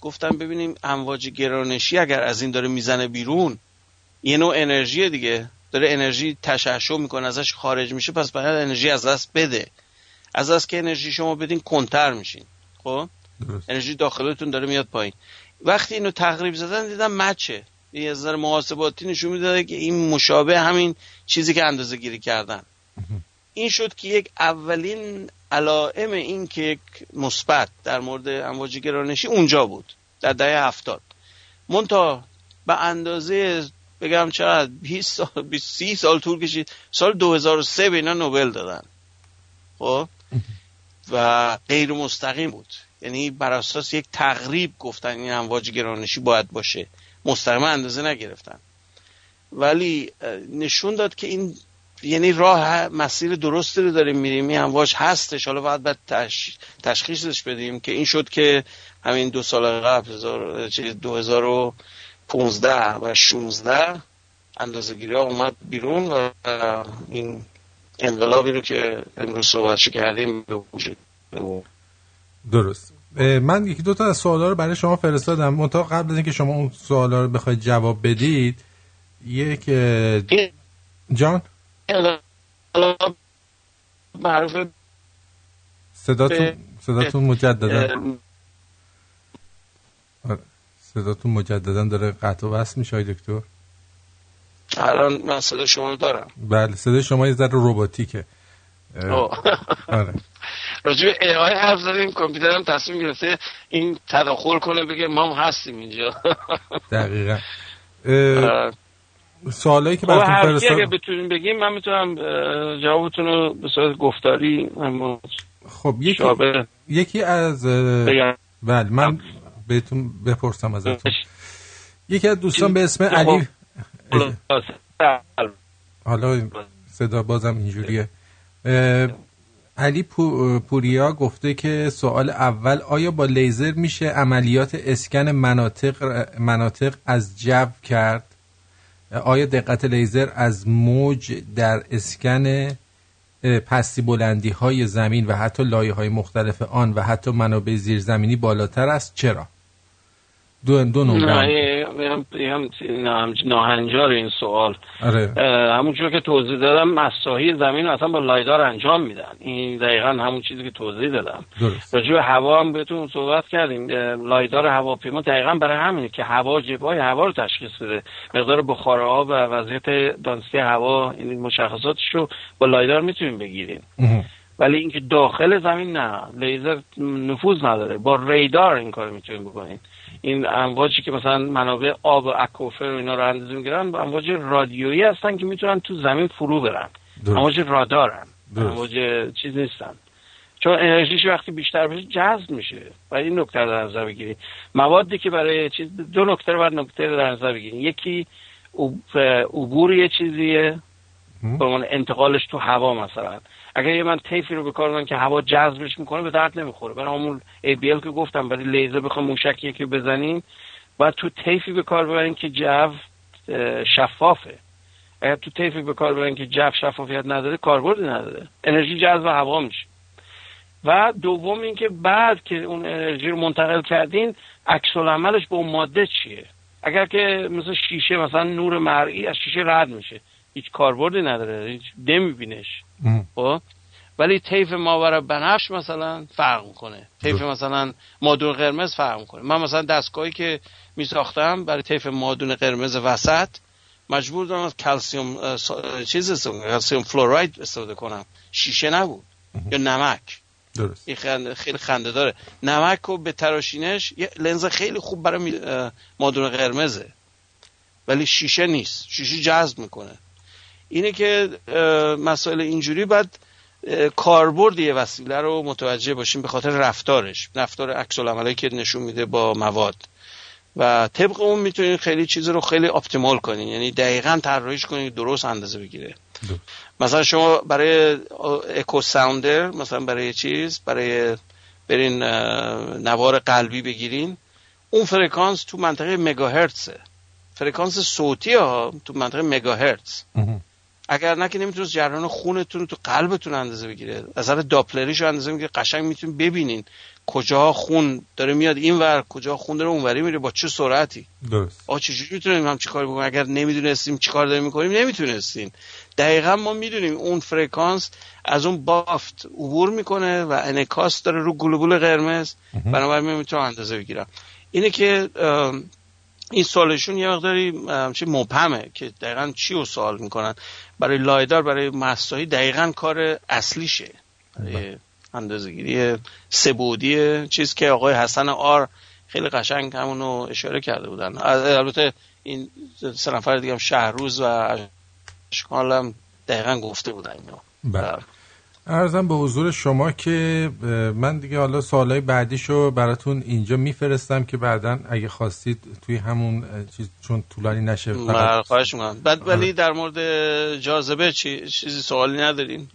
گفتن ببینیم امواج گرانشی اگر از این داره می‌زنه بیرون یه نوع انرژی دیگه. داره انرژی تشعشع می‌کنه ازش خارج میشه پس باید انرژی از دست بده. از دست که انرژی شما بدین کنتر میشین. خب؟ درست. انرژی داخلتون داره میاد پایین. وقتی اینو تقریب زدن دیدن مچه. یه از نظر محاسباتی نشون می‌داده که این مشابه همین چیزی که اندازه گیری کردن. این شد که یک اولین علائم این که یک مثبت در مورد امواج گرانشی اونجا بود در دهه هفتاد. منتها به اندازه بگم چقدر 20 سال 20 30 سال طول کشید. سال 2003 به اینا نوبل دادن. خب؟ و غیر مستقیم بود. یعنی بر اساس یک تقریب گفتن این امواج گرانشی باید باشه. مستقیما اندازه نگرفتن. ولی نشون داد که این یعنی راه مسیر درستی رو داریم میریم. این امواج هستش. حالا باید باید تش... تشخیصش بدیم که این شد که همین دو سال قبل هزار... چیز 2015 و 16 اندازه گیری ها اومد بیرون و این انقلابی رو که امروز صحبتش کردیم به وجود درست. من یکی دو تا از سوالا رو برای شما فرستادم. منتها قبل از اینکه شما اون سوالا رو بخواید جواب بدید یک جان؟ معروف صداتون صداتون مجددا. صداتون مجددا داره قطع و وصل میشه دکتر؟ الان من صدا شما رو دارم. بله صدای شما یه ذره رباتیکه. آره. راجع به AI حرف زدیم کامپیوترم تصمیم گرفته این تداخل کنه بگه ما هم هستیم اینجا. دقیقا. اه، سوالایی که خب براتون کی اگه بتونیم بگیم من می‌تونم جوابتون رو به صورت گفتاری اما خب یکی شابه یکی از بگم. بله من بهتون بپرسم ازتون. یکی از دوستان به اسم. علی. حالا صدا بازم اینجوریه. علی پو- پوریا گفته که سوال اول آیا با لیزر میشه عملیات اسکن مناطق مناطق از جو کرد؟ آیا دقت لیزر از موج در اسکن پستی بلندی های زمین و حتی لایه های مختلف آن و حتی منابع زیرزمینی بالاتر است؟ چرا؟ دو, دو نه نمره ناهنجار این سوال. آره. همونجور که توضیح دادم مساحی زمین رو اصلا با لایدار انجام میدن. این دقیقا همون چیزی که توضیح دادم. راجع به هوا هم بهتون صحبت کردیم. لایدار هواپیما دقیقا برای همینه که هوا جبهه هوا رو تشخیص بده. مقدار بخار آب و وضعیت دانستی هوا این مشخصاتش رو با لایدار می‌تونیم بگیریم. ولی اینکه داخل زمین نه. لیزر نفوذ نداره. با ریدار این کار می‌تونیم بکنین این امواجی که مثلا منابع آب و اکوفر و اینا رو اندازه می‌گیرن امواج رادیویی هستن که می‌تونن تو زمین فرو برن. امواج رادارن. امواج چیز نیستن. چون انرژیش وقتی بیشتر بشه جذب میشه. باید این نکته رو در نظر بگیرید موادی که برای چیز دو نکته رو باید نکته رو در نظر بگیرید یکی عب- عبور یه چیزیه. به عنوان انتقالش تو هوا مثلا. اگر یه من تیفی رو به کار که هوا جذبش می‌کنه به درد نمی‌خوره. برای همون ABL که گفتم برای لیزر بخوام موشکی که بزنیم. باید تو تیفی به کار ببریم که جو شفافه. اگر تو تیفی به کار ببریم که جو شفافیت نداره کاربردی نداره. انرژی جذب هوا میشه. و دوم اینکه بعد که اون انرژی رو منتقل کردین عکس العملش به اون ماده چیه؟ اگر که مثل شیشه مثلا نور مرئی از شیشه رد میشه. هیچ کاربردی نداره هیچ نمیبینش. خب؟ ولی طیف ماور بنفش مثلا فرق می‌کنه. طیف مثلا مادون قرمز فرق می‌کنه. من مثلا دستگاهی که می ساختم برای طیف مادون قرمز وسط مجبور دارم از کلسیوم چیز کلسیوم فلوراید استفاده کنم. شیشه نبود. یا نمک. درست. این خنده خیلی خنده داره. نمک رو به تراشینش یه لنز خیلی خوب برای مادون قرمزه. ولی شیشه نیست. شیشه جذب می‌کنه. اینه که مسائل اینجوری باید کاربرد یه وسیله رو متوجه باشیم به خاطر رفتارش. رفتار عکس العملی که نشون میده با مواد. و طبق اون می‌تونید خیلی چیز رو خیلی optimal کنین. یعنی دقیقا طراحیش کنید درست اندازه بگیره. درست. مثلا شما برای echo sounder مثلا برای چیز برای brain نوار قلبی بگیرین. اون فرکانس تو منطقه مگاهرتزه. فرکانس صوتی ها تو منطقه مگاهرتز. اگر نه که نمی‌تونست جریان خونتون رو تو قلبتون اندازه بگیره. از Doppler یش رو اندازه می‌گیره. قشنگ می‌تونین ببینین کجا خون داره میاد. این ور کجا خون داره اونوری میره. با چه سرعتی؟ درست. آ چجوری می‌تونیم هم چیکار بکنیم؟ اگر نمی‌دونستیم چیکار داریم می‌کنیم نمی‌تونستیم. دقیقا ما می‌دونیم اون فرکانس از اون بافت عبور می‌کنه و انکاس داره رو گلوبول قرمز. بنابراین من می‌تونم اندازه بگیرم. اینه که این سوالشون یه مقداری ام، چه مبهمه که دقیقا چی رو سوال می‌کنن. برای لایدار برای مساحی دقیقا کار اصلیشه. برای اندازه گیری سبودی چیز که آقای حسن آر خیلی قشنگ همونو اشاره کرده بودن. البته این سه نفر دیگه هم شهروز و اشکال هم دقیقا گفته بودن اینو. بله. ارزم به حضور شما که من دیگه حالا سوالای بعدیشو براتون اینجا میفرستم که بعدا اگه خواستید توی همون چیز چون طولانی نشه بله، فقط خواهش می‌کنم. بعد. ولی در مورد جاذبه چی چیزی سوالی ندارین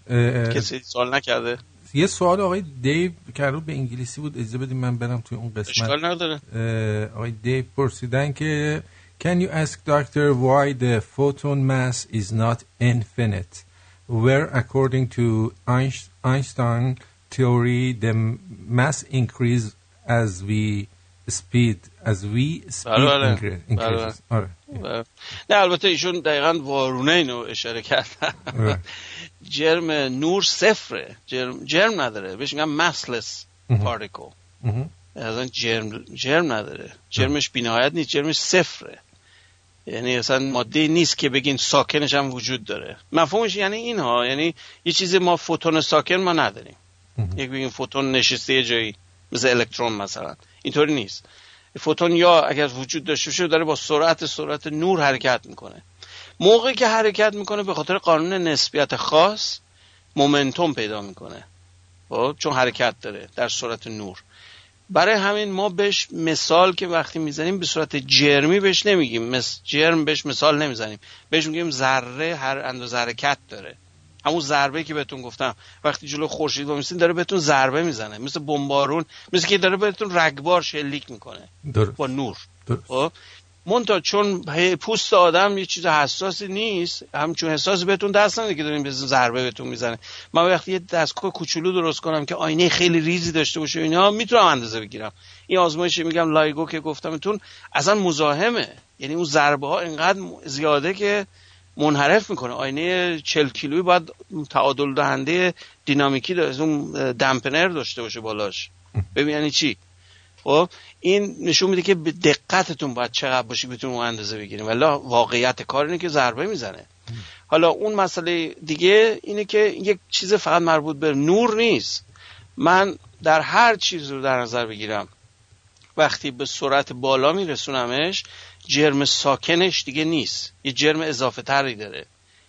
کسی سوال نکرده؟ یه سوال آقای دیو که رو به انگلیسی بود اجازه بدیم من برم توی اون قسمت. اشکال نداره. آقای دیو پرسیدن که Can you ask doctor why the photon mass is not infinite? Where according to Einst- Einstein theory the mass increase as we speed as we speed بله، بله. بله، آره. و- نه البته ایشون دقیقا وارونه اینو اشاره کردن آره. جرم نور صفره. جرم, جرم نداره. بهش میگن مسلس. پارتیکل. اصلا جرم جرم نداره. جرمش بینهایت نیست. جرمش صفره. یعنی اصلا ماده نیست که بگین ساکنش هم وجود داره. مفهومش یعنی این ها یعنی یه چیزی ما فوتون ساکن ما نداریم. یک بگیم فوتون نشسته یه جایی مثل الکترون مثلا. اینطوری نیست. فوتون یا اگر وجود داشته باشه داره با سرعت سرعت نور حرکت می‌کنه. موقعی که حرکت می‌کنه به خاطر قانون نسبیت خاص مومنتوم پیدا می‌کنه. خب؟ چون حرکت داره در سرعت نور. برای همین ما بهش مثال که وقتی می‌زنیم به صورت جرمی بهش نمیگیم. مس جرم بهش مثال نمی‌زنیم. بهش میگیم ذره هر اندازه حرکت داره. همون ضربه که بهتون گفتم. وقتی جلو خورشید وایسین داره بهتون ضربه می‌زنه. مثل بمبارون. مثل که داره بهتون رگبار شلیک می‌کنه. درست. با نور. درست. منتها چون پوست آدم یه چیز حساسی نیست همچون حساس بهتون دست نده که داریم به ضربه بهتون می‌زنه. من وقتی یه دستگاه کوچولو درست کنم که آینه خیلی ریزی داشته باشه اینا می‌تونم اندازه بگیرم. این آزمایش میگم لایگو که گفتمتون اصلا مزاحمه. یعنی اون ضربه ها اینقدر زیاده که منحرف می‌کنه. آینه 40 کیلویی باید تعادل دهنده دینامیکی داشته اون دمپنر داشته باشه بالاش. ببین یعنی چی؟ خب این نشون میده که دقتتون باید چقدر باشی بتونید اون اندازه بگیریم ولی واقعیت کار اینه که ضربه می‌زنه. حالا اون مسئله دیگه اینه که یک چیز فقط مربوط به نور نیست. من در هر چیز رو در نظر بگیرم. وقتی به سرعت بالا میرسونمش جرم ساکنش دیگه نیست. یه جرم اضافه تری داره.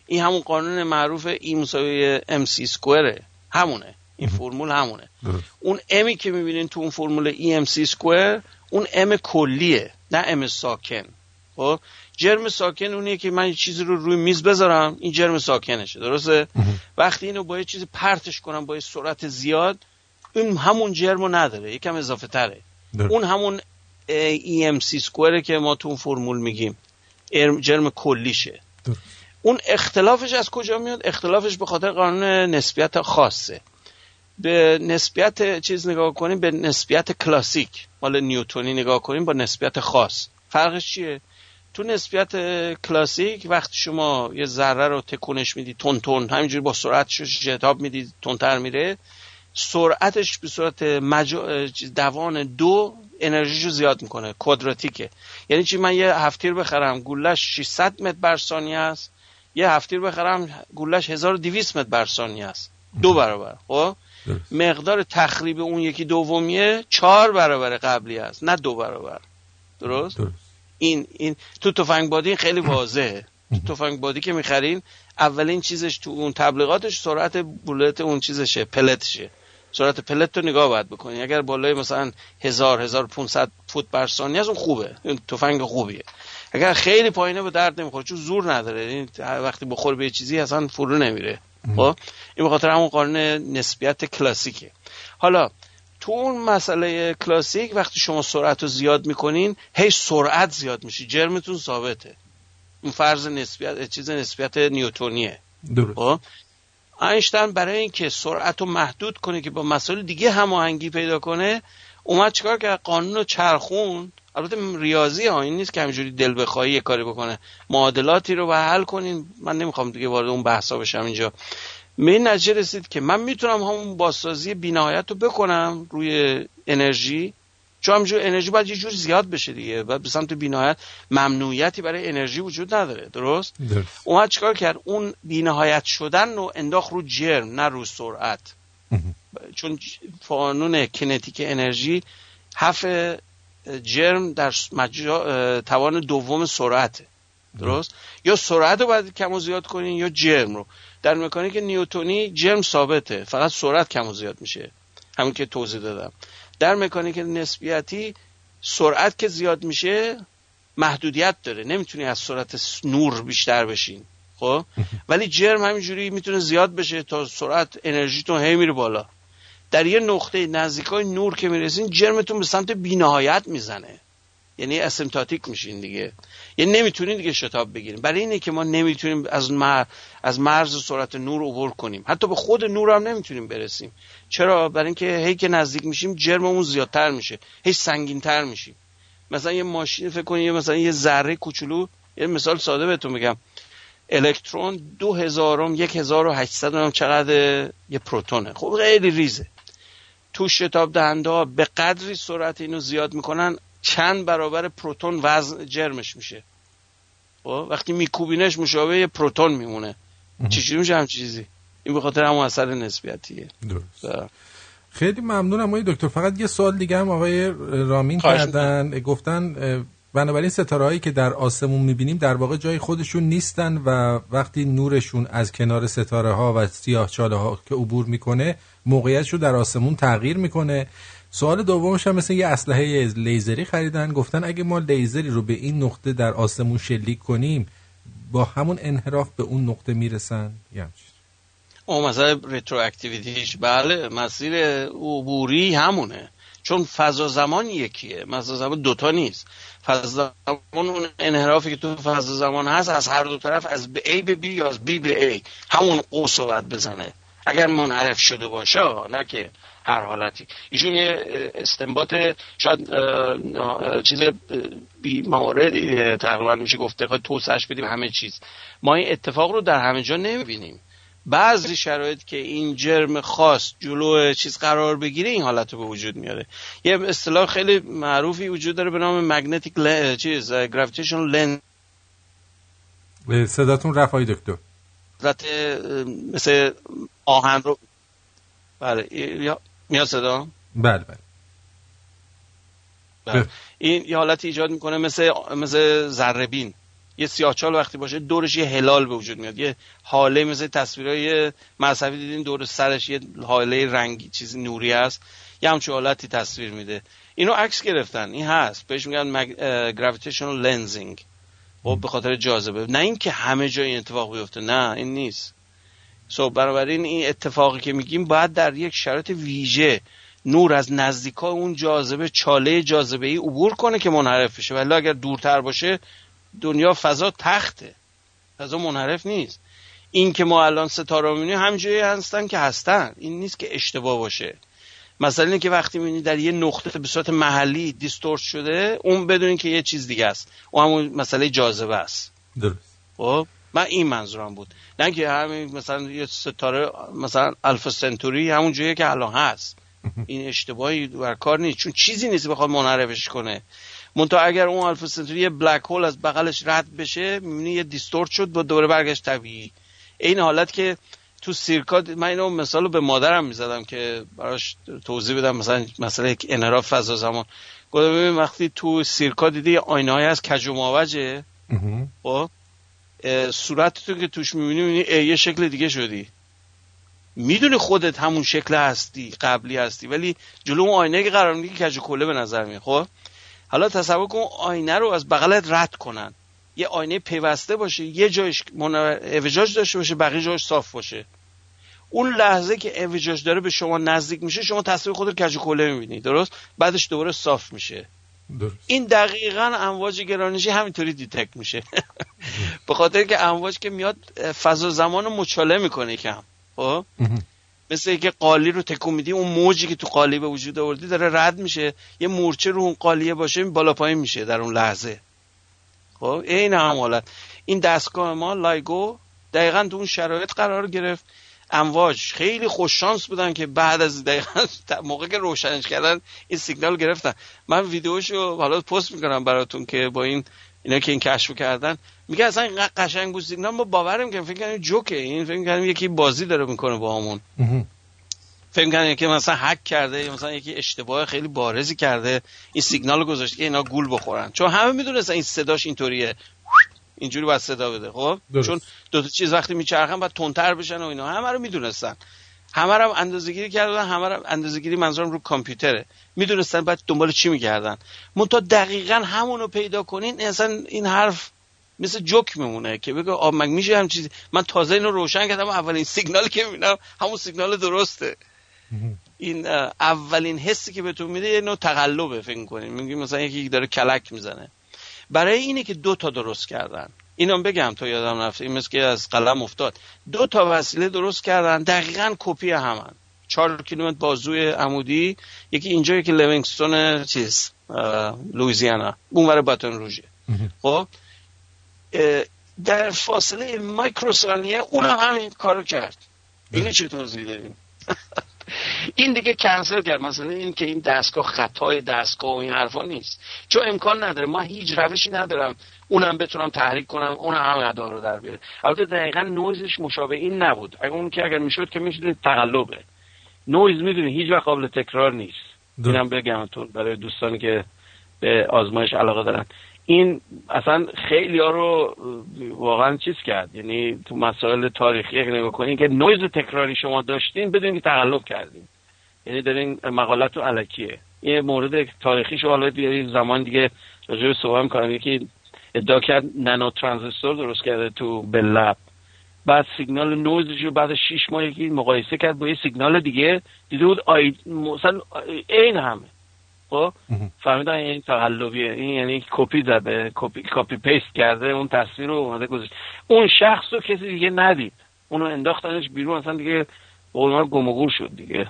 این همون قانون معروف ای مساوی ام سی سکوئره همونه. این فرمول همونه. درست. اون امی که می‌بینین تو اون فرمول سی سکوئر اون ام کلیه نه ام ساکن. خب؟ جرم ساکن اونیه که من یه چیزی رو روی میز بذارم این جرم ساکنشه درسته؟ وقتی اینو با یه چیزی پرتش کنم با یه سرعت زیاد این همون جرم رو نداره یکم اضافه تره. درست. اون همون EMC سکوئره که ما تو اون فرمول میگیم. جرم کلیشه. درست. اون اختلافش از کجا میاد؟ اختلافش به خاطر قانون نسبیت خاصه. به نسبیت چیز نگاه کنیم به نسبیت کلاسیک مال نیوتونی نگاه کنیم با نسبیت خاص. فرقش چیه؟ تو نسبیت کلاسیک وقتی شما یه ذره رو تکونش میدی تون تون همینجوری با سرعت شتاب میدی تندتر میره سرعتش به صورت مجا... چیز دوان دو انرژیشو زیاد می‌کنه کدراتیکه. یعنی چی؟ من یه هفتیر بخرم گولش 600 متر بر ثانیه است. یه هفتیر بخرم گولش 1200 متر بر ثانیه است. دو برابر. خب. مقدار تخریب اون یکی دومیه چهار برابر قبلی است نه دو برابر. درست؟ درست. این این تو تفنگ بادی این خیلی واضحه. تو *coughs* تفنگ بادی که می‌خرین اولین چیزش تو اون تبلیغاتش سرعت بولت اون چیزشه پلتشه. سرعت پلت رو نگاه باید بکنی. اگر بالای مثلا 1000 1500 فوت بر ثانیه از اون خوبه. اون تفنگ خوبیه. اگر خیلی پایینه به درد نمی‌خوره چون زور نداره. این وقتی بخور به چیزی اصلا فرو نمیره. خب؟ این به خاطر همون قانون نسبیت کلاسیکه. حالا تو اون مسئله کلاسیک وقتی شما سرعت رو زیاد می‌کنین هی سرعت زیاد میشه جرمتون ثابته. اون فرض نسبیت چیز نسبیت نیوتونیه. درست. خب؟ اینشتین برای اینکه سرعت رو محدود کنه که با مسائل دیگه هماهنگی پیدا کنه اومد چیکار کرد؟ قانون رو چرخون البته ریاضی ها این نیست که همینجوری دل بخواهی یه کاری بکنه. معادلاتی رو به حل کنین من نمی‌خوام دیگه وارد اون بحثا بشم اینجا. به این نتیجه رسید که من می‌تونم همون بازسازی بینهایت رو بکنم روی انرژی. چون همینجور انرژی باید یه جور زیاد بشه دیگه. و به سمت بینهایت ممنوعیتی برای انرژی وجود نداره. درست؟ درست. اومد چیکار کرد؟ اون بینهایت شدن رو انداخت رو جرم نه رو سرعت. چون قانون کنتیک انرژی حف جرم در مجا... توان دوم سرعته درست؟ یا سرعت رو باید کم و زیاد کنین یا جرم رو. در مکانیک نیوتونی جرم ثابته. فقط سرعت کم و زیاد میشه. همون که توضیح دادم. در مکانیک نسبیتی سرعت که زیاد میشه محدودیت داره. نمی‌تونی از سرعت نور بیشتر بشین. خب؟ *laughs* ولی جرم همینجوری می‌تونه زیاد بشه تا سرعت انرژیتون هی میره بالا. در یه نقطه نزدیکای نور که می‌رسین جرمتون به سمت بینهایت می‌زنه. یعنی اسیمتاتیک میشین دیگه. یعنی نمی‌تونین دیگه شتاب بگیریم برای اینه که ما نمی‌تونیم از مر... از مرز سرعت نور عبور کنیم. حتی به خود نور هم نمی‌تونیم برسیم. چرا؟ برای اینکه هی که نزدیک میشیم جرممون زیادتر میشه. هی سنگینتر میشیم. مثلا یه ماشین فکر کنید مثلا یه ذره کوچولو. یه مثال ساده بهتون میگم. الکترون دو هزارم یک هزار و هشتصد چقدر یه پروتونه. خب خیلی ریزه. تو شتاب دهنده ها به قدری سرعت اینو زیاد می‌کنن چند برابر پروتون وزن جرمش میشه. خب وقتی میکوبینش مشابه پروتون میمونه. چجوری میشه؟ هم چیزی. این به خاطر همون اثر نسبیتیه. درست. خیلی ممنونم آقای دکتر. فقط یه سوال دیگه هم آقای رامین کردن. گفتن بنابراین ستاره هایی که در آسمون می‌بینیم در واقع جای خودشون نیستن و وقتی نورشون از کنار ستاره ها و سیاه چاله ها که عبور می‌کنه موقعیتش رو در آسمون تغییر می‌کنه. سوال دومش هم مثل یه اسلحه لیزری خریدن. گفتن اگه ما لیزری رو به این نقطه در آسمون شلیک کنیم با همون انحراف به اون نقطه می‌رسن؟ یا. اون مثلا رترواکتیویتیش بله مسیر عبوری همونه. چون فضا زمان یکیه فضا زمان دوتا نیست. فضا زمان اون انحرافی که تو فضا زمان هست از هر دو طرف از به A به B یا از B به A همون قوس رو بزنه. اگر منحرف شده باشه نه که هر حالتی. ایشون یه استنباط شاید چیز بی مواردی تقریبا میشه گفته خواهد توسعش بدیم همه چیز. ما این اتفاق رو در همه جا نمی‌بینیم. بعضی شرایط که این جرم خاص جلو چیز قرار بگیره این حالت رو به وجود میاره. یه اصطلاح خیلی معروفی وجود داره به نام مگنتیک ل... چیز گراویتیشن لنز به صداتون رفت آقای دکتر مثل آهن رو بله یا میاد صدا؟ بله بله. بله. این یه حالتی ایجاد می‌کنه مثل مثل ذره بین. یه سیاهچال وقتی باشه دورش یه هلال به وجود میاد. یه حاله مثل تصویرهای مذهبی دیدین دور سرش یه حاله رنگی چیزی نوری هست یه همچون حالتی تصویر میده. اینو عکس گرفتن. این هست. بهش میگن گراویتیشنال لنزینگ خب به خاطر جاذبه. نه اینکه همه جای این اتفاق بیفته. نه این نیست. سو بنابراین این اتفاقی که میگیم باید در یک شرایط ویژه نور از نزدیکای اون جاذبه چاله جاذبه ای عبور کنه که منحرف بشه. ولی اگر دورتر باشه دنیا فضا تخته. فضا منحرف نیست. این که ما الان ستاره می‌بینیم همجایی هستن که هستن. این نیست که اشتباه باشه. مثلا اینه که وقتی می‌بینی در یه نقطه به صورت محلی دیستورت شده اون بدونین که یه چیز دیگه است. اون همون مسئله جاذبه است. درست. خب؟ من این منظورم بود. نه که همین مثلا یه ستاره مثلا الفا سنتوری همون جایی که الان هست. این اشتباهی بر کار نیست. چون چیزی نیست بخواد منحرفش کنه. منتها اگر اون الفا سنتوری یه بلک هول از بغلش رد بشه می‌بینی یه دیستورت شد با دوره برگشت طبیعی. این حالت که تو سیرکاد من اینو مثال رو به مادرم می‌زدم که براش توضیح بدم مثلا مسئله انحراف فضا زمان. گفتم وقتی تو سیرکا دیدی آینه های از کج و. خب؟ صورت تو که توش می‌بینی می‌بینی یه شکل دیگه شدی. می‌دونی خودت همون شکل هستی قبلی هستی ولی جلو اون آینه که قرار میگی کج کله به نظر میاد خب؟ حالا تصور کن آینه رو از بغلت رد کنن. یه آینه پیوسته باشه یه جایش اعوجاج داشته باشه بقیه جایش صاف باشه. اون لحظه که اعوجاج داره به شما نزدیک میشه شما تصویر خود رو کج کله می‌بینی درست؟ بعدش دوباره صاف میشه. درست. این دقیقا امواج گرانشی همینطوری detect میشه. *laughs* به خاطر که امواج که میاد فضا زمان رو مچاله می‌کنه کم خب. مثل اینکه قالی رو تکون میدی اون موجی که تو قالی به وجود آوردی داره رد میشه. یه مورچه رو اون قالیه باشه بالا پایین میشه در اون لحظه. خب؟ این هم حالت. این دستگاه ما لایگو دقیقا تو اون شرایط قرار گرفت. امواج خیلی خوش شانس بودن که بعد از دقیقا موقع که روشنش کردن این سیگنال گرفتن. من ویدیوشو حالا پست می‌کنم براتون که با این اینا که این کشف کردن. میگه اصلا قشنگ بود سیگنال ما باورم که فکر کنیم جوکه. این فکر کنیم یکی بازی داره می‌کنه با همون. فکر کنم که مثلا هک کرده یا مثلا یکی اشتباه خیلی بارزی کرده. این سیگنال رو گذاشته که اینا گول بخورن. چون همه می‌دونستن این صداش اینطوریه. اینجوری باید صدا بده. خب؟ درست. چون دو تا چیز وقتی میچرخن باید تندتر بشن و اینا. همه رو می‌دونستن. همه رو اندازه‌گیری کردن همه رو اندازه‌گیری منظورم رو کامپیوتره. می‌دونستن بعد دنبال چی می‌کردن منتها دقیقا همون رو پیدا کنین اصلا این حرف مثل جوک میمونه که بگه آب مگه میشه هم چیزی؟ من تازه اینو روشن کردم اولین سیگنال که می‌بینم همون سیگنال درسته. *laughs* این اولین حسی که بهتون میده یه نوع تقلبه فکر کنین میگیم مثلا یکی داره کلک می‌زنه. برای اینه که دو تا درست کردن. اینم بگم تا یادم رفته این مثل که از قلم افتاد. دو تا وسیله درست کردن. دقیقا کپی همن. چهار کیلومتر بازوی عمودی. یکی اینجا یکی لیوینگستون چیز لویزیانا اونور باتون روژه. خب؟ در فاصله مایکروثانیه اون هم همین کارو کرد. اینو چه توضیح داریم؟ *laughs* این دیگه کنسل کرد. مثلا این که این دستگاه خطای دستگاه و این حرفا نیست. چون امکان نداره. ما هیچ روشی ندارم. اونم بتونم تحریک کنم. اون هم ادا رو در بیاره. البته دقیقا نویزش مشابه این نبود. اگر اون که اگر می‌شد که می‌شد تقلبه. نویز می‌دونی هیچ وقت قابل تکرار نیست. اینم بگمتون برای دوستانی که به آزمایش علاقه دارن. این اصلا خیلی ها رو واقعا چیز کرد. یعنی تو مسائل تاریخی نگاه کنین که نویز تکراری شما داشتین بدونین که تقلب کردین. یعنی دارین مقالت رو الکیه. یه مورد تاریخی شو حالا دیگه زمان دیگه راجع به صحبت می‌کنم. یکی ادعا کرد nano transistor درست کرده تو بل لب. بعد سیگنال نویزش رو بعد از 6 ماه یکی مقایسه کرد با یه سیگنال دیگه. دیده بود آی... مثلا این همه. خب فهمیدن این تقلبیه این یعنی کپی زده کپی copy paste کرده اون تصویر رو اومده گذاشت. اون شخص رو کسی دیگه ندید. اونو انداختنش بیرون اصلا دیگه کلاً گم و گور شد دیگه.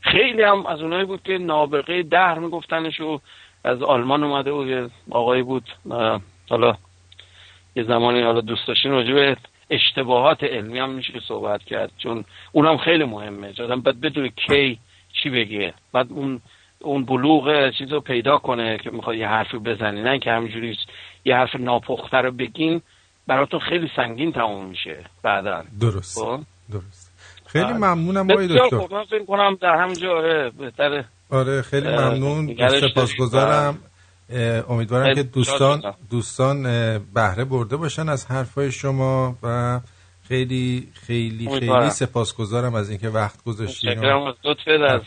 خیلی هم از اونایی بود که نابغه دهر میگفتنش و از آلمان اومده بود. یه آقایی بود حالا یه زمانی حالا دوست داشتین راجع به اشتباهات علمی هم میشه صحبت کرد. چون اونم خیلی مهمه. آدم باید بدون کی چی بگه. بعد اون اون بلوغ چیز رو پیدا کنه که می‌خواد یه حرفی بزنی. نه که همینجوری یه حرف ناپخته رو بگین براتون خیلی سنگین تموم میشه بعدا. درست. خب؟ درست. خیلی. ممنونم آقای دکتر. من فکر کنم در همینجا بهتره. آره خیلی ممنون. سپاسگزارم. امیدوارم که دوستان دوستان بهره برده باشن از حرفای شما و خیلی خیلی. خیلی سپاسگزارم از اینکه وقت گذاشتین متشکرم از لطفت از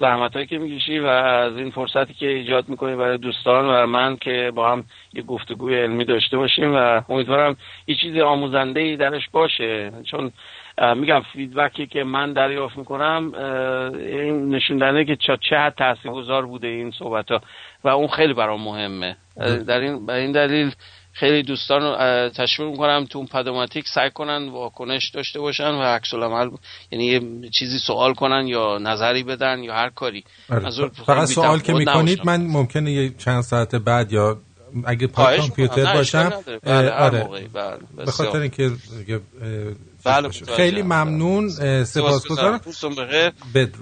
زحمت هایی که می‌کشی و از این فرصتی که ایجاد می‌کنی برای دوستان و من که با هم یه گفتگوی علمی داشته باشیم و امیدوارم یه چیز آموزنده ای درش باشه. چون میگم فیدبکی که من دریافت می‌کنم این نشون دهنده که چه چه تاثیرگذار بوده این صحبت ها و اون خیلی برام مهمه. در این این دلیل خیلی دوستان رو تشویق می‌کنم تو اون پدوماتیک سعی کنن واکنش داشته باشن و عکس العمل یعنی یه چیزی سوال کنن یا نظری بدن یا هر کاری آره. فقط سوال که می‌کنید. من ممکنه یه چند ساعت بعد یا اگه پای کامپیوتر باشم. بله، آره. بله، به. خاطر اینکه بله،. خیلی ممنون سپاسگزارم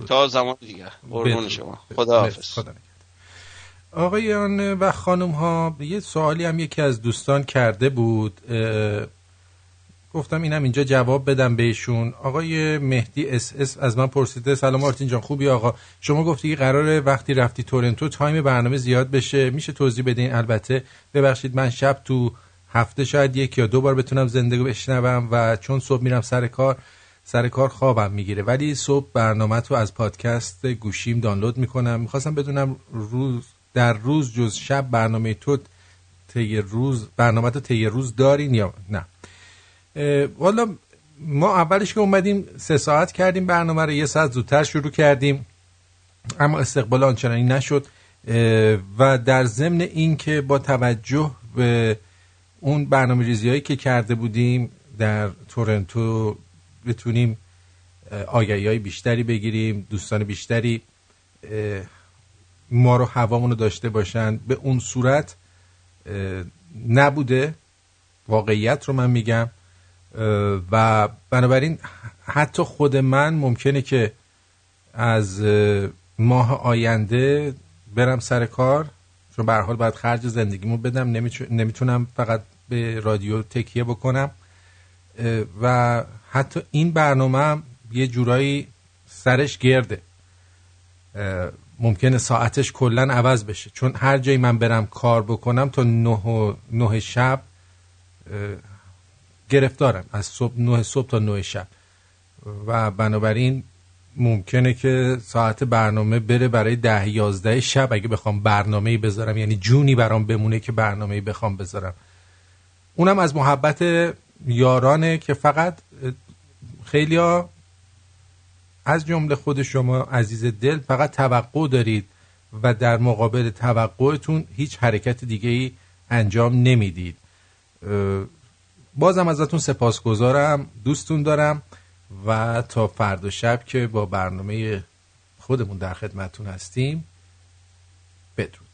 تا زمان دیگه قربون. شما مرسی. خدا حافظ خدا نگهدار. آقایان و خانم ها یه سوالی هم یکی از دوستان کرده بود گفتم اینم اینجا جواب بدم بهشون. آقای مهدی اس اس از من پرسیده سلام آرتین جان خوبی آقا؟ شما گفتی که قراره وقتی رفتی تورنتو time برنامه زیاد بشه. میشه توضیح بدین؟ البته ببخشید من شب تو هفته شاید یک یا دو بار بتونم زندگی بشنوم و چون صبح میرم سر کار سر کار خوابم می‌گیره. ولی صبح برنامه تو از پادکست گوشیم دانلود می‌کنم. می‌خواستم بدونم روز در روز جز شب برنامه تو طی روز برنامه تو طی روز دارین یا نه؟ والا ما اولش که اومدیم سه ساعت کردیم برنامه رو یه ساعت زودتر شروع کردیم اما استقبال آنچنانی نشد. و در ضمن این که با توجه به اون برنامه ریزی هایی که کرده بودیم در تورنتو بتونیم آگهی های بیشتری بگیریم دوستان بیشتری ما رو هوامون داشته باشن. به اون صورت نبوده. واقعیت رو من میگم. و بنابراین حتی خود من ممکنه که از اه، ماه آینده برم سر کار. چون به حال باید خرج زندگیمو بدم. نمی‌تونم فقط به رادیو تکیه بکنم. و حتی این برنامه هم یه جورایی سرش گرده. ممکنه ساعتش کلا عوض بشه. چون هر جایی من برم کار بکنم تا نه, و نه شب گرفتارم. از صبح نه صبح تا نه شب. و بنابراین ممکنه که ساعت برنامه بره برای ده یازده شب. اگه بخوام برنامه بذارم یعنی جونی برام بمونه که برنامه بخوام بذارم. اونم از محبت یارانه که فقط خیلی از جمله خود شما عزیز دل فقط توقع دارید و در مقابل توقعتون هیچ حرکت دیگه ای انجام نمی‌دید. بازم ازتون سپاسگزارم دوستون دارم و تا فردا شب که با برنامه خودمون در خدمتون هستیم بدرود.